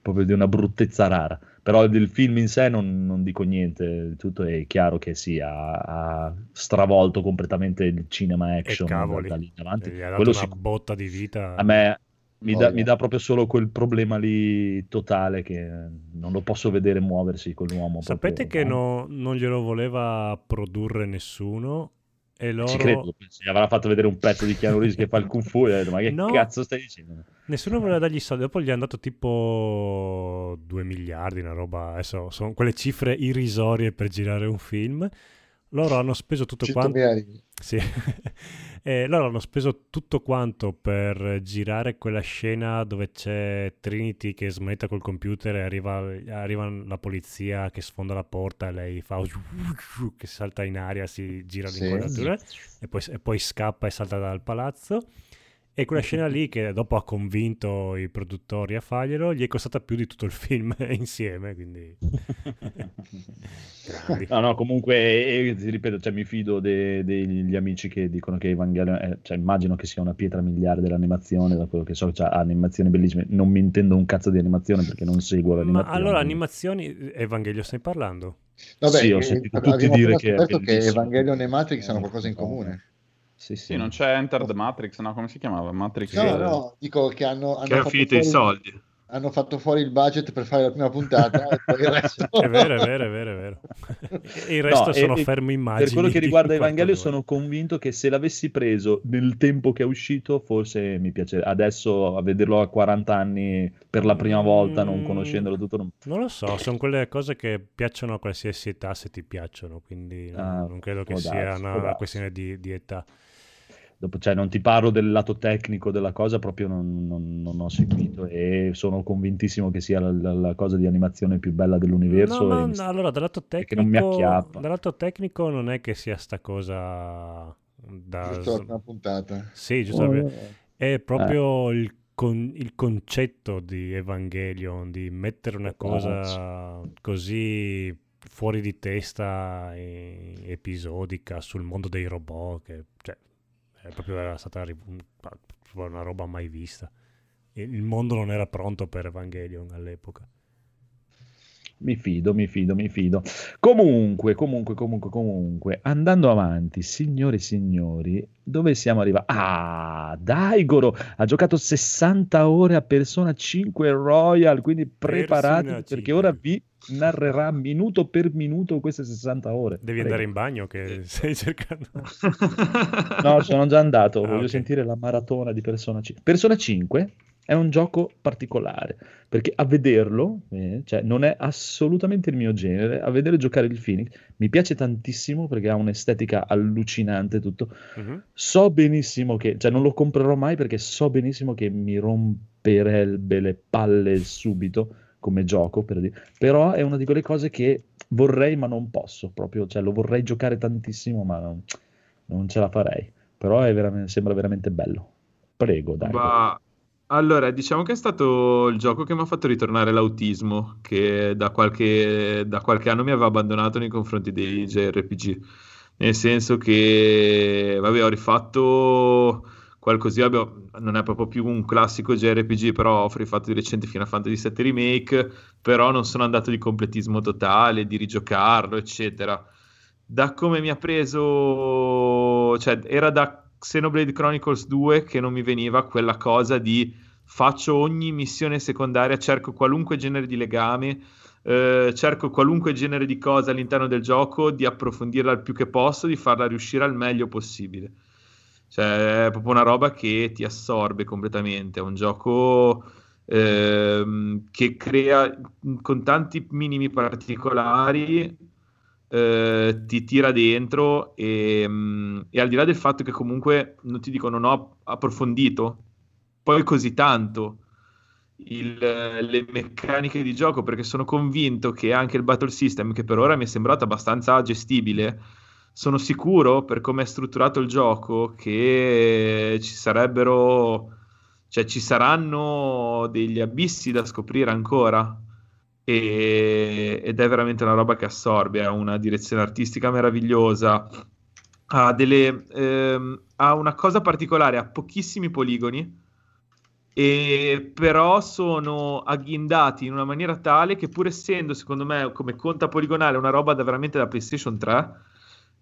S3: proprio di una bruttezza rara. Però del film in sé non, non dico niente, tutto è chiaro che sì, ha, ha stravolto completamente il cinema action da, lì in avanti.
S1: gli ha dato
S3: Quello
S1: una
S3: sicuro.
S1: botta di vita.
S3: A me mi dà,
S2: Voglia.
S3: mi dà proprio solo quel problema lì totale che non lo posso vedere muoversi quell'uomo.
S1: Sapete
S3: proprio-
S1: che no- non glielo voleva produrre nessuno e loro...
S3: Ci credo, si avrà fatto vedere un pezzo di Keanu Reeves che fa il Kung Fu e ha detto ma che
S1: No.
S3: cazzo stai dicendo?
S1: Nessuno voleva dargli soldi, dopo gli hanno dato tipo 2 miliardi, una roba, adesso sono quelle cifre irrisorie per girare un film. Loro hanno speso tutto
S2: 100.000
S1: quanto... Sì. Eh, loro hanno speso tutto quanto per girare quella scena dove c'è Trinity che smetta col computer e arriva, arriva la polizia che sfonda la porta e lei fa che salta in aria, si gira
S2: Sì.
S1: l'inquadratura e e poi scappa e salta dal palazzo. E quella scena lì che dopo ha convinto i produttori a farglielo, gli è costata più di tutto il film insieme, quindi...
S3: No, no, comunque, eh, ti ripeto, cioè, mi fido de- degli amici che dicono che Evangelion, è- cioè, immagino che sia una pietra miliare dell'animazione, da quello che so, cioè, ha animazioni bellissime. Non mi intendo un cazzo di animazione perché non seguo
S1: Ma
S3: l'animazione.
S1: allora, animazioni, Evangelio stai parlando?
S2: Vabbè,
S3: Sì, ho
S2: eh,
S3: sentito tutti dire che
S2: che. Evangelion e Matrix hanno
S3: Eh,
S2: qualcosa in
S3: no.
S2: comune.
S3: Sì, sì.
S6: Sì, non c'è Enter the Matrix, no? Come si chiamava? Matrix.
S2: No, no, dico che hanno, hanno
S5: Che hanno
S2: fatto
S5: finito i
S2: fuori-
S5: soldi.
S2: hanno fatto fuori il budget per fare la prima puntata e resto.
S1: È vero, è vero, è vero, è vero. E il resto
S3: No,
S1: sono
S3: e
S1: ferme immagini.
S3: Per quello che riguarda Evangelio, sono convinto che se l'avessi preso nel tempo che è uscito, forse mi piacerebbe. Adesso a vederlo a 40 anni per la prima volta, non
S1: Mm.
S3: conoscendolo tutto, non...
S1: Non lo so, sono quelle cose che piacciono a qualsiasi età se ti piacciono, quindi non,
S3: Ah,
S1: non credo che sia
S3: darsi,
S1: una, questione di, di età.
S3: Dopo, cioè, non ti parlo del lato tecnico della cosa, proprio non, non- non ho seguito e sono convintissimo che sia la, la- la cosa di animazione più bella dell'universo.
S1: No, no,
S3: sta-
S1: allora, dal lato
S3: perché non mi
S1: tecnico,
S3: acchiappa.
S1: dal lato tecnico non è che sia sta cosa da...
S2: Giusto prima puntata.
S1: Sì, giusto.
S3: Oh,
S1: È proprio il, con- il concetto di Evangelion, di mettere una cosa così fuori di testa e episodica sul mondo dei robot, che cioè, è proprio era stata una roba mai vista. Il mondo non era pronto per Evangelion all'epoca.
S3: Mi fido, mi fido, mi fido. Comunque, comunque, comunque, comunque, andando avanti, signori e signori, dove siamo arrivati? Ah, Daigoro ha giocato 60 ore a Persona 5 Royal, quindi preparatevi
S1: Persona
S3: perché
S1: 5.
S3: ora vi narrerà minuto per minuto queste 60 ore.
S1: Devi
S3: Prego.
S1: andare in bagno che stai cercando.
S3: No, sono già andato,
S1: Ah,
S3: voglio
S1: ok.
S3: sentire la maratona di Persona 5. Persona 5 è un gioco particolare, perché a vederlo, eh, cioè non è assolutamente il mio genere, a vedere giocare il Phoenix mi piace tantissimo perché ha un'estetica allucinante tutto.
S1: Mhm.
S3: So benissimo che, cioè non lo comprerò mai perché so benissimo che mi romperebbe le palle subito come gioco, per dire. Però è una di quelle cose che vorrei ma non posso, proprio, cioè lo vorrei giocare tantissimo ma non, non ce la farei. Però veramente- sembra veramente bello. Prego, dai.
S5: Ma allora, diciamo che è stato il gioco che mi ha fatto ritornare l'autismo, che da qualche, da qualche anno mi aveva abbandonato nei confronti dei JRPG. Nel senso che, vabbè, ho rifatto qualcosina, vabbè, non è proprio più un classico JRPG, però ho rifatto di recente Final Fantasy VII Remake, però non sono andato di completismo totale, di rigiocarlo, eccetera. Da come mi ha preso, cioè era da Xenoblade Chronicles 2 che non mi veniva quella cosa di faccio ogni missione secondaria, cerco qualunque genere di legame, eh, cerco qualunque genere di cosa all'interno del gioco, di approfondirla il più che posso, di farla riuscire al meglio possibile. Cioè, è proprio una roba che ti assorbe completamente. È un gioco ehm, che crea con tanti minimi particolari, eh, ti tira dentro e, mm, e al di là del fatto che comunque, non ti dico, non ho approfondito poi così tanto il- le meccaniche di gioco perché sono convinto che anche il battle system, che per ora mi è sembrato abbastanza gestibile, sono sicuro per come è strutturato il gioco che ci sarebbero, cioè ci saranno degli abissi da scoprire ancora. E- ed è veramente una roba che assorbe, ha una direzione artistica meravigliosa, ha, delle, ehm, ha una cosa particolare, ha pochissimi poligoni, e però sono agghindati in una maniera tale che pur essendo secondo me come conta poligonale una roba da veramente da PlayStation 3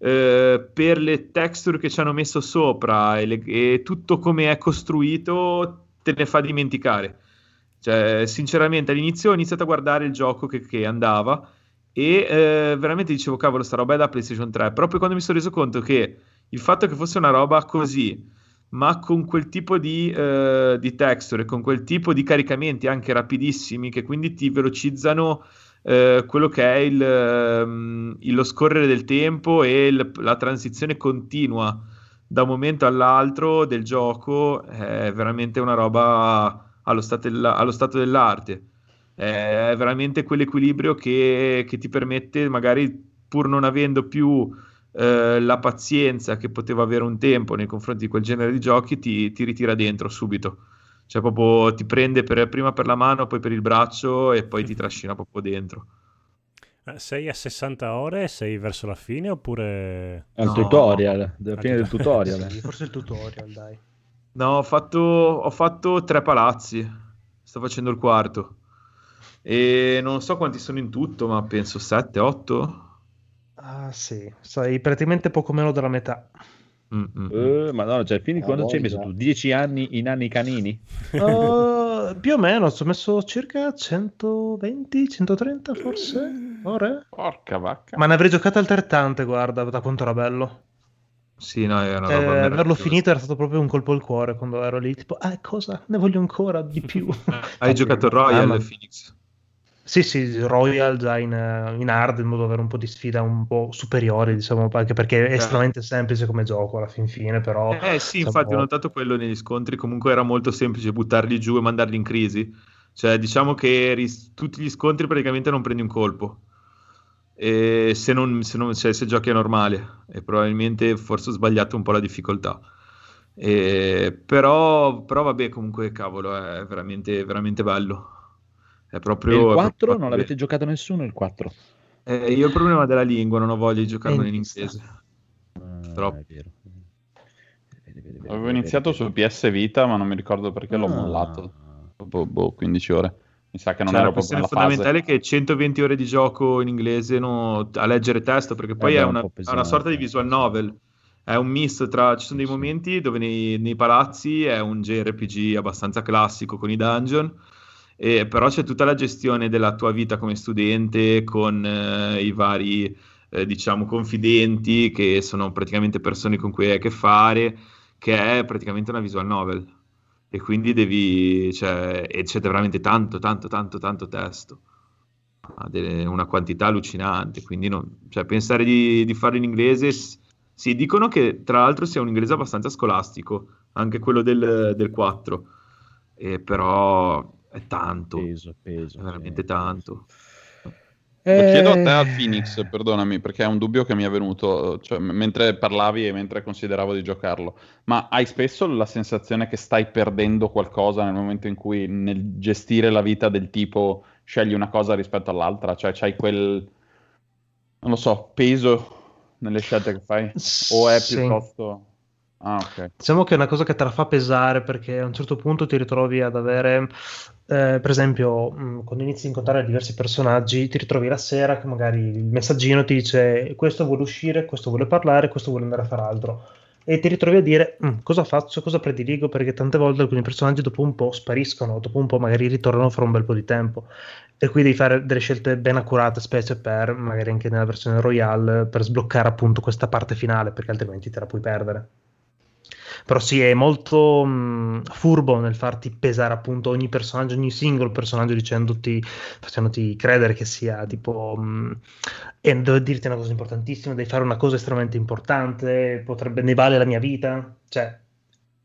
S5: eh, per le texture che ci hanno messo sopra e, le- e tutto come è costruito te ne fa dimenticare. Cioè sinceramente all'inizio ho iniziato a guardare il gioco che, che andava e eh, veramente dicevo cavolo sta roba è da PlayStation 3 proprio quando mi sono reso conto che il fatto che fosse una roba così ma con quel tipo di, eh, di texture, con quel tipo di caricamenti anche rapidissimi che quindi ti velocizzano eh, quello che è ehm, il- lo scorrere del tempo e il- la transizione continua da un momento all'altro del gioco è veramente una roba allo stato, allo stato dell'arte. È veramente quell'equilibrio che, che ti permette, magari pur non avendo più eh, la pazienza che poteva avere un tempo nei confronti di quel genere di giochi, ti, ti ritira dentro subito. Cioè, proprio ti prende per- prima per la mano, poi per il braccio e poi ti trascina proprio dentro.
S1: Eh, Sei a 60 ore? Sei verso la fine oppure...
S3: È il
S5: No.
S3: tutorial, della fine del tutorial.
S4: Sì, forse il tutorial, dai.
S5: No, ho fatto, ho fatto tre palazzi. Sto facendo il quarto. E non so quanti sono in tutto, ma penso 7, 8.
S4: Ah, sì, sei praticamente poco meno della metà.
S3: Eh, ma no, cioè, quindi quando ci hai messo tu? 10 anni in anni canini?
S4: Uh, più o meno, ci ho messo circa 120, 130 forse ore.
S6: Porca vacca.
S4: Ma ne avrei giocate altrettante, guarda, da quanto era bello.
S5: Sì, no, è una
S4: Eh,
S5: roba
S4: averlo finito era stato proprio un colpo al cuore quando ero lì, tipo, ah, cosa? Ne voglio ancora di più.
S5: Hai giocato Royal,
S4: Ah, ma-
S5: Phoenix?
S4: Sì, sì, Royal già in, in hard, in modo da avere un po' di sfida un po' superiore, diciamo, anche perché è estremamente semplice come gioco alla fin fine, però...
S5: Eh sì, infatti ho notato quello negli scontri, comunque era molto semplice buttarli giù e mandarli in crisi. Cioè, diciamo che ris- tutti gli scontri praticamente non prendi un colpo. E se, non, se, non- cioè, se giochi a normale, e probabilmente forse ho sbagliato un po' la difficoltà. E- però, però vabbè, comunque, cavolo, è veramente, veramente bello. È
S3: E
S5: proprio...
S3: il
S5: è
S3: 4
S5: proprio
S3: non l'avete giocato nessuno, il 4?
S5: Eh, io ho il problema della lingua, non ho voglia di giocarlo
S4: Eh,
S5: in inglese. Troppo.
S3: Ah, è vero.
S6: Avevo iniziato su PS Vita, ma non mi ricordo perché l'ho
S3: Ah.
S6: mollato. Dopo boh, 15 ore. Mi sa che non
S5: Cioè,
S6: ero
S5: la
S6: proprio
S5: questione
S6: nella
S5: fondamentale
S6: fase.
S5: è che 120 ore di gioco in inglese no, a leggere testo, perché poi
S3: Eh
S5: è,
S3: è un
S5: una,
S3: po'
S5: è una
S3: pesante,
S5: sorta di
S3: eh,
S5: visual novel. È un misto tra. Ci sono dei
S3: Sì.
S5: momenti dove nei, nei palazzi è un JRPG abbastanza classico con i dungeon, e però c'è tutta la gestione della tua vita come studente con eh, i vari, eh, diciamo, confidenti che sono praticamente persone con cui hai a che fare, che è praticamente una visual novel. E quindi devi, cioè, e c'è veramente tanto, tanto, tanto, tanto testo. Ha una quantità allucinante. Quindi non- cioè, pensare di, di farlo in inglese, sì, dicono che tra l'altro sia un inglese abbastanza scolastico, anche quello del, del 4. E però è tanto,
S3: Peso, peso.
S5: è veramente
S3: sì.
S5: tanto.
S6: Lo chiedo a te
S3: Eh,
S6: al Phoenix, perdonami, perché è un dubbio che mi è venuto, cioè, mentre parlavi e mentre consideravo di giocarlo. Ma hai spesso la sensazione che stai perdendo qualcosa nel momento in cui nel gestire la vita del tipo scegli una cosa rispetto all'altra? Cioè c'hai quel, non lo so, peso nelle scelte che fai? O è
S4: Sì.
S6: piuttosto... Ah, ok.
S4: Diciamo che è una cosa che te la fa pesare perché a un certo punto ti ritrovi ad avere, eh, per esempio, mh, quando inizi a incontrare diversi personaggi, ti ritrovi la sera che magari il messaggino ti dice questo vuole uscire, questo vuole parlare, questo vuole andare a fare altro. E ti ritrovi a dire "Mm, cosa faccio, cosa prediligo, perché tante volte alcuni personaggi dopo un po' spariscono, dopo un po' magari ritornano fra un bel po' di tempo. E qui devi fare delle scelte ben accurate, specie per, magari anche nella versione Royale, per sbloccare appunto questa parte finale, perché altrimenti te la puoi perdere. Però sì, è molto mh, furbo nel farti pesare appunto ogni personaggio, ogni singolo personaggio dicendoti, facendoti credere che sia tipo... mh, e devo dirti una cosa importantissima, devi fare una cosa estremamente importante, potrebbe, ne vale la mia vita, cioè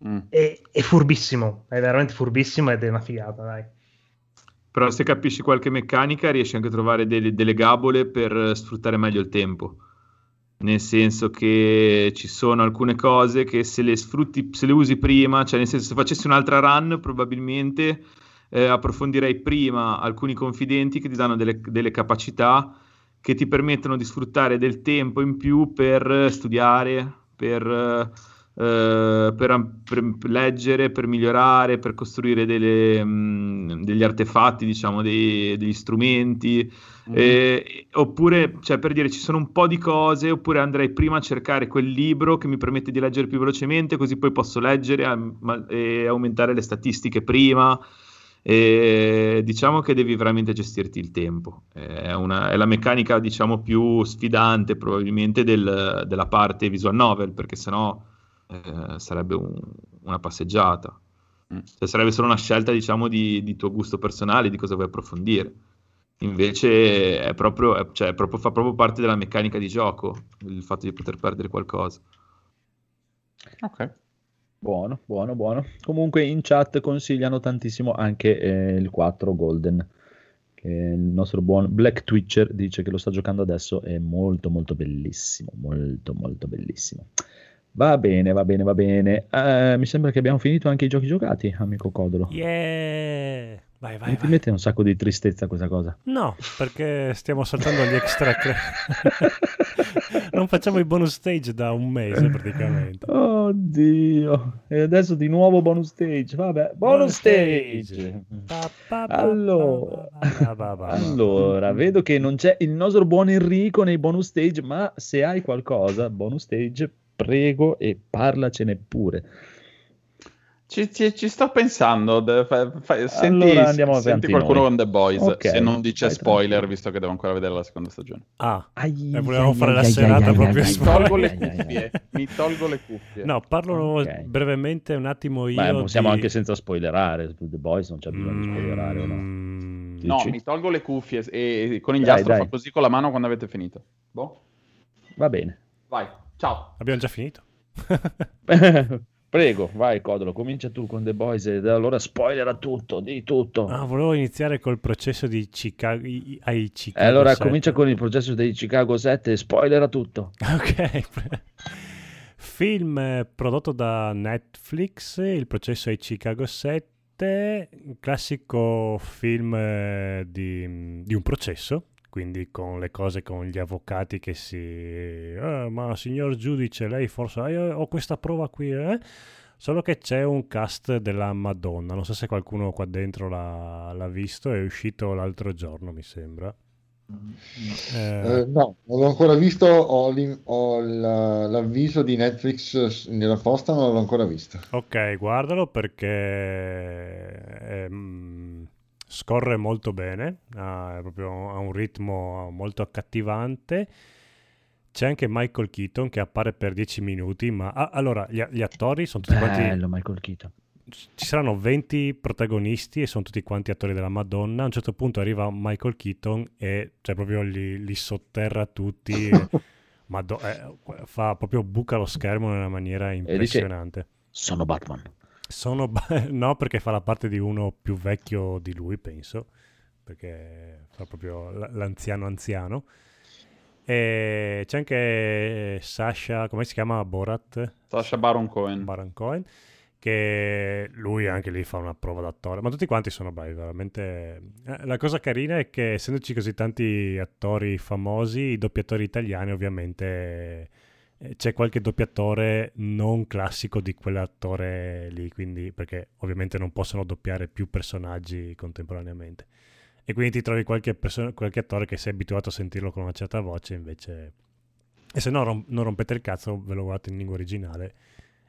S6: Mm.
S4: è, è furbissimo, è veramente furbissimo ed è una figata, dai.
S5: Però se capisci qualche meccanica riesci anche a trovare delle, delle gabole per sfruttare meglio il tempo. Nel senso che ci sono alcune cose che se le sfrutti, se le usi prima, cioè nel senso se facessi un'altra run probabilmente eh, approfondirei prima alcuni confidenti che ti danno delle, delle capacità che ti permettono di sfruttare del tempo in più per studiare, per, eh, per am- per leggere, per migliorare, per costruire delle, mh, degli artefatti, diciamo, dei- degli strumenti.
S6: Mhm.
S5: Eh, oppure, cioè, per dire, ci sono un po' di cose, oppure andrei prima a cercare quel libro che mi permette di leggere più velocemente, così poi posso leggere am- ma- e aumentare le statistiche prima. E diciamo che devi veramente gestirti il tempo. È, una- è la meccanica, diciamo, più sfidante probabilmente del- della parte visual novel, perché sennò eh, sarebbe un- una passeggiata.
S6: Mm.
S5: Cioè, sarebbe solo una scelta, diciamo, di, di tuo gusto personale, di cosa vuoi approfondire. Invece è proprio, è- cioè, è proprio- fa proprio parte della meccanica di gioco il fatto di poter perdere qualcosa.
S6: Ok.
S3: Buono, buono, buono. Comunque in chat consigliano tantissimo anche eh, il 4 Golden, che il nostro buon Black Twitcher dice che lo sta giocando adesso, è molto molto bellissimo, molto molto bellissimo. Va bene, va bene, va bene. Eh, mi sembra che abbiamo finito anche i giochi giocati, amico Codolo.
S1: Yeah! Vai, vai,
S3: Non ti
S1: vai.
S3: mette un sacco di tristezza questa cosa?
S1: No, perché stiamo saltando gli extra. non facciamo i bonus stage da un mese praticamente.
S3: Oddio, e adesso di nuovo bonus stage. Vabbè, bonus stage.
S1: Pa, pa, pa,
S3: Allora,
S1: pa, pa, pa, pa.
S3: allora, vedo che non c'è il nostro buon Enrico nei bonus stage, ma se hai qualcosa, bonus stage, prego e parlacene pure.
S6: Ci, ci- ci sto pensando. de- fa- fa- senti
S3: Allora andiamo
S6: senti qualcuno
S3: noi.
S6: con The Boys,
S3: Ok,
S6: se non dice
S3: vai
S6: spoiler,
S3: tranquillo.
S6: visto che devo ancora vedere la seconda stagione.
S1: Ah,
S3: Ai,
S1: e volevamo
S3: ai,
S1: fare la
S3: ai, ai,
S1: serata
S3: ai,
S1: proprio
S3: ai, ai,
S6: tolgo le
S3: ai, ai, ai.
S6: cuffie. Mi tolgo le cuffie.
S1: No, parlo
S3: Ok.
S1: brevemente un attimo io.
S3: Beh, possiamo
S1: di-
S3: anche senza spoilerare. su The Boys non c'è bisogno di spoilerare. no?
S1: Mm,
S6: No, mi tolgo le cuffie e, e con il
S3: Dai, dai.
S6: fa così con la mano quando avete finito. Boh.
S3: Va bene.
S6: Vai, ciao.
S1: Abbiamo già finito.
S3: Prego, vai Codolo, comincia tu con The Boys e allora spoilera tutto, di tutto.
S1: Ah, volevo iniziare col processo di Chicago i- ai Chicago.
S3: allora
S1: 7.
S3: comincia con il processo dei Chicago 7 e spoilera tutto.
S1: Ok. Film eh, prodotto da Netflix, Il processo ai Chicago 7, classico film eh, di, di un processo, quindi con le cose con gli avvocati che si... "Eh, ma signor giudice, lei forse... "Ah, io ho questa prova qui, eh?" Solo che c'è un cast della Madonna, non so se qualcuno qua dentro l'ha, l'ha visto, è uscito l'altro giorno mi sembra. Eh,
S2: Eh, no, non l'ho ancora visto, ho, ho la- l'avviso di Netflix nella posta, non l'ho ancora visto.
S1: Ok, guardalo perché ehm, scorre molto bene, ha, proprio, ha un ritmo molto accattivante. C'è anche Michael Keaton che appare per 10 minuti, ma ah, allora gli, gli attori sono tutti quanti
S3: Bello Michael Keaton.
S1: ci saranno 20 protagonisti e sono tutti quanti attori della Madonna. A un certo punto arriva Michael Keaton e cioè, proprio li, li sotterra tutti. Maddo- eh, fa proprio buca lo schermo in una maniera
S3: dice-
S1: impressionante.
S3: Sono Batman.
S1: Sono no, perché fa la parte di uno più vecchio di lui, penso. Perché fa proprio l'anziano anziano. E c'è anche Sasha, come si chiama? Borat?
S6: Sasha Baron Cohen.
S1: Baron Cohen, che lui anche lì fa una prova d'attore, ma tutti quanti sono bravi, veramente. Eh, La cosa carina è che essendoci così tanti attori famosi, i doppiatori italiani ovviamente c'è qualche doppiatore non classico di quell'attore lì, quindi perché ovviamente non possono doppiare più personaggi contemporaneamente. E quindi ti trovi qualche, perso- qualche attore che sei abituato a sentirlo con una certa voce, invece... E se no rom- non rompete il cazzo, ve lo guardate in lingua originale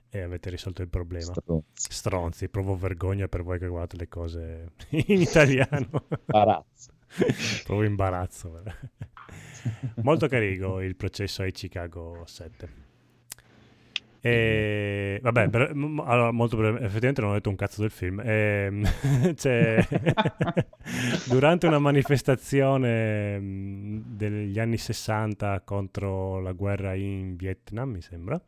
S1: e avete risolto il problema.
S3: Stronzi.
S1: Stronzi, provo vergogna per voi che guardate le cose in italiano.
S3: Imbarazzo.
S1: provo imbarazzo. Molto carino il processo ai Chicago 7. E vabbè, bre- m- allora, molto breve, effettivamente non ho detto un cazzo del film. Ehm, c'è- durante una manifestazione degli anni 60 contro la guerra in Vietnam, mi sembra,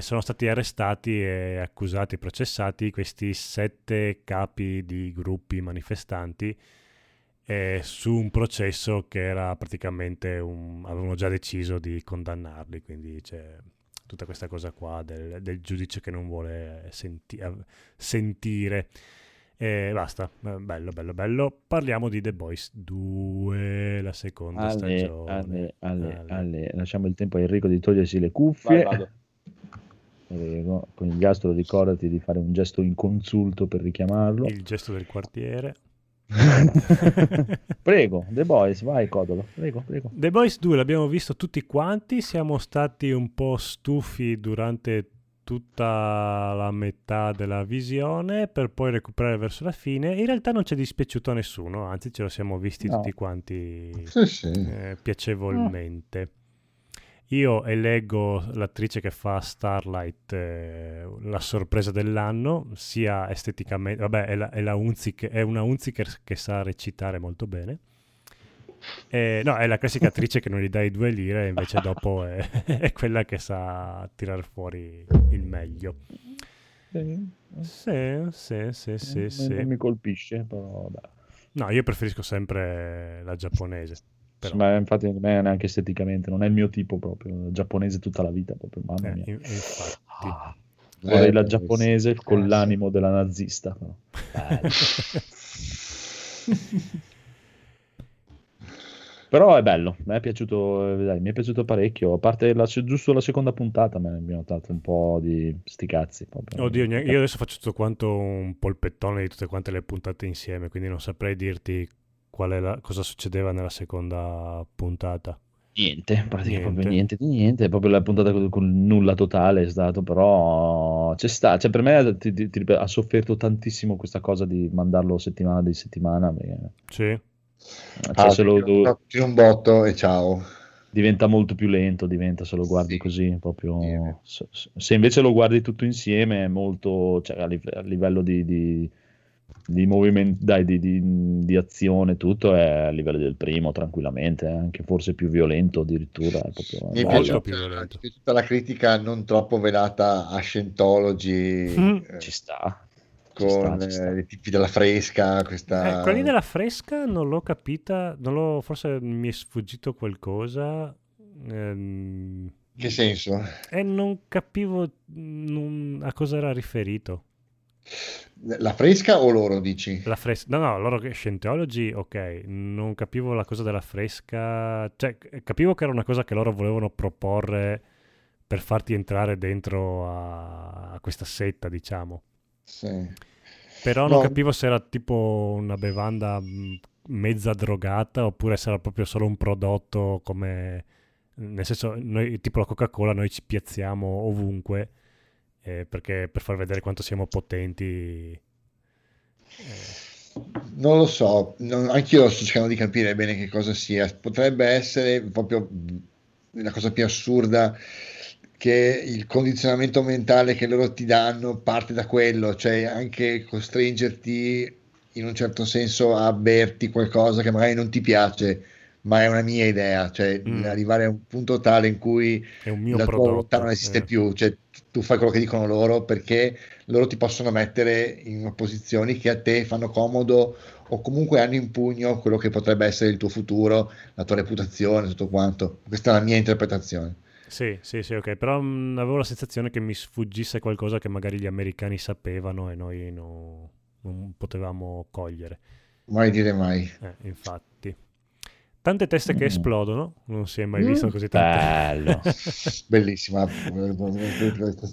S1: sono stati arrestati e accusati e processati questi sette capi di gruppi manifestanti eh, su un processo che era praticamente un... avevano già deciso di condannarli, quindi c'è tutta questa cosa qua del, del giudice che non vuole senti- sentire. E basta, Eh, bello, bello, bello. Parliamo di The Boys 2, la seconda
S3: Ale,
S1: stagione.
S3: ale, ale,
S1: Ale.
S3: Lasciamo il tempo a Enrico di togliersi le
S6: Vai,
S3: cuffie.
S6: vado.
S3: Prego. Con il gastro ricordati di fare un gesto inconsulto per richiamarlo.
S1: Il gesto del quartiere.
S3: prego, The Boys, vai Codolo. Prego, prego.
S1: The Boys 2 l'abbiamo visto tutti quanti, siamo stati un po' stufi durante tutta la metà della visione per poi recuperare verso la fine. In realtà non ci è dispiaciuto a nessuno, anzi ce lo siamo visti
S3: No.
S1: tutti quanti
S2: Sì, sì.
S1: eh, piacevolmente. Io eleggo l'attrice che fa Starlight eh, la sorpresa dell'anno, sia esteticamente, vabbè, è, la, è, la Unzic- è una Unziker che sa recitare molto bene. Eh, no, è la classica attrice che non gli dai due lire, invece dopo è, è quella che sa tirare fuori il meglio.
S3: Sì,
S1: Sì, sì, sì, sì,
S3: non,
S1: sì.
S3: non mi colpisce, però.
S1: No, io preferisco sempre la giapponese. Però.
S3: Ma infatti a me neanche esteticamente, non è il mio tipo proprio, giapponese tutta la vita proprio, mamma
S1: Eh,
S3: mia.
S1: in- infatti.
S3: Ah, vorrei
S2: Eh,
S3: la giapponese
S2: sì.
S3: con
S2: Eh,
S3: l'animo della nazista. però. Bello. Però è bello, mi è piaciuto, eh, dai, mi è piaciuto parecchio, a parte la, giusto la seconda puntata me ne ho notato un po' di sti cazzi. proprio.
S1: Oddio, io adesso faccio tutto quanto un polpettone di tutte quante le puntate insieme, quindi non saprei dirti la- cosa succedeva nella seconda puntata.
S3: Niente, praticamente
S1: Niente.
S3: niente di niente, è proprio la puntata con, con nulla totale è stato, però c'è sta, cioè per me ti- ti- ti ha sofferto tantissimo questa cosa di mandarlo settimana di settimana, perché,
S1: Sì,
S3: cioè,
S2: Ah,
S3: se lo-
S2: un botto e ciao.
S3: diventa molto più lento, diventa se lo guardi
S2: Sì.
S3: così, proprio
S2: Sì.
S3: se, se invece lo guardi tutto insieme è molto, cioè, a, live- a livello di, di, di movimento, dai, di, di, di azione, tutto è a livello del primo tranquillamente, eh, anche forse più violento addirittura, è proprio
S2: Mi è piaciuta, piaciuta la critica non troppo velata a Scientology
S1: Mm.
S2: eh,
S3: Ci sta.
S2: con
S3: sta, ci sta.
S2: eh, i tipi della fresca, questa...
S1: Eh, quelli della fresca non l'ho capita, non l'ho, forse mi è sfuggito qualcosa ehm,
S2: Che senso?
S1: e non capivo non- a cosa era riferito.
S2: La fresca o loro dici?
S1: La fresca, no, no, loro che Scientology, ok, non capivo la cosa della fresca, cioè capivo che era una cosa che loro volevano proporre per farti entrare dentro a, a questa setta, diciamo.
S2: Sì.
S1: Però non
S2: No.
S1: capivo se era tipo una bevanda mh, mezza drogata oppure se era proprio solo un prodotto come... Nel senso, noi, tipo la Coca-Cola, noi ci piazziamo ovunque eh, perché per far vedere quanto siamo potenti. Eh,
S2: Non lo so, non- anch'io sto cercando di capire bene che cosa sia. Potrebbe essere proprio la cosa più assurda che il condizionamento mentale che loro ti danno parte da quello, cioè anche costringerti in un certo senso a berti qualcosa che magari non ti piace, ma è una mia idea, cioè
S1: Mm.
S2: arrivare a un punto tale in cui la tua volontà non esiste
S1: eh.
S2: più, cioè tu fai quello che dicono loro perché loro ti possono mettere in posizioni che a te fanno comodo o comunque hanno in pugno quello che potrebbe essere il tuo futuro, la tua reputazione, tutto quanto. Questa è la mia interpretazione.
S1: Sì, sì, sì, ok, però mh, avevo la sensazione che mi sfuggisse qualcosa che magari gli americani sapevano e noi no- non potevamo cogliere.
S2: Mai dire mai.
S1: Eh, infatti. Tante teste che
S3: Mm.
S1: esplodono, non si è mai
S2: Mm.
S1: visto così tante.
S3: Bello.
S2: Bellissima.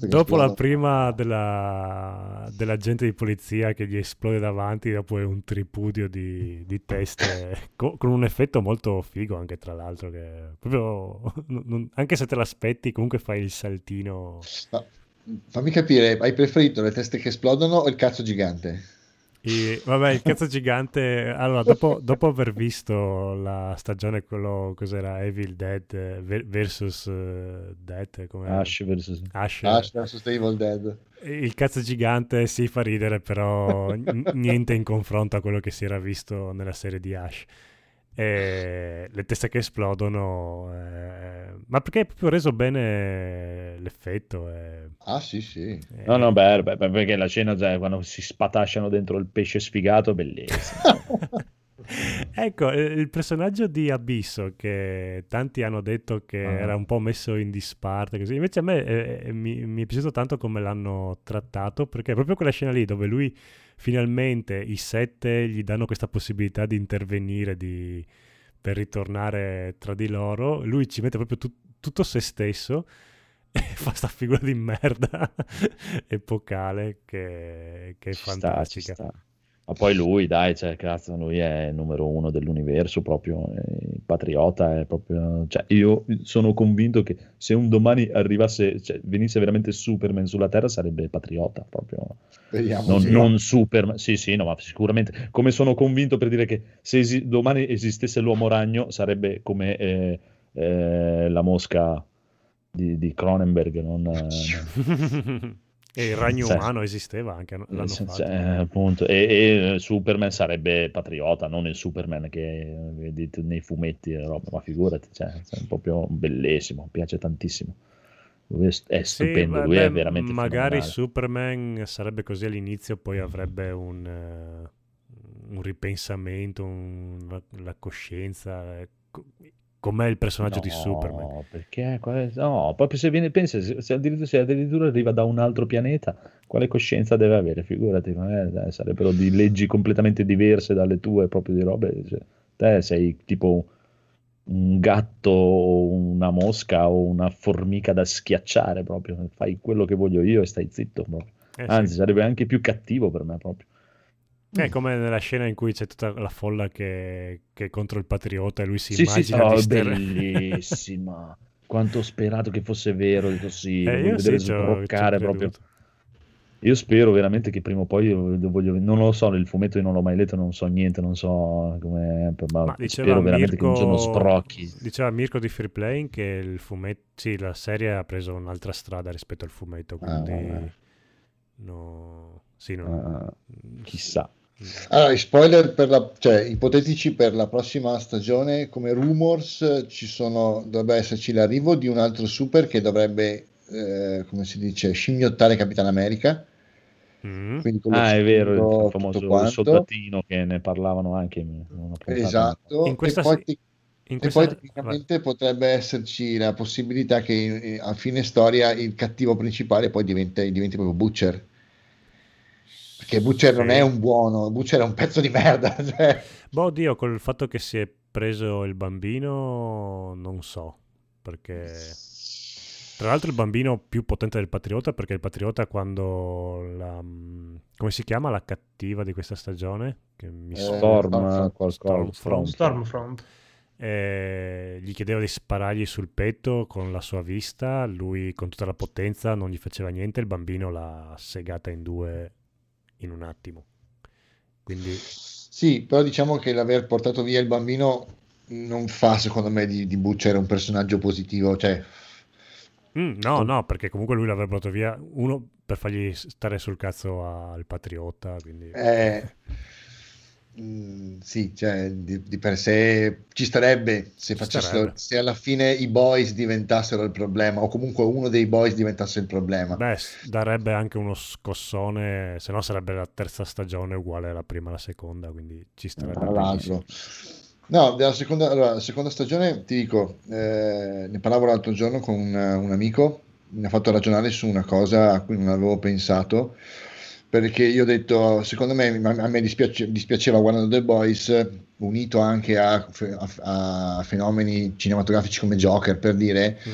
S1: Dopo la prima della, dell'agente di polizia che gli esplode davanti, dopo è un tripudio di, di teste co- con un effetto molto figo anche tra l'altro, che proprio non- non- anche se te l'aspetti comunque fai il saltino.
S2: Ma fammi capire, hai preferito le teste che esplodono o il cazzo gigante?
S1: E, vabbè, il cazzo gigante. Allora, dopo, dopo aver visto la stagione, quello cos'era Evil Dead versus eh, Dead, come
S3: Ash versus...
S1: Ash,
S2: Ash vs Evil Dead.
S1: il cazzo gigante si fa ridere, però n- niente in confronto a quello che si era visto nella serie di Ash. E le teste che esplodono, eh, ma perché è proprio reso bene l'effetto. eh,
S2: Ah sì sì.
S1: eh,
S3: No, no, beh, beh, perché la scena cioè, quando si spatasciano dentro il pesce sfigato è bellissima.
S1: Ecco, eh, il personaggio di Abisso che tanti hanno detto che
S3: Ah.
S1: era un po' messo in disparte, così. Invece a me eh, eh, mi, mi è piaciuto tanto come l'hanno trattato, perché proprio quella scena lì dove lui finalmente i sette gli danno questa possibilità di intervenire, di- per ritornare tra di loro, lui ci mette proprio tut- tutto se stesso e fa sta figura di merda epocale che, che è
S3: ci sta,
S1: fantastica.
S3: sta. Ma poi lui, dai, cioè, cazzo, lui è il numero uno dell'universo, proprio è il patriota, è proprio... Cioè, io sono convinto che se un domani arrivasse, cioè, venisse veramente Superman sulla Terra, sarebbe patriota, proprio...
S2: Speriamo.
S3: Non,
S2: sì.
S3: non Superman, sì, sì, no, ma sicuramente. Come sono convinto per dire che se esi- domani esistesse l'uomo ragno, sarebbe come eh, eh, la mosca di, di Cronenberg. Non, eh,
S1: e il ragno
S3: Cioè,
S1: umano esisteva anche,
S3: Eh,
S1: fatto.
S3: cioè, appunto, e, e Superman sarebbe patriota, non il Superman che vedete nei fumetti e roba, ma figurati, cioè, è proprio bellissimo, mi piace tantissimo. Lui è, è
S1: Sì,
S3: stupendo,
S1: beh,
S3: lui è veramente
S1: magari
S3: fenomenale.
S1: Superman sarebbe così all'inizio, poi avrebbe un, eh, un ripensamento, un- la, la coscienza. Co- Com'è il personaggio di Superman?
S3: No, perché? No, proprio se viene, pensa, se, addirittura, se addirittura arriva da un altro pianeta, quale coscienza deve avere? Figurati, eh, sarebbero di leggi completamente diverse dalle tue, proprio di robe. cioè, te sei tipo un gatto o una mosca o una formica da schiacciare proprio, fai quello che voglio io e stai zitto proprio.
S1: Eh, sì.
S3: Anzi, sarebbe anche più cattivo per me proprio.
S1: È come nella scena in cui c'è tutta la folla che, che è contro il patriota e lui si
S3: Sì, sì,
S1: immagina
S3: oh,
S1: di ster-
S3: bellissima. Quanto ho sperato che fosse vero, detto sì,
S1: Eh, io sì,
S3: sbroccare proprio. Io spero veramente che prima o poi io voglio, non lo so, il fumetto io non l'ho mai letto, non so niente, non so come, ma,
S1: Ma
S3: spero veramente che un giorno
S1: Mirko,
S3: sbrocchi.
S1: diceva Mirko di Free Playing che il fumetto, sì, la serie ha preso un'altra strada rispetto al fumetto,
S3: Ah,
S1: quindi
S3: vabbè.
S1: no, sì, no,
S3: Ah, chissà.
S2: Allora, i spoiler per la, cioè, ipotetici per la prossima stagione, come rumors, ci sono, dovrebbe esserci l'arrivo di un altro super che dovrebbe, eh, come si dice, scimmiottare Capitan America.
S1: Mm.
S3: Ah, è vero, il famoso soldatino che ne parlavano anche in una puntata.
S2: Esatto,
S1: In questa
S2: e poi, te-
S1: in
S2: e
S1: questa-
S2: poi tecnicamente potrebbe esserci la possibilità che eh, a fine storia il cattivo principale poi diventa- diventi proprio Butcher. Perché Butcher non
S1: Sì.
S2: è un buono, Butcher è un pezzo di merda. cioè.
S1: Boh, oddio, col fatto che si è preso il bambino, non so, perché... Tra l'altro il bambino più potente del Patriota, perché il Patriota quando la... come si chiama la cattiva di questa stagione? Che mi
S2: Eh.
S3: Storm,
S2: Stormfront.
S1: Stormfront.
S3: Stormfront.
S1: Eh, gli chiedeva di sparargli sul petto con la sua vista, lui con tutta la potenza non gli faceva niente, il bambino l'ha segata in due in un attimo. Quindi
S2: Sì, però diciamo che l'aver portato via il bambino non fa, secondo me, di, di Butcher un personaggio positivo. Cioè,
S1: Mm, no, no, perché comunque lui l'avrebbe portato via uno per fargli stare sul cazzo al patriota, quindi
S2: eh, mm, sì, cioè, di, di per sé ci starebbe se,
S1: Ci
S2: facessero,
S1: starebbe.
S2: se alla fine i boys diventassero il problema, o comunque uno dei boys diventasse il problema.
S1: beh, darebbe anche uno scossone, se no sarebbe la terza stagione uguale alla prima e alla seconda, quindi ci starebbe
S2: Tra l'altro. No, della seconda, allora, la seconda stagione ti dico, eh, ne parlavo l'altro giorno con un, un amico, mi ha fatto ragionare su una cosa a cui non avevo pensato, perché io ho detto, secondo me, a me dispiace- dispiaceva guardando The Boys, unito anche a, a- a fenomeni cinematografici come Joker, per dire,
S1: Mhm.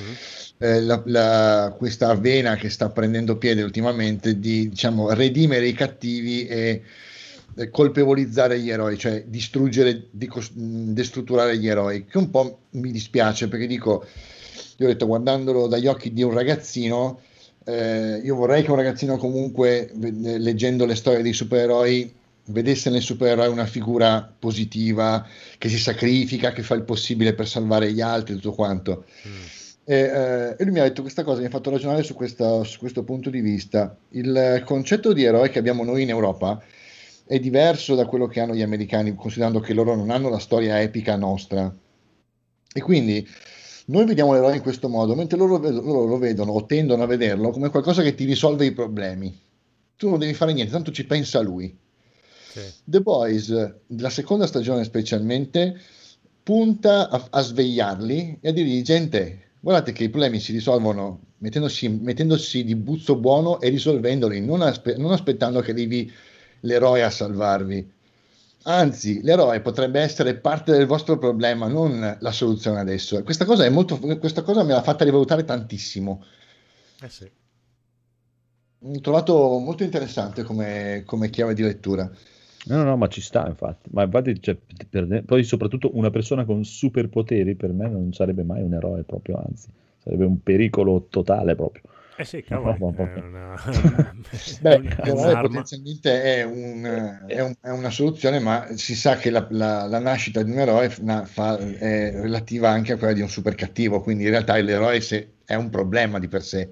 S2: eh, la- la- questa vena che sta prendendo piede ultimamente di diciamo, redimere i cattivi e eh, colpevolizzare gli eroi, cioè distruggere, destrutturare gli eroi, che un po' mi dispiace perché dico, io ho detto guardandolo dagli occhi di un ragazzino, eh, io vorrei che un ragazzino comunque, ve- leggendo le storie dei supereroi, vedesse nel supereroe una figura positiva, che si sacrifica, che fa il possibile per salvare gli altri, tutto quanto.
S1: Mm.
S2: E, eh, e lui mi ha detto questa cosa, mi ha fatto ragionare su, questa- su questo punto di vista. Il concetto di eroe che abbiamo noi in Europa è diverso da quello che hanno gli americani, considerando che loro non hanno la storia epica nostra. E quindi noi vediamo l'eroe in questo modo, mentre loro, loro lo vedono o tendono a vederlo come qualcosa che ti risolve i problemi. Tu non devi fare niente, tanto ci pensa lui.
S1: Sì.
S2: The Boys, la seconda stagione specialmente, punta a, a svegliarli e a dirgli, gente, guardate che i problemi si risolvono mettendosi, mettendosi di buzzo buono e risolvendoli, non, aspe- non aspettando che arrivi l'eroe a salvarvi. Anzi, l'eroe potrebbe essere parte del vostro problema, non la soluzione adesso. Questa cosa, è molto, questa cosa me l'ha fatta rivalutare tantissimo.
S1: Eh sì.
S2: Ho trovato molto interessante come, come chiave di lettura.
S3: No, no, ma ci sta, infatti. Ma infatti, cioè, per- poi soprattutto una persona con superpoteri per me non sarebbe mai un eroe, proprio, anzi, sarebbe un pericolo totale proprio.
S1: Eh sì, cavolo,
S3: No, no,
S1: è una,
S2: Beh,
S1: è un-
S2: potenzialmente è, un- è un- è una soluzione, ma si sa che la, la- la nascita di un eroe na- fa- è relativa anche a quella di un super cattivo, quindi in realtà l'eroe se, è un problema di per sé.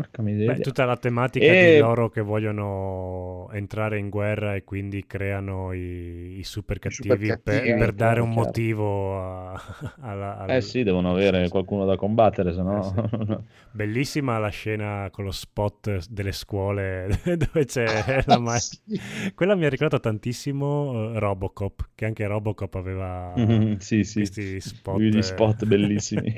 S3: Porca miseria.
S1: Beh, tutta la tematica
S3: E-
S1: di loro che vogliono entrare in guerra e quindi creano i, i super cattivi,
S2: super
S1: per,
S2: cattivi,
S1: per dare un
S3: chiaro.
S1: motivo a- alla, al-
S3: Eh sì, devono avere qualcuno da combattere, se no...
S1: Bellissima la scena con lo spot delle scuole dove c'è la ma-
S2: Sì.
S1: Quella mi ha ricordato tantissimo eh, Robocop, che anche Robocop aveva
S3: sì, sì.
S1: questi spot.
S3: Gli
S1: eh,
S3: spot bellissimi.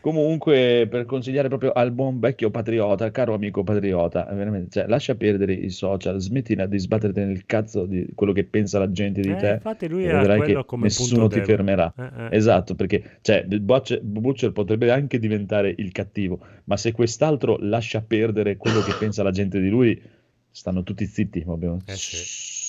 S3: Comunque, per consigliare proprio al buon vecchio patriota, caro amico patriota, veramente, cioè, lascia perdere i social, smettila di sbatterti nel cazzo di quello che pensa la gente di
S1: eh,
S3: te.
S1: infatti lui era quello come
S3: nessuno ti
S1: debole.
S3: fermerà.
S1: Eh, eh.
S3: Esatto, perché cioè, Butcher, Butcher potrebbe anche diventare il cattivo, ma se quest'altro lascia perdere quello che pensa la gente di lui, stanno tutti zitti proprio.
S1: Eh sì.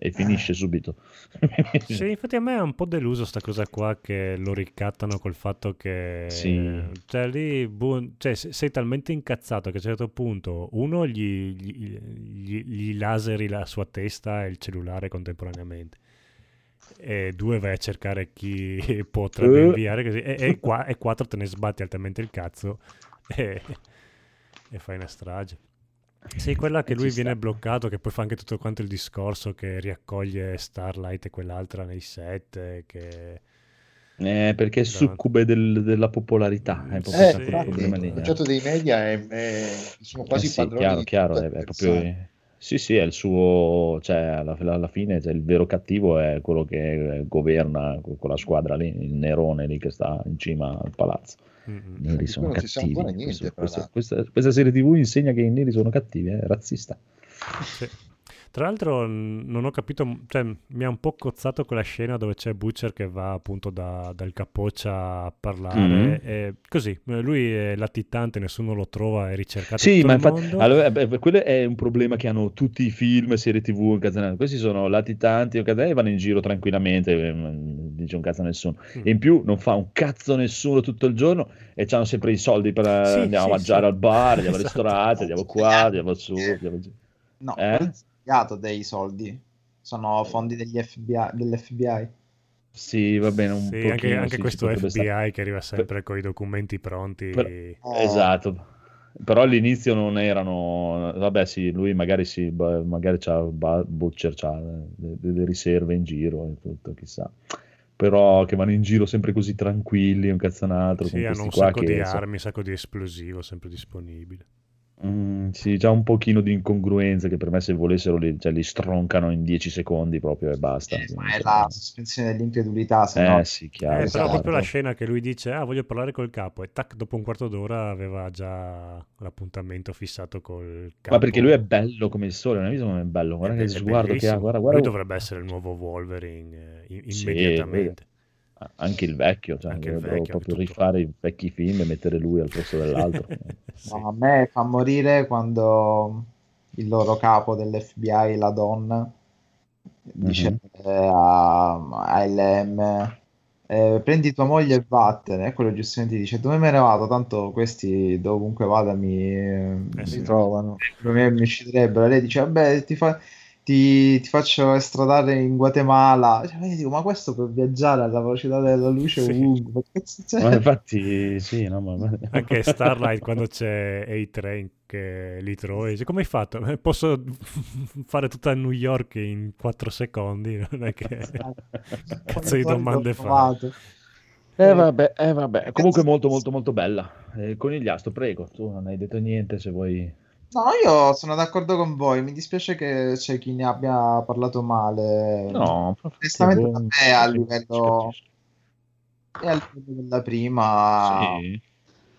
S3: E finisce subito.
S1: Sì, infatti a me è un po' deluso sta cosa qua che lo ricattano col fatto che
S3: Sì.
S1: cioè lì bu- cioè, se- sei talmente incazzato che a un certo punto uno gli, gli, gli- gli laseri la sua testa e il cellulare contemporaneamente e due vai a cercare chi potrebbe
S3: Eh.
S1: inviare così e, e qua- e quattro te ne sbatti altamente il cazzo e, e fai una strage. Sì, quella che
S3: E
S1: lui viene
S3: sta.
S1: bloccato, che poi fa anche tutto quanto il discorso che riaccoglie Starlight e quell'altra nei set, eh, che...
S3: Eh, perché è succube del- della popolarità, è proprio
S2: Eh,
S3: stato il problema lì.
S2: il
S3: eh.
S2: concetto dei media è, è- sono quasi
S3: Eh sì,
S2: padroni
S3: chiaro, chiaro, è, è proprio... Sì, sì, è il suo, cioè alla, alla fine cioè, il vero cattivo è quello che governa que- quella squadra lì, il Nerone lì che sta in cima al palazzo. I neri sono cattivi.
S2: niente,
S3: Questo-
S2: tra
S3: questa, questa- serie TV insegna che i neri sono cattivi, è razzista.
S1: Sì. Tra l'altro non ho capito, cioè mi ha un po' cozzato quella scena dove c'è Butcher che va appunto da- dal capoccia a parlare
S3: Mhm.
S1: e così, eh, lui è latitante, nessuno lo trova, è ricercato
S3: Sì,
S1: tutto
S3: ma
S1: il
S3: infatti,
S1: mondo.
S3: allora, beh, quello è un problema che hanno tutti i film, serie TV, incazzinati. questi sono latitanti, e vanno in giro tranquillamente, eh, non dice un cazzo a nessuno.
S1: Mm.
S3: E in più non fa un cazzo nessuno tutto il giorno e hanno sempre i soldi per eh,
S1: Sì,
S3: andiamo
S1: sì,
S3: a mangiare
S1: sì.
S3: al bar, andiamo al
S1: Esatto.
S3: ristorante, andiamo qua, andiamo su, andiamo giù.
S8: No,
S3: Eh?
S8: Sbagliato dei soldi. Sono fondi degli FBI, dell'FBI.
S3: Sì, va bene, un
S1: Sì,
S3: pochino,
S1: anche, anche
S3: sì,
S1: questo FBI
S3: stare.
S1: che arriva sempre con i documenti pronti.
S3: Per-
S8: Eh,
S3: Esatto. Però all'inizio non erano, vabbè sì, lui magari sì, magari c'ha Butcher c'ha de- delle riserve in giro e tutto, chissà. Però che vanno in giro sempre così tranquilli, un cazzonatro,
S1: Sì,
S3: con
S1: hanno
S3: questi
S1: un sacco
S3: che
S1: di
S3: so-
S1: armi, un sacco di esplosivo sempre disponibile.
S3: Mm, sì, già un pochino di incongruenze che per me se volessero li, cioè, li stroncano in 10 secondi proprio e basta.
S8: eh, ma è la sospensione dell'incredulità, se
S3: Eh
S8: no...
S3: sì,
S1: Eh,
S3: chiaro.
S1: però
S2: esatto.
S1: proprio la
S3: certo.
S1: scena che lui dice, ah, voglio parlare col capo, e tac, dopo un quarto d'ora aveva già l'appuntamento fissato col capo.
S3: Ma perché lui è bello come il sole, non hai visto come è bello? Guarda
S1: È
S3: che
S1: be- è
S3: sguardo che ha,
S1: bellissimo.
S3: guarda, guarda.
S1: Lui dovrebbe essere il nuovo Wolverine eh, i-
S3: Sì,
S1: immediatamente.
S3: Anche il vecchio, cioè,
S1: Anche il vecchio,
S3: proprio
S1: tutto.
S3: rifare i vecchi film e mettere lui al posto dell'altro.
S1: Sì.
S8: No, a me fa morire quando il loro capo dell'FBI, la donna, dice
S3: Mhm.
S8: eh, a, a LM eh, prendi tua moglie e vattene. E quello giustamente dice dove me ne vado? Tanto questi dovunque vada mi, mi
S1: sì.
S8: trovano, mi, mi ucciderebbero. E lei dice vabbè ti, fa- ti, ti faccio estradare in Guatemala. Cioè, io dico ma questo per viaggiare alla velocità della luce
S1: Sì.
S8: ovunque. C'è?
S3: Ma infatti, sì, no, ma...
S1: Anche Starlight quando c'è A-Train che li trova e dice come hai fatto? "Eh, Posso fare tutta New York in 4 secondi? Non è che... Cazzo di domande fa?
S3: Eh vabbè, eh vabbè. Comunque molto molto molto bella. Eh, conigliastro, prego, tu non hai detto niente se vuoi...
S8: No, io sono d'accordo con voi. Mi dispiace che c'è chi ne abbia parlato male.
S3: No,
S8: onestamente per me a livello, a livello della prima.
S3: Sì.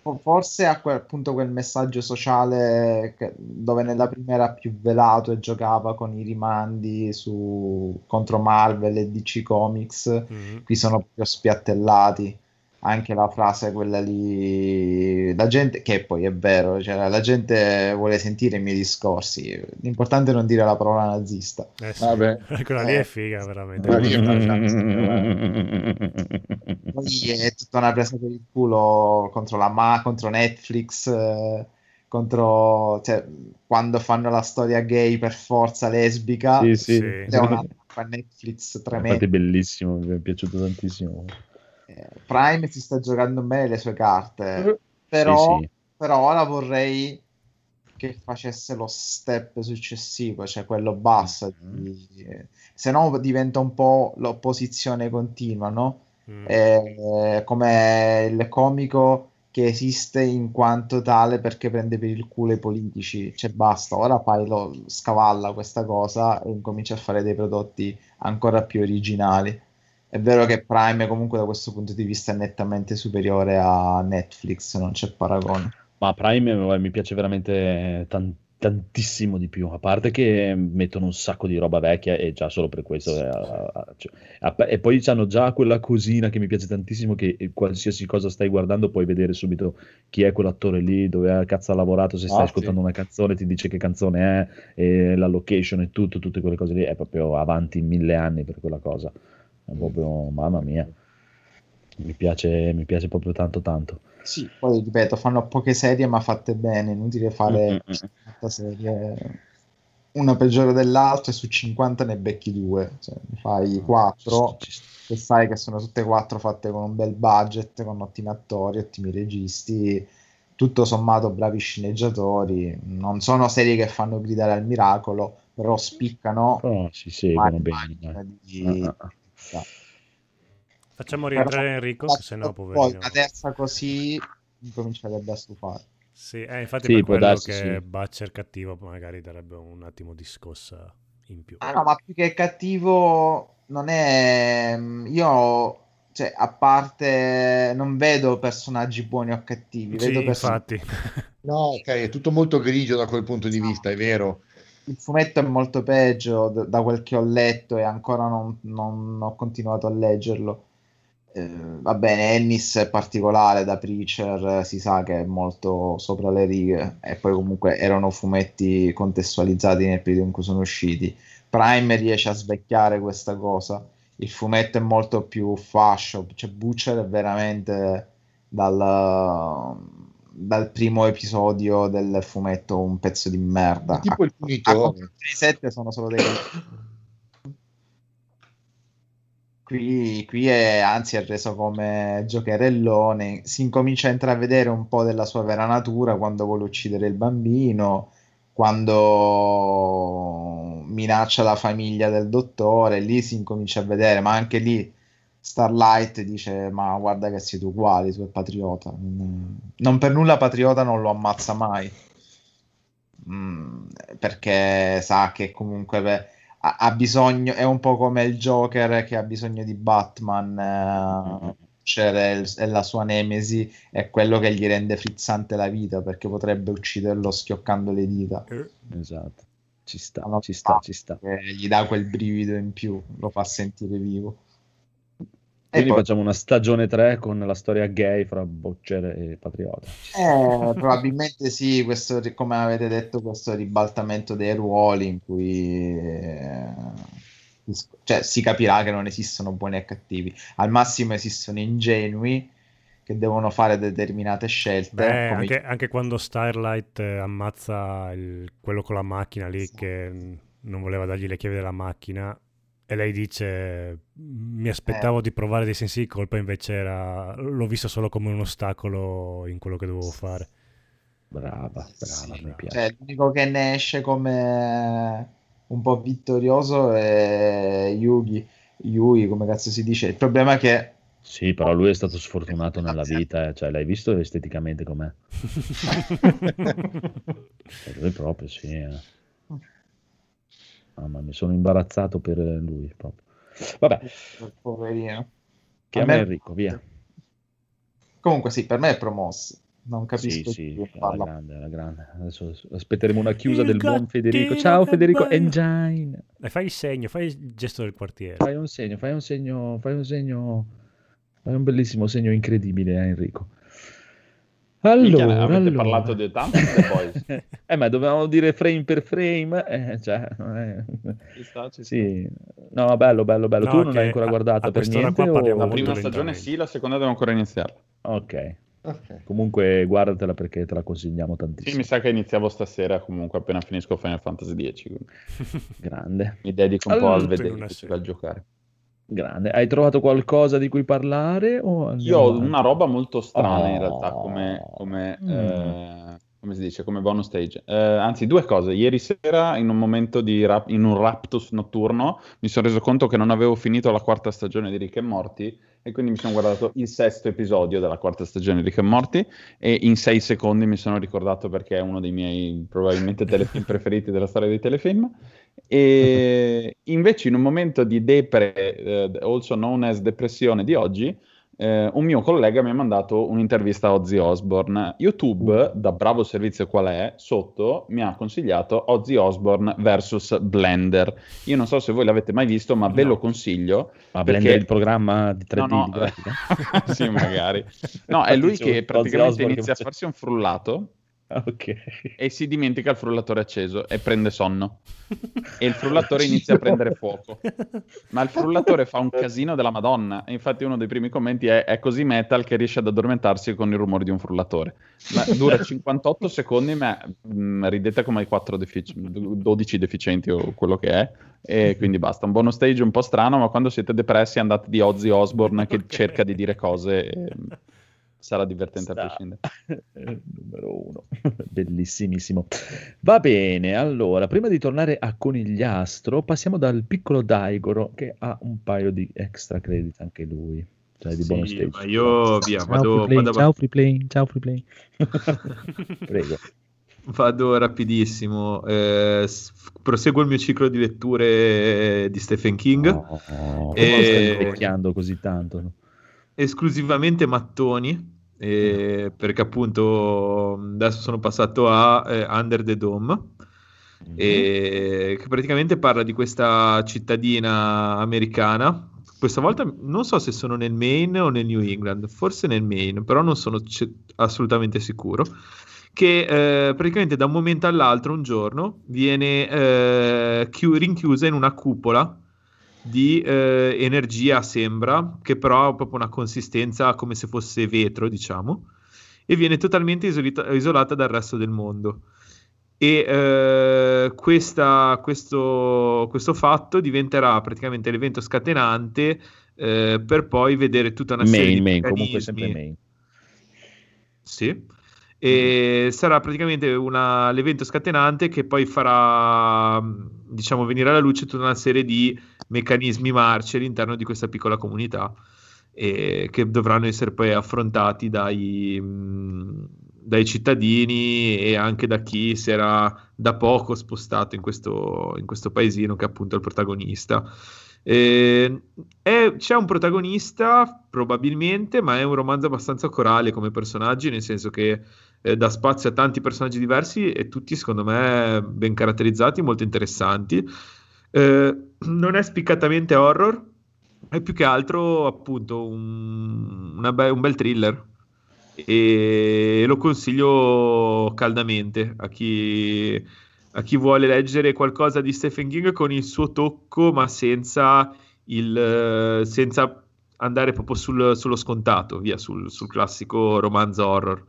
S8: fo- forse a quel punto quel messaggio sociale che- dove nella prima era più velato e giocava con i rimandi su, contro Marvel e DC Comics,
S1: Mhm.
S8: qui sono proprio spiattellati. Anche la frase quella lì, la gente, che poi è vero, cioè la gente vuole sentire i miei discorsi. L'importante è non dire la parola nazista.
S1: Eh sì.
S2: Vabbè.
S1: Quella lì
S2: Eh.
S1: è figa, veramente.
S2: Lì è
S8: Poi è tutta una presa per il culo contro la Ma, contro Netflix, eh, contro, cioè, quando fanno la storia gay per forza lesbica.
S3: Sì, sì.
S8: È una Netflix tremenda.
S3: È bellissimo, mi è piaciuto tantissimo.
S8: Eh, Prime si sta giocando bene le sue carte, però,
S3: Sì, sì.
S8: però ora vorrei che facesse lo step successivo, cioè quello basso, di- se no diventa un po' l'opposizione continua, no?
S1: Mm.
S8: Eh, come il comico che esiste in quanto tale perché prende per il culo i politici, cioè basta, ora fai lo scavalla questa cosa e incomincia a fare dei prodotti ancora più originali. È vero che Prime comunque da questo punto di vista è nettamente superiore a Netflix, non c'è paragone.
S3: Ma Prime mi piace veramente tan- tantissimo di più, a parte che mettono un sacco di roba vecchia e già solo per questo. eh, eh, cioè, e poi hanno già quella cosina che mi piace tantissimo che eh, qualsiasi cosa stai guardando puoi vedere subito chi è quell'attore lì, dove cazzo ha lavorato, se stai
S2: Ah,
S3: ascoltando
S2: sì.
S3: una canzone ti dice che canzone è, la location e tutto, tutte quelle cose lì, è proprio avanti mille anni per quella cosa. È proprio, mamma mia, mi piace, mi piace proprio tanto tanto.
S8: Sì, poi ripeto, fanno poche serie ma fatte bene, inutile fare
S3: Mm-mm.
S8: 50 serie una peggiore dell'altra e su 50 ne becchi due, cioè, ne fai 4
S3: Ci sta.
S8: che sai che sono tutte e quattro fatte con un bel budget, con ottimi attori, ottimi registi, tutto sommato bravi sceneggiatori, non sono serie che fanno gridare al miracolo, però spiccano
S3: Oh, si seguono bene.
S8: di-
S3: Ah, ah, ah.
S1: Facciamo rientrare Enrico, che sennò
S8: poi
S1: poverino.
S8: la terza così incomincerebbe a stufare.
S1: Sì, eh, infatti
S3: Sì,
S1: per quello
S3: darsi,
S1: che
S3: sì.
S1: Butcher cattivo magari darebbe un attimo di scossa in più.
S8: Ah no, ma più che cattivo non è... Io, cioè, a parte, non vedo personaggi buoni o cattivi,
S1: Sì,
S8: vedo person-
S1: infatti.
S2: No, ok, è tutto molto grigio da quel punto di vista, è vero.
S8: Il fumetto è molto peggio d- da quel che ho letto e ancora non, non ho continuato a leggerlo. Eh, va bene, Ennis è particolare da Preacher, si sa che è molto sopra le righe e poi comunque erano fumetti contestualizzati nel periodo in cui sono usciti. Prime riesce a svecchiare questa cosa. Il fumetto è molto più fascio, cioè Butcher è veramente dal, dal primo episodio del fumetto un pezzo di merda.
S2: Tipo il
S8: A
S2: punitore.
S8: 7 sono solo dei Qui, qui è, anzi è reso come giocherellone, si incomincia a intravedere un po' della sua vera natura quando vuole uccidere il bambino, quando minaccia la famiglia del dottore, lì si incomincia a vedere, ma anche lì Starlight dice, ma guarda che siete uguali, tu è patriota. Non, per nulla patriota non lo ammazza mai. Mm, perché sa che comunque beh, ha, ha bisogno, è un po' come il Joker che ha bisogno di Batman, eh, cioè è, il- è la sua nemesi, è quello che gli rende frizzante la vita perché potrebbe ucciderlo schioccando le dita.
S1: Eh,
S3: Esatto. Ci sta, ci sta, ci sta.
S8: che gli dà quel brivido in più, lo fa sentire vivo. E
S3: Quindi
S8: poi,
S3: facciamo una stagione 3 con la storia gay fra Butcher e Patriota.
S8: Eh, probabilmente sì, questo, come avete detto, questo ribaltamento dei ruoli in cui eh, cioè, si capirà che non esistono buoni e cattivi. Al massimo esistono ingenui che devono fare determinate scelte.
S1: Beh,
S8: come-
S1: anche, anche quando Starlight eh, ammazza il- quello con la macchina lì
S8: Sì.
S1: che non voleva dargli le chiavi della macchina e lei dice mi aspettavo di provare dei sensi di colpa invece era, l'ho visto solo come un ostacolo in quello che dovevo fare.
S3: Brava, brava,
S8: Sì,
S3: mi piace.
S8: cioè, l'unico che ne esce come un po' vittorioso è Yugi, Yui, come cazzo si dice. Il problema è che
S3: Sì, però lui è stato sfortunato nella vita, eh. cioè l'hai visto esteticamente com'è? Eh, Lui proprio, sì. eh. Mamma mia, sono imbarazzato per lui proprio. Vabbè,
S8: poverino.
S3: chiama
S8: A me-
S3: Enrico, via.
S8: Comunque sì, per me è promosso. Non capisco
S3: Sì, sì, alla grande, alla grande. Adesso aspetteremo una chiusa
S1: Il
S3: del buon Federico. Ciao
S1: che
S3: Federico
S1: bello.
S3: Engine.
S1: E fai il segno, fai il gesto del quartiere.
S3: Fai un segno, fai un segno, fai un segno, fai un bellissimo segno incredibile a Enrico. Allora,
S6: avete
S3: allora.
S6: parlato di tanto The Boys.
S3: eh, ma dovevamo dire frame per frame, eh, cioè, eh,
S6: Ci sta, ci sta.
S3: sì. No, bello, bello, bello.
S1: No,
S3: tu non
S1: che
S3: l'hai ancora
S1: a-
S3: guardata
S1: a
S3: per niente? o-
S6: La prima stagione sì, la seconda devo ancora iniziarla.
S3: Ok,
S2: Ok.
S3: comunque guardatela perché te la consigliamo
S6: Sì,
S3: tantissimo.
S6: mi sa che iniziavo stasera comunque appena finisco Final Fantasy X.
S3: Grande.
S6: Mi dedico un po'
S3: Allora,
S6: al
S1: tutto in
S6: vedere al giocare.
S3: Grande. Hai trovato qualcosa di cui parlare?
S6: Io ho una roba molto strana in
S3: Oh.
S6: realtà come, come,
S3: Mm.
S6: eh, come si dice, come bonus stage. Eh, anzi, due cose. Ieri sera, in un momento di rap- in un raptus notturno, mi sono reso conto che non avevo finito la quarta stagione di Rick e Morty e quindi mi sono guardato il sesto episodio della quarta stagione di Rick e Morty e in sei secondi mi sono ricordato perché è uno dei miei probabilmente telefilm preferiti della storia dei telefilm. E invece in un momento di depre, eh, also known as depressione di oggi, eh, un mio collega mi ha mandato un'intervista a Ozzy Osbourne. YouTube, da bravo servizio qual è, sotto mi ha consigliato Ozzy Osbourne vs Blender. Io non so se voi l'avete mai visto, ma ve
S1: No.
S6: lo consiglio.
S3: Ma
S6: perché-
S3: Blender il programma di 3D
S6: No, no, sì, magari. No, è lui che praticamente inizia a farsi un frullato
S3: Ah, ok.
S6: e si dimentica il frullatore acceso e prende sonno. E il frullatore inizia a prendere fuoco. Ma il frullatore fa un casino della Madonna. E infatti uno dei primi commenti è, è così metal che riesce ad addormentarsi con il rumore di un frullatore. Ma dura 58 secondi, ma mm, ridete come ai 4 defici- 12 deficienti o quello che è. E quindi basta. Un bonus stage un po' strano, ma quando siete depressi andate di Ozzy Osbourne che
S1: Ok.
S6: cerca di dire cose. e sarà divertente a
S3: Sta.
S6: prescindere.
S3: Eh, Numero uno, bellissimissimo. Va bene, allora, prima di tornare a Conigliastro, passiamo dal piccolo Daigoro che ha un paio di extra credit anche lui, cioè di
S5: Sì,
S3: bonus stage.
S5: ma io via,
S3: ciao,
S5: vado,
S3: free play,
S5: vado-
S3: ciao free play, ciao free play. Prego.
S5: vado rapidissimo. eh, proseguo il mio ciclo di letture di Stephen King.
S3: Oh, come
S5: E-
S3: stai invecchiando così tanto?
S5: Esclusivamente mattoni, eh, perché appunto adesso sono passato a eh, Under the Dome, e che praticamente parla di questa cittadina americana. Questa volta non so se sono nel Maine o nel New England, forse nel Maine, però non sono ce- assolutamente sicuro. Che eh, praticamente da un momento all'altro, un giorno, viene eh, chiu- rinchiusa in una cupola di eh, energia, sembra, che però ha proprio una consistenza come se fosse vetro, diciamo, e viene totalmente isolita- isolata dal resto del mondo. E eh, questa- questo, questo fatto diventerà praticamente l'evento scatenante eh, per poi vedere tutta una serie
S3: Main,
S5: di
S3: main, comunque sempre main.
S5: Sì. E sarà praticamente una- l'evento scatenante che poi farà, diciamo, venire alla luce tutta una serie di meccanismi marci all'interno di questa piccola comunità e che dovranno essere poi affrontati dai, mh, dai cittadini e anche da chi si era da poco spostato in questo, in questo paesino che è appunto il protagonista. Eh, è- c'è un protagonista probabilmente, ma è un romanzo abbastanza corale come personaggi, nel senso che eh, dà spazio a tanti personaggi diversi e tutti secondo me ben caratterizzati, molto interessanti. Eh, non è spiccatamente horror, è più che altro appunto un, be- un bel thriller e lo consiglio caldamente a chi, a chi vuole leggere qualcosa di Stephen King con il suo tocco, ma senza, il, senza andare proprio sul- sullo scontato, via, sul, sul classico romanzo horror.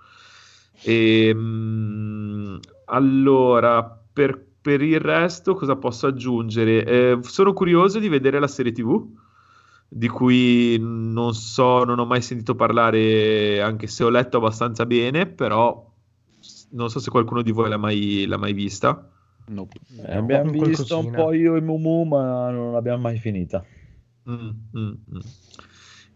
S5: Ehm, allora, per, per il resto, cosa posso aggiungere? Eh, sono curioso di vedere la serie TV, di cui non so, non ho mai sentito parlare, anche se ho letto abbastanza bene, però non so se qualcuno di voi l'ha mai, l'ha mai vista.
S6: Nope.
S3: Eh, abbiamo visto un po' io e Mumu, ma non l'abbiamo mai finita.
S5: Mm, mm, mm.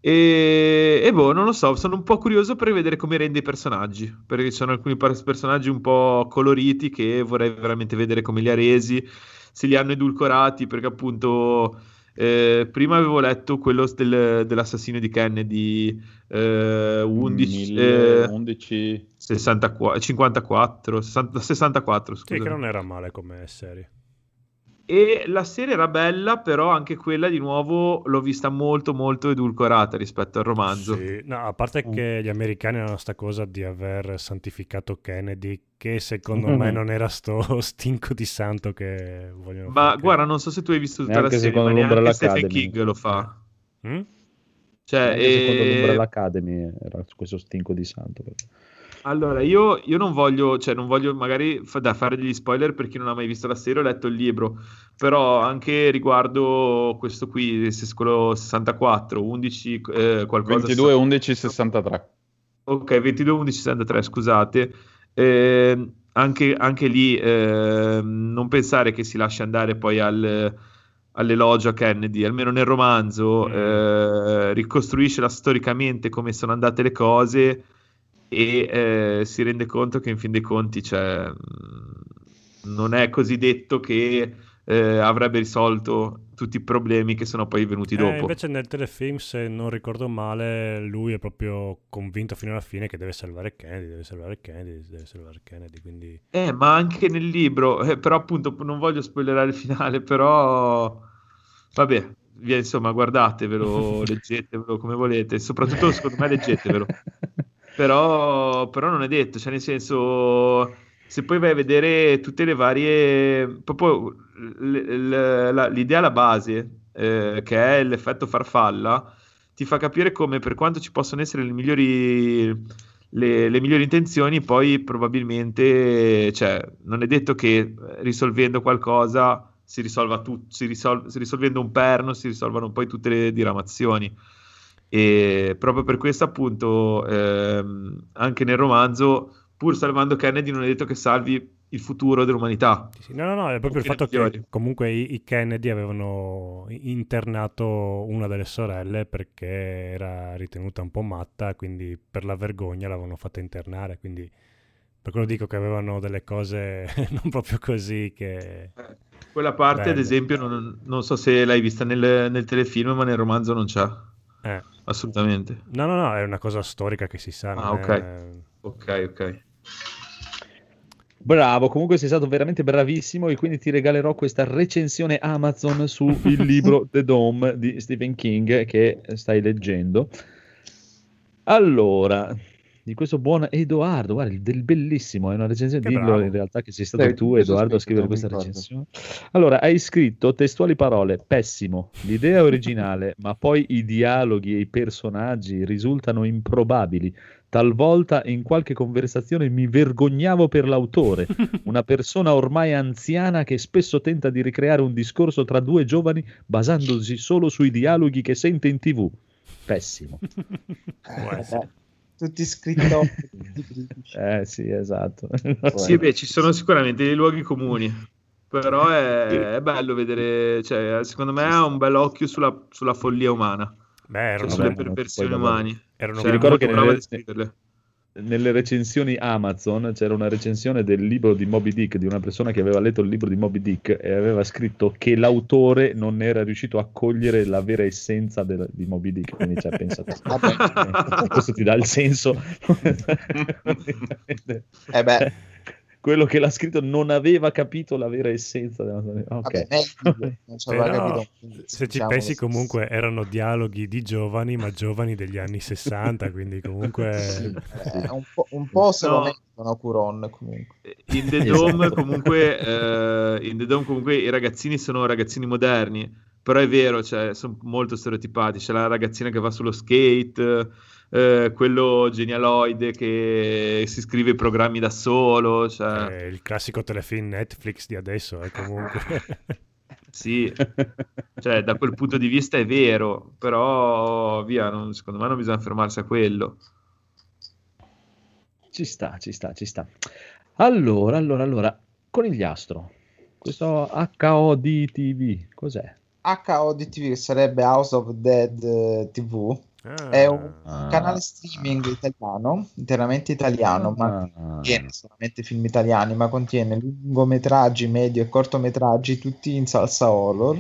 S5: E, e boh, non lo so, sono un po' curioso per vedere come rende i personaggi, perché ci sono alcuni personaggi un po' coloriti che vorrei veramente vedere come li ha resi, se li hanno edulcorati, perché appunto eh, prima avevo letto quello del- dell'assassino di Kennedy eh, 11, eh,
S6: 11
S5: 64, 54, 60 64,
S1: Sì,
S5: scusa.
S1: che non era male come serie.
S5: E la serie era bella, però anche quella di nuovo l'ho vista molto molto edulcorata rispetto al romanzo.
S1: Sì, no, a parte che gli americani hanno sta cosa di aver santificato Kennedy, che secondo me non era sto stinco di santo che vogliono
S5: Ma
S1: fare.
S5: guarda, non so se tu hai visto tutta
S3: Neanche
S5: la serie,
S3: secondo
S5: ma neanche Stephen. King lo fa.
S1: Mm?
S5: Cioè,
S3: Anche secondo
S5: eh,
S3: l'Umbrella Academy era questo stinco di santo. perché-
S5: Allora, io, io non voglio, cioè non voglio magari fa- da fare degli spoiler per chi non ha mai visto la serie o letto il libro, però anche riguardo questo qui, se- quello 64, 11, eh, qualcosa...
S6: 22 11 63.
S5: Ok, 22 11 63, scusate. Eh, anche, anche lì eh, non pensare che si lasci andare poi al, all'elogio a Kennedy, almeno nel romanzo,
S1: Mm.
S5: eh, ricostruisce storicamente come sono andate le cose e eh, si rende conto che in fin dei conti cioè, mh, non è così detto che eh, avrebbe risolto tutti i problemi che sono poi venuti
S1: Eh,
S5: dopo.
S1: invece nel telefilm, se non ricordo male, lui è proprio convinto fino alla fine che deve salvare Kennedy, deve salvare Kennedy, deve salvare Kennedy, quindi...
S5: Eh, ma anche nel libro, eh, però appunto non voglio spoilerare il finale, però vabbè, via, insomma, guardatevelo, leggetevelo come volete, soprattutto secondo me leggetevelo, però, però non è detto, cioè nel senso, se poi vai a vedere tutte le varie, proprio l- l- la- l'idea alla base, eh, che è l'effetto farfalla, ti fa capire come per quanto ci possono essere le migliori le, le migliori intenzioni, poi probabilmente, cioè, non è detto che risolvendo qualcosa si risolva tutto, risol- risolvendo un perno si risolvano poi tutte le diramazioni. E proprio per questo, appunto, ehm, anche nel romanzo, pur salvando Kennedy, non è detto che salvi il futuro dell'umanità.
S1: No, no, no, è proprio il fatto che comunque i, Kennedy avevano internato una delle sorelle perché era ritenuta un po' matta, quindi per la vergogna l'avevano fatta internare, quindi per quello dico che avevano delle cose non proprio così che...
S5: Quella parte, ad
S1: Bello.
S5: esempio, non, non so se l'hai vista nel, nel telefilm, ma nel romanzo non c'è.
S1: Eh.
S5: Assolutamente.
S1: No, no, no, è una cosa storica che si sa.
S5: Ah, ok.
S1: è-
S5: Ok, ok.
S3: Bravo, comunque sei stato veramente bravissimo e quindi ti regalerò questa recensione Amazon sul libro The Dome di Stephen King che stai leggendo. Allora, di questo buon Edoardo, guarda, del bellissimo, è una recensione,
S1: Che
S3: dillo
S1: bravo.
S3: in realtà che sei stato
S2: Eh,
S3: tu Edoardo a scrivere questa recensione. Allora, hai scritto testuali parole, pessimo, l'idea originale, ma poi i dialoghi e i personaggi risultano improbabili. Talvolta in qualche conversazione mi vergognavo per l'autore, una persona ormai anziana che spesso tenta di ricreare un discorso tra due giovani basandosi solo sui dialoghi che sente in tv. Pessimo.
S8: Tutti critici.
S3: Eh sì, esatto.
S5: Sì, beh, ci sono sicuramente dei luoghi comuni, però è, è bello vedere, cioè, secondo me ha un bel occhio sulla, sulla follia umana,
S1: Beh,
S5: cioè, sulle perversioni umane.
S1: erano
S5: Cioè,
S3: ricordo che nelle-. Nelle recensioni Amazon c'era una recensione del libro di Moby Dick di una persona che aveva letto il libro di Moby Dick e aveva scritto che l'autore non era riuscito a cogliere la vera essenza del- di Moby Dick. Quindi ci ha pensato. Questo ti dà il senso.
S8: Eh beh,
S3: Quello che l'ha scritto non aveva capito la vera essenza della Ok.
S8: vabbè, non aveva
S1: Però, se ci pensi comunque erano dialoghi di giovani, ma giovani degli anni 60, quindi comunque...
S8: Eh, un po', un po' se lo
S5: No.
S8: mettono Curon comunque.
S5: In The Dome
S3: Esatto.
S5: comunque, eh, in The Dome comunque i ragazzini sono ragazzini moderni, però è vero, cioè, sono molto stereotipati. C'è la ragazzina che va sullo skate, eh, quello genialoide che si scrive i programmi da solo, cioè,
S1: È il classico telefilm Netflix di adesso, eh, comunque.
S5: sì, cioè, da quel punto di vista è vero, però via, non- secondo me non bisogna fermarsi a quello.
S3: Ci sta, ci sta, ci sta. Allora, allora, allora, Conigliastro, questo HODTV, cos'è?
S8: HODTV che sarebbe House of Dead eh, TV
S1: Ah,
S8: è un
S3: Ah.
S8: canale streaming italiano, interamente italiano, ma
S3: Ah.
S8: contiene solamente film italiani, ma contiene lungometraggi, medio e cortometraggi, tutti in salsa horror,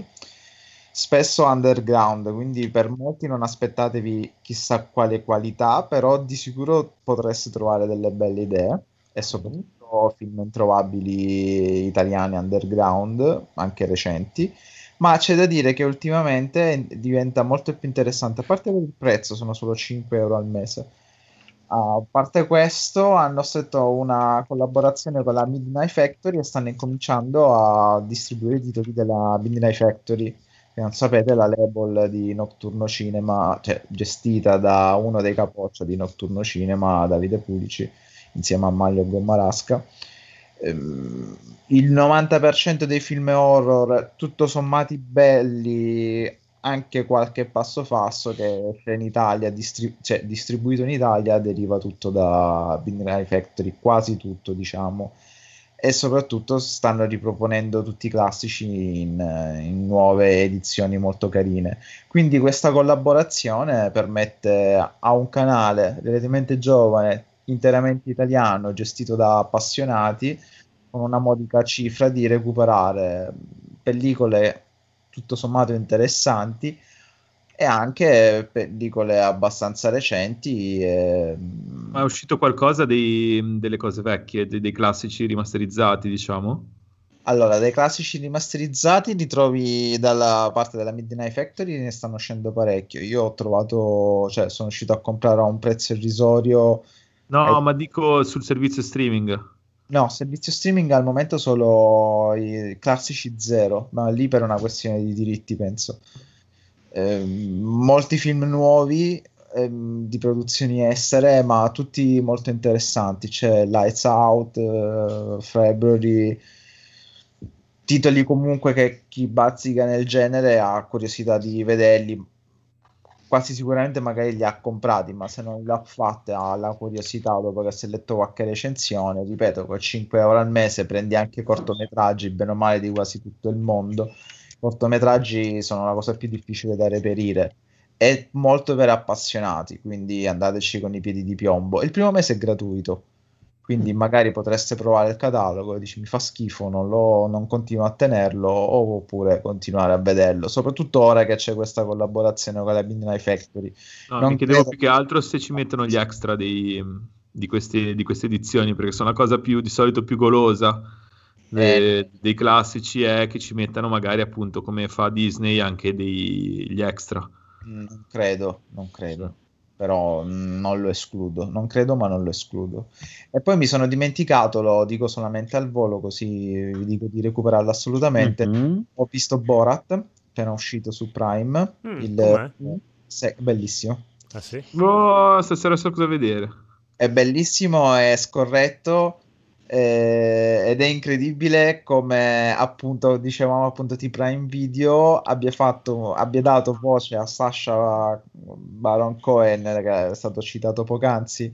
S8: spesso underground, quindi per molti non aspettatevi chissà quale qualità, però di sicuro potreste trovare delle belle idee e soprattutto film introvabili italiani underground, anche recenti. Ma c'è da dire che ultimamente diventa molto più interessante, a parte il prezzo, sono solo 5 euro al mese. A parte questo, hanno stretto una collaborazione con la Midnight Factory e stanno incominciando a distribuire i titoli della Midnight Factory, che non sapete, la label di Nocturno Cinema, cioè gestita da uno dei capoccia di Nocturno Cinema, Davide Pulici, insieme a Maglio Gommarasca. Ehm, il 90% dei film horror, tutto sommati belli, anche qualche passo falso che esce in Italia, distri- cioè distribuito in Italia, deriva tutto da Midnight Factory, quasi tutto, diciamo. E soprattutto stanno riproponendo tutti i classici in, in nuove edizioni molto carine. Quindi questa collaborazione permette a un canale relativamente giovane, interamente italiano, gestito da appassionati, con una modica cifra di recuperare pellicole tutto sommato interessanti e anche pellicole abbastanza recenti. E...
S5: Ma è uscito qualcosa dei, delle cose vecchie, dei, dei, classici rimasterizzati, diciamo?
S8: Allora, dei classici rimasterizzati li trovi dalla parte della Midnight Factory, ne stanno uscendo parecchio. Io ho trovato, cioè sono uscito a comprare a un prezzo irrisorio.
S5: No, eh... ma dico sul servizio streaming.
S8: No, servizio streaming al momento solo i classici zero, ma lì per una questione di diritti, penso. Eh, molti film nuovi eh, di produzioni estere, ma tutti molto interessanti. C'è Lights Out, uh, February, titoli comunque che chi bazzica nel genere ha curiosità di vederli quasi sicuramente magari li ha comprati, ma se non li ha fatte ha la curiosità dopo che si è letto qualche recensione, ripeto, con 5 euro al mese prendi anche cortometraggi, bene o male di quasi tutto il mondo. I cortometraggi sono la cosa più difficile da reperire. È molto per appassionati, quindi andateci con i piedi di piombo. Il primo mese è gratuito, quindi magari potreste provare il catalogo, dici mi fa schifo, non, lo, non continuo a tenerlo, oppure continuare a vederlo, soprattutto ora che c'è questa collaborazione con la Midnight Factory.
S5: No, non mi chiedevo credo... più che altro se ci mettono gli extra dei, di, questi, di, queste edizioni, perché sono la cosa più di solito più golosa eh. dei classici è che ci mettano magari appunto come fa Disney anche degli extra.
S8: Non credo, non credo però non lo escludo, non credo ma non lo escludo. E poi mi sono dimenticato, lo dico solamente al volo così vi dico di recuperarlo assolutamente, mm-hmm. ho visto Borat, appena uscito su Prime, mm, il... Se... bellissimo.
S5: Ah sì? Oh, stasera so cosa vedere.
S8: È bellissimo, è scorretto, eh, ed è incredibile come appunto dicevamo appunto di Prime Video abbia fatto abbia dato voce a Sasha Baron Cohen che è stato citato poc'anzi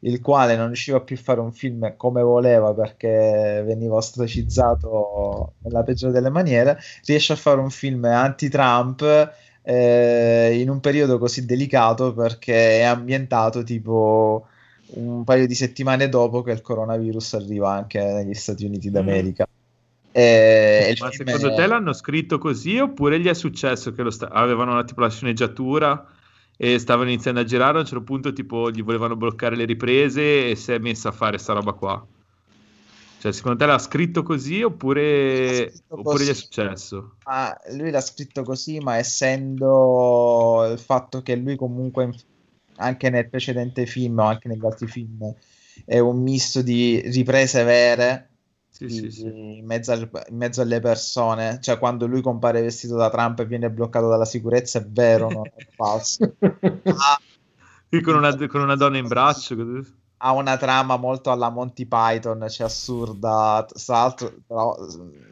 S8: il quale non riusciva più a fare un film come voleva perché veniva ostracizzato nella peggiore delle maniere riesce a fare un film anti-Trump eh, in un periodo così delicato perché è ambientato tipo un paio di settimane dopo che il coronavirus arriva anche negli Stati Uniti mm. d'America. Mm.
S5: E, Ma secondo è... te l'hanno scritto così oppure gli è successo che sta- avevano tipo la sceneggiatura e stavano iniziando a girare a un certo punto tipo gli volevano bloccare le riprese e si è messa a fare sta roba qua? Cioè, secondo te l'ha scritto così oppure, scritto oppure così. gli è successo?
S8: Ah, lui l'ha scritto così, ma essendo il fatto che lui comunque anche nel precedente film o anche negli altri film è un misto di riprese vere sì, di, sì, sì. In, mezzo al, in, mezzo alle persone. Cioè quando lui compare vestito da Trump e viene bloccato dalla sicurezza è vero non è falso.
S5: Ah, con, una, con una donna in braccio
S8: ha una trama molto alla Monty Python, cioè assurda. Tra l'altro, tra,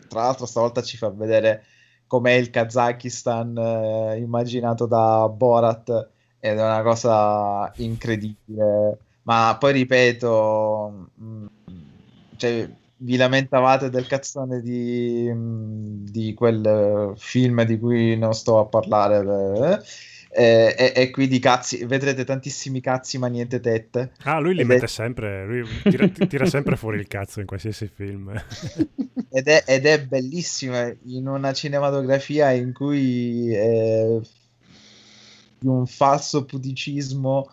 S8: tra l'altro stavolta ci fa vedere com'è il Kazakistan eh, immaginato da Borat ed è una cosa incredibile. Ma poi ripeto, mh, mm, cioè, vi lamentavate del cazzone di, mm, di, quel film di cui non sto a parlare. Eh, e, e, qui di cazzi vedrete tantissimi cazzi ma niente tette
S1: ah lui li ed mette è... sempre lui tira, tira, sempre fuori il cazzo in qualsiasi film
S8: ed, è, ed è bellissimo in una cinematografia in cui eh, di un falso puticismo,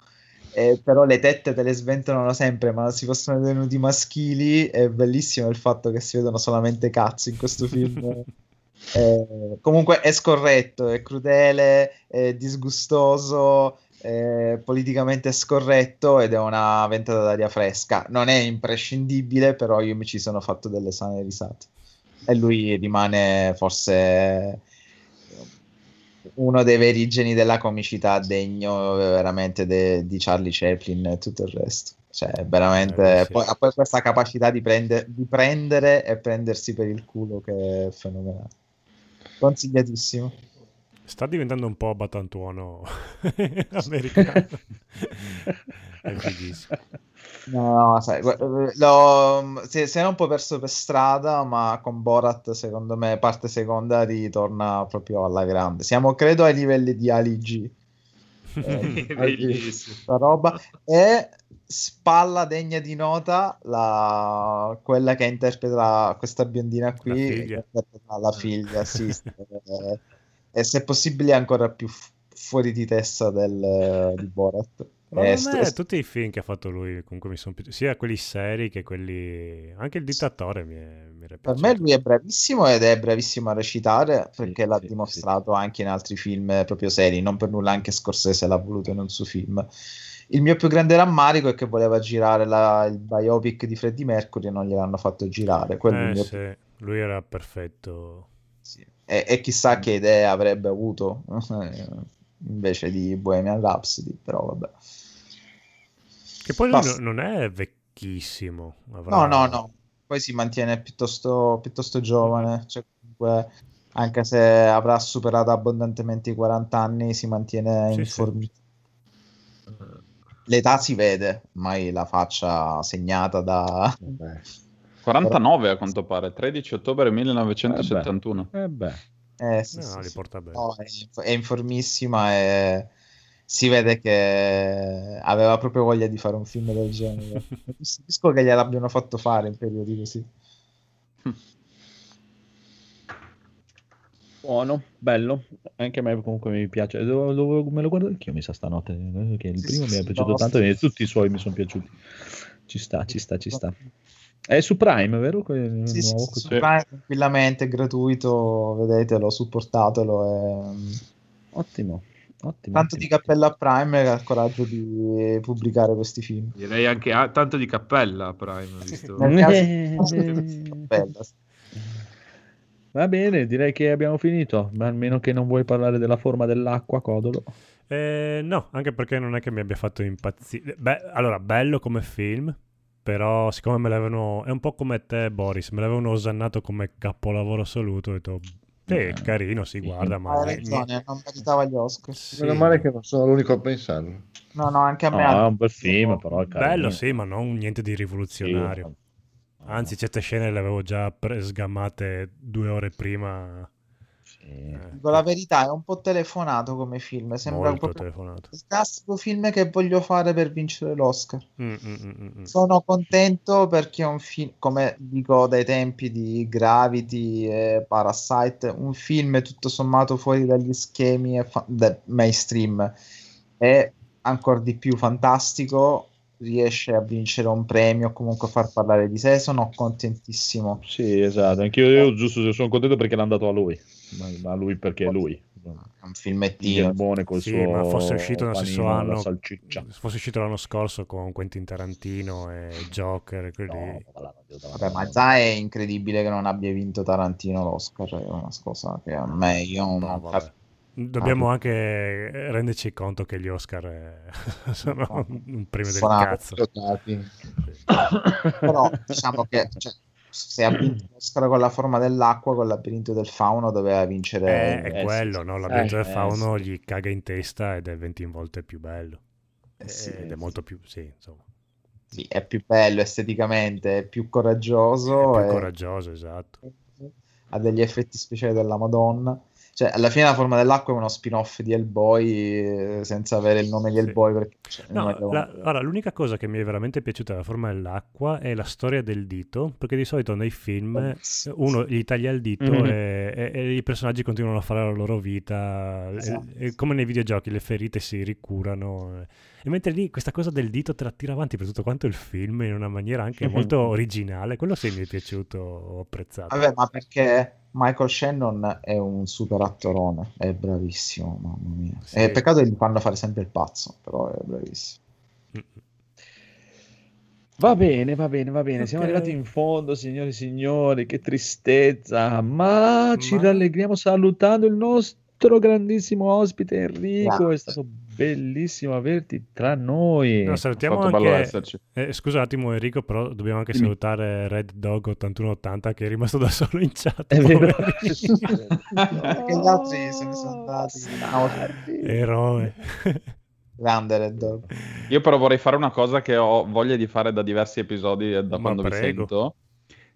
S8: eh, però le tette te le sventolano sempre, ma si possono vedere nudi maschili. È bellissimo il fatto che si vedono solamente cazzo in questo film. eh, comunque è scorretto, è crudele, è disgustoso. È politicamente scorretto ed è una ventata d'aria fresca. Non è imprescindibile, però io mi ci sono fatto delle sane risate. E lui rimane forse uno dei veri geni della comicità degno eh, veramente de- di Charlie Chaplin e tutto il resto. Cioè, veramente,
S1: Eh, sì.
S8: poi, ha poi questa capacità di, prende- di prendere e prendersi per il culo che è fenomenale. Consigliatissimo.
S1: Sta diventando un po' battantuono americano. È fighissimo.
S8: No, no, sai, gu- lo, si, si è un po' perso per strada, ma con Borat, secondo me, parte seconda ritorna proprio alla grande. Siamo, credo, ai livelli di Ali G. Eh,
S5: Bellissimo.
S8: sta roba. E spalla degna di nota la- quella che interpreta questa biondina qui,
S1: La figlia.
S8: la figlia, sì, eh, e se possibile ancora più fu- fuori di testa del, di Borat.
S1: Ma
S8: Eh, sto-
S1: me tutti i film che ha fatto lui comunque mi sono piaciuti, sia quelli seri che quelli... Anche il dittatore mi, è, mi era
S8: Per me lui è bravissimo ed è bravissimo a recitare perché
S3: Sì,
S8: l'ha
S3: sì,
S8: dimostrato anche in altri film proprio seri, non per nulla anche Scorsese l'ha voluto in un suo film. Il mio più grande rammarico è che voleva girare la- il biopic di Freddie Mercury e non gliel'hanno fatto girare.
S1: Eh,
S8: mio-
S1: sì, lui era perfetto.
S8: sì. E, e chissà che idee avrebbe avuto invece di Bohemian Rhapsody, però vabbè.
S1: Che poi lui
S8: Basta.
S1: no- non è vecchissimo. avrà-
S8: No, no, no. Poi si mantiene piuttosto, piuttosto giovane. Cioè, comunque, anche se avrà superato abbondantemente i 40 anni, si mantiene
S1: Sì,
S8: in
S1: sì.
S8: forma. L'età si vede, mai la faccia segnata da...
S2: Vabbè.
S6: 49 a quanto pare, 13 ottobre 1971.
S3: Eh beh,
S8: Eh, sì,
S1: No,
S8: sì,
S1: li porta bene.
S8: No, è, è informissima e si vede che aveva proprio voglia di fare un film del genere. Capisco che gliel'abbiano fatto fare in periodi così.
S3: buono, bello. Anche a me comunque mi piace. Devo- devo- me lo guardo anch'io, mi sa stanotte. Che il primo
S8: sì,
S3: mi è piaciuto
S8: no,
S3: tanto e tutti i suoi mi sono piaciuti. Ci sta, ci sta, ci sta. È su Prime, vero? Que-
S8: Sì, sì, sì, su Prime, tranquillamente, gratuito, vedetelo, supportatelo. e-
S3: Ottimo, ottimo.
S8: Tanto di
S3: ottimo.
S8: cappello a Prime che ha il coraggio di pubblicare questi film.
S5: Direi anche ah, tanto di cappella Prime, ho visto.
S8: Caso-
S3: Eh,
S8: Cappella, sì.
S3: Va bene, direi che abbiamo finito. Ma almeno che non vuoi parlare della forma dell'acqua, Codolo.
S1: Eh, no, anche perché non è che mi abbia fatto impazzire. Beh, allora, bello come film, però siccome me l'avevano... È un po' come te, Boris, me l'avevano osannato come capolavoro assoluto. Ho detto,
S3: Eh,
S1: carino, si
S3: sì.
S1: guarda, ma...
S8: Hai ragione, non meritava gli Oscar.
S1: Sì.
S2: Meno male che non sono l'unico a pensarlo.
S8: No, no, anche a
S3: No,
S8: me.
S3: è un bel film, però è carino.
S1: Bello, sì, ma non niente di rivoluzionario.
S3: Sì.
S1: Anzi, certe scene le avevo già pre- sgammate due ore prima. Eh,
S8: Dico la verità, è un po' telefonato come film. Sembra
S1: molto
S8: proprio
S1: telefonato.
S8: il classico film che voglio fare per vincere l'Oscar.
S1: Mm, mm, mm, mm, mm.
S8: Sono contento perché è un film, come dico dai tempi di Gravity e Parasite, un film tutto sommato fuori dagli schemi e fa- del mainstream è ancora di più fantastico, riesce a vincere un premio o comunque a far parlare di sé, sono contentissimo.
S3: Sì, esatto. Anch'io io giusto sono contento perché l'hanno dato a lui. Ma, ma lui perché è lui.
S8: È un
S3: Il
S8: filmettino.
S3: Garbone col
S1: Sì,
S3: suo
S1: ma fosse uscito nello stesso anno, fosse uscito l'anno scorso con Quentin Tarantino e Joker quelli.
S3: No,
S8: Vabbè, ma già è incredibile che non abbia vinto Tarantino l'Oscar, è una cosa che a me io non
S1: No,
S8: cap-.
S1: Dobbiamo anche renderci conto che gli Oscar eh, sono un premio del cazzo.
S8: Però diciamo che cioè, se ha vinto l'Oscar con la forma dell'acqua, con il labirinto del fauno doveva
S1: Eh,
S8: vincere
S1: è
S3: eh,
S1: quello,
S3: sì,
S1: no?
S3: sì.
S1: La Biagio
S3: Eh,
S1: del
S3: eh,
S1: Fauno gli caga in testa ed è 20 volte più bello.
S8: Eh, sì.
S1: Ed è molto più, sì, insomma,
S8: Sì, è più bello esteticamente, è più coraggioso,
S1: più
S8: e
S1: coraggioso, esatto.
S8: ha degli effetti speciali della Madonna. Cioè, alla fine la forma dell'acqua è uno spin-off di Hellboy eh, senza avere il nome di
S1: Sì.
S8: Hellboy. Perché, cioè,
S1: No, la- allora, l'unica cosa che mi è veramente piaciuta della forma dell'acqua è la storia del dito, perché di solito nei film eh, uno gli taglia il dito
S3: Mhm.
S1: e, e- e i personaggi continuano a fare la loro vita,
S8: Esatto.
S1: e come nei videogiochi le ferite si ricurano. E mentre lì questa cosa del dito te la tira avanti per tutto quanto il film in una maniera anche molto originale, quello sì mi è piaciuto, ho apprezzato.
S8: Vabbè, ma perché Michael Shannon è un super attorone, è bravissimo, mamma mia.
S1: Sì.
S8: È peccato che gli fanno fare sempre il pazzo, però è bravissimo.
S3: Va bene, va bene, va bene. Siamo
S1: Ok.
S3: arrivati in fondo, signori e signori. Che tristezza. Ma ci
S1: Ma-
S3: rallegriamo salutando il nostro nostro grandissimo ospite Enrico,
S8: Grazie.
S3: è stato bellissimo averti tra noi.
S1: No, salutiamo anche...
S6: esserci.
S1: Eh, scusa un attimo Enrico, però dobbiamo anche
S6: Dimmi.
S1: salutare Red Dog 8180 che è rimasto da solo in chat.
S3: È vero.
S8: Perché gli altri se ne sono andati.
S1: Eroe.
S8: grande Red Dog.
S6: Io però vorrei fare una cosa che ho voglia di fare da diversi episodi da
S1: Ma
S6: quando vi
S1: prego.
S6: sento.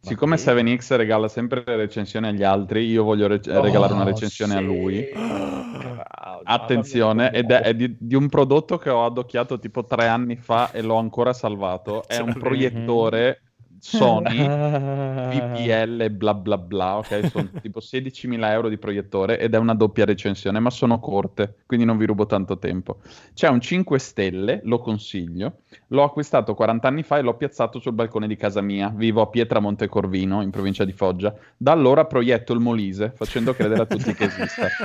S6: Siccome 7X regala sempre le recensioni agli altri, io voglio re- regalare una
S3: Oh,
S6: recensione a
S3: sì.
S6: lui.
S3: Wow,
S6: Attenzione, ed è, è di, di un prodotto che ho adocchiato tipo tre anni fa e l'ho ancora salvato. È un proiettore Sony. VPL bla bla bla, ok? Sono tipo 16.000 euro di proiettore ed è una doppia recensione, ma sono corte, quindi non vi rubo tanto tempo. C'è un 5 stelle, lo consiglio. L'ho acquistato 40 anni fa e l'ho piazzato sul balcone di casa mia. Vivo a Pietramonte Corvino, in provincia di Foggia. Da allora proietto il Molise, facendo credere a tutti che esista.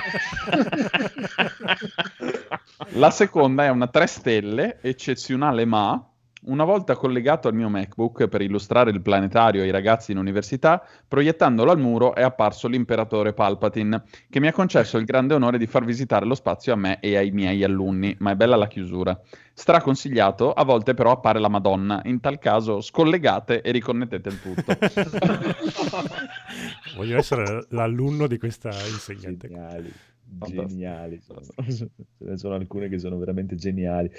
S6: La seconda è una 3 stelle, eccezionale ma una volta collegato al mio MacBook per illustrare il planetario ai ragazzi in università, proiettandolo al muro è apparso l'imperatore Palpatine, che mi ha concesso il grande onore di far visitare lo spazio a me e ai miei alunni, ma è bella la chiusura. Straconsigliato, a volte però appare la Madonna, in tal caso scollegate e riconnettete il tutto.
S1: Voglio essere l'alunno di questa insegnante.
S3: Geniali, geniali. Sono. Ce ne sono alcune che sono veramente geniali.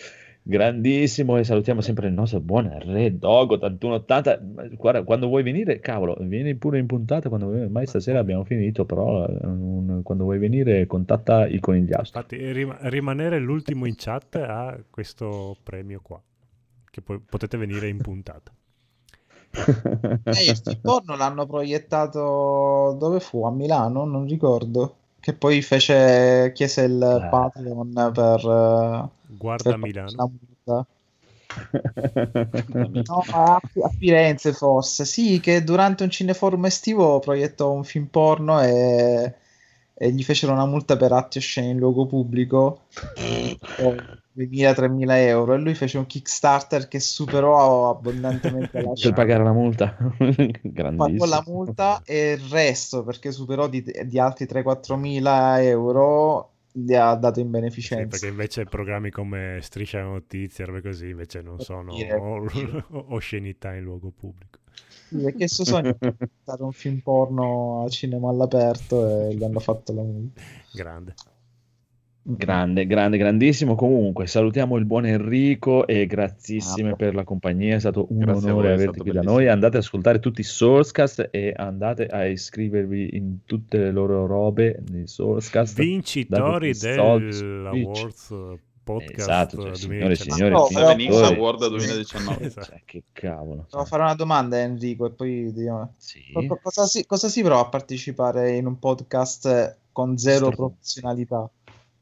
S3: Grandissimo e salutiamo sempre il nostro buon Re Dog 8180. Guarda, quando vuoi venire, cavolo, vieni pure in puntata quando vuoi. Ormai stasera abbiamo finito, però un- quando vuoi venire contatta il conigliastro.
S1: Infatti, rim- rimanere l'ultimo in chat ha questo premio qua, che poi potete venire in puntata.
S8: Eh, il porno l'hanno proiettato dove fu? A Milano? Non ricordo. Che poi fece, chiese il
S3: Eh.
S8: Patreon per, eh,
S1: Guarda Milano.
S8: la multa. No, a, a Firenze forse. Sì, che durante un cineforum estivo proiettò un film porno e, e gli fecero una multa per atti osceni in luogo pubblico. 2.000-3.000 euro e lui fece un Kickstarter che superò abbondantemente la
S3: per pagare la multa. Grandissimo.
S8: pagò la multa e il resto perché superò di, di altri 3-4 mila euro li ha dato in
S1: Sì,
S8: beneficenza
S1: perché invece programmi come Striscia la Notizia, robe così, invece non sono oscenità in luogo pubblico.
S8: Sì, perché suo sogno è fare un film porno al cinema all'aperto e gli hanno fatto la multa
S1: Grande.
S3: Grande, grande, grandissimo. Comunque, salutiamo il buon Enrico e grazissime
S8: Ah,
S3: per la compagnia. È stato un onore
S6: voi,
S3: averti qui da
S6: bellissimo.
S3: noi. Andate ad ascoltare tutti i Sourcecast e andate a iscrivervi in tutte le loro robe nei Sourcecast.
S1: Vincitori dell'Awards Podcast
S3: Esatto, cioè, signore e
S1: 2019.
S3: signori,
S8: No, però-
S6: 7X
S3: vincitori.
S6: Award 2019.
S1: Esatto.
S3: Cioè, che cavolo.
S8: Devo fare una domanda a Enrico e poi vediamo.
S3: Sì.
S8: Co- Cosa si, cosa si prova a partecipare in un podcast con zero
S3: Stronzo.
S8: professionalità?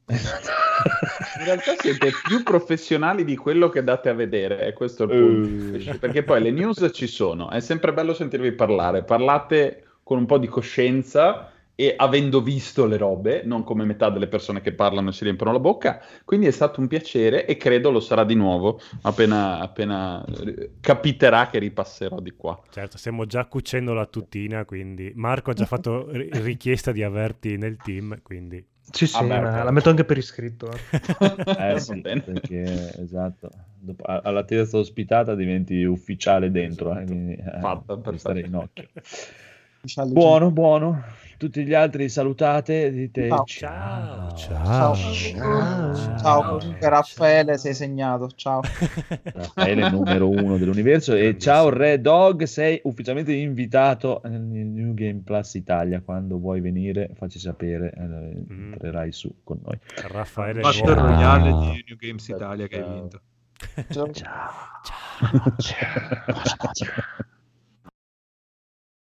S6: In realtà siete più professionali di quello che date a vedere, è questo il punto.
S3: Eh.
S6: Perché poi le news ci sono, è sempre bello sentirvi parlare. Parlate con un po' di coscienza e avendo visto le robe, non come metà delle persone che parlano e si riempiono la bocca. Quindi è stato un piacere e credo lo sarà di nuovo appena, appena eh, capiterà che ripasserò di qua.
S1: Certo, stiamo già cucendo la tutina, quindi Marco ha già fatto ri- richiesta di averti nel team, quindi
S4: Sì, sì,
S6: Ah, beh,
S4: ma la metto anche per iscritto. eh.
S3: Eh
S6: Va
S3: sì, perché esatto, Dopo- alla terza ospitata diventi ufficiale dentro, eh, quindi, eh,
S6: Fatta,
S3: devi stare in occhio. Buono, buono. Tutti gli altri salutate, dite
S8: Ciao.
S3: ciao.
S1: Ciao.
S8: Ciao. Ciao, comunque Raffaele sei segnato. Ciao.
S3: Raffaele numero uno dell'universo e ciao Re Dog, sei ufficialmente invitato nel New Game Plus Italia, quando vuoi venire facci sapere, eh,
S1: Mm.
S3: entrerai su con noi.
S1: Raffaele
S5: Battle. Royale di New Games Italia che hai
S6: Ciao.
S5: vinto.
S8: Ciao.
S3: Ciao. ciao.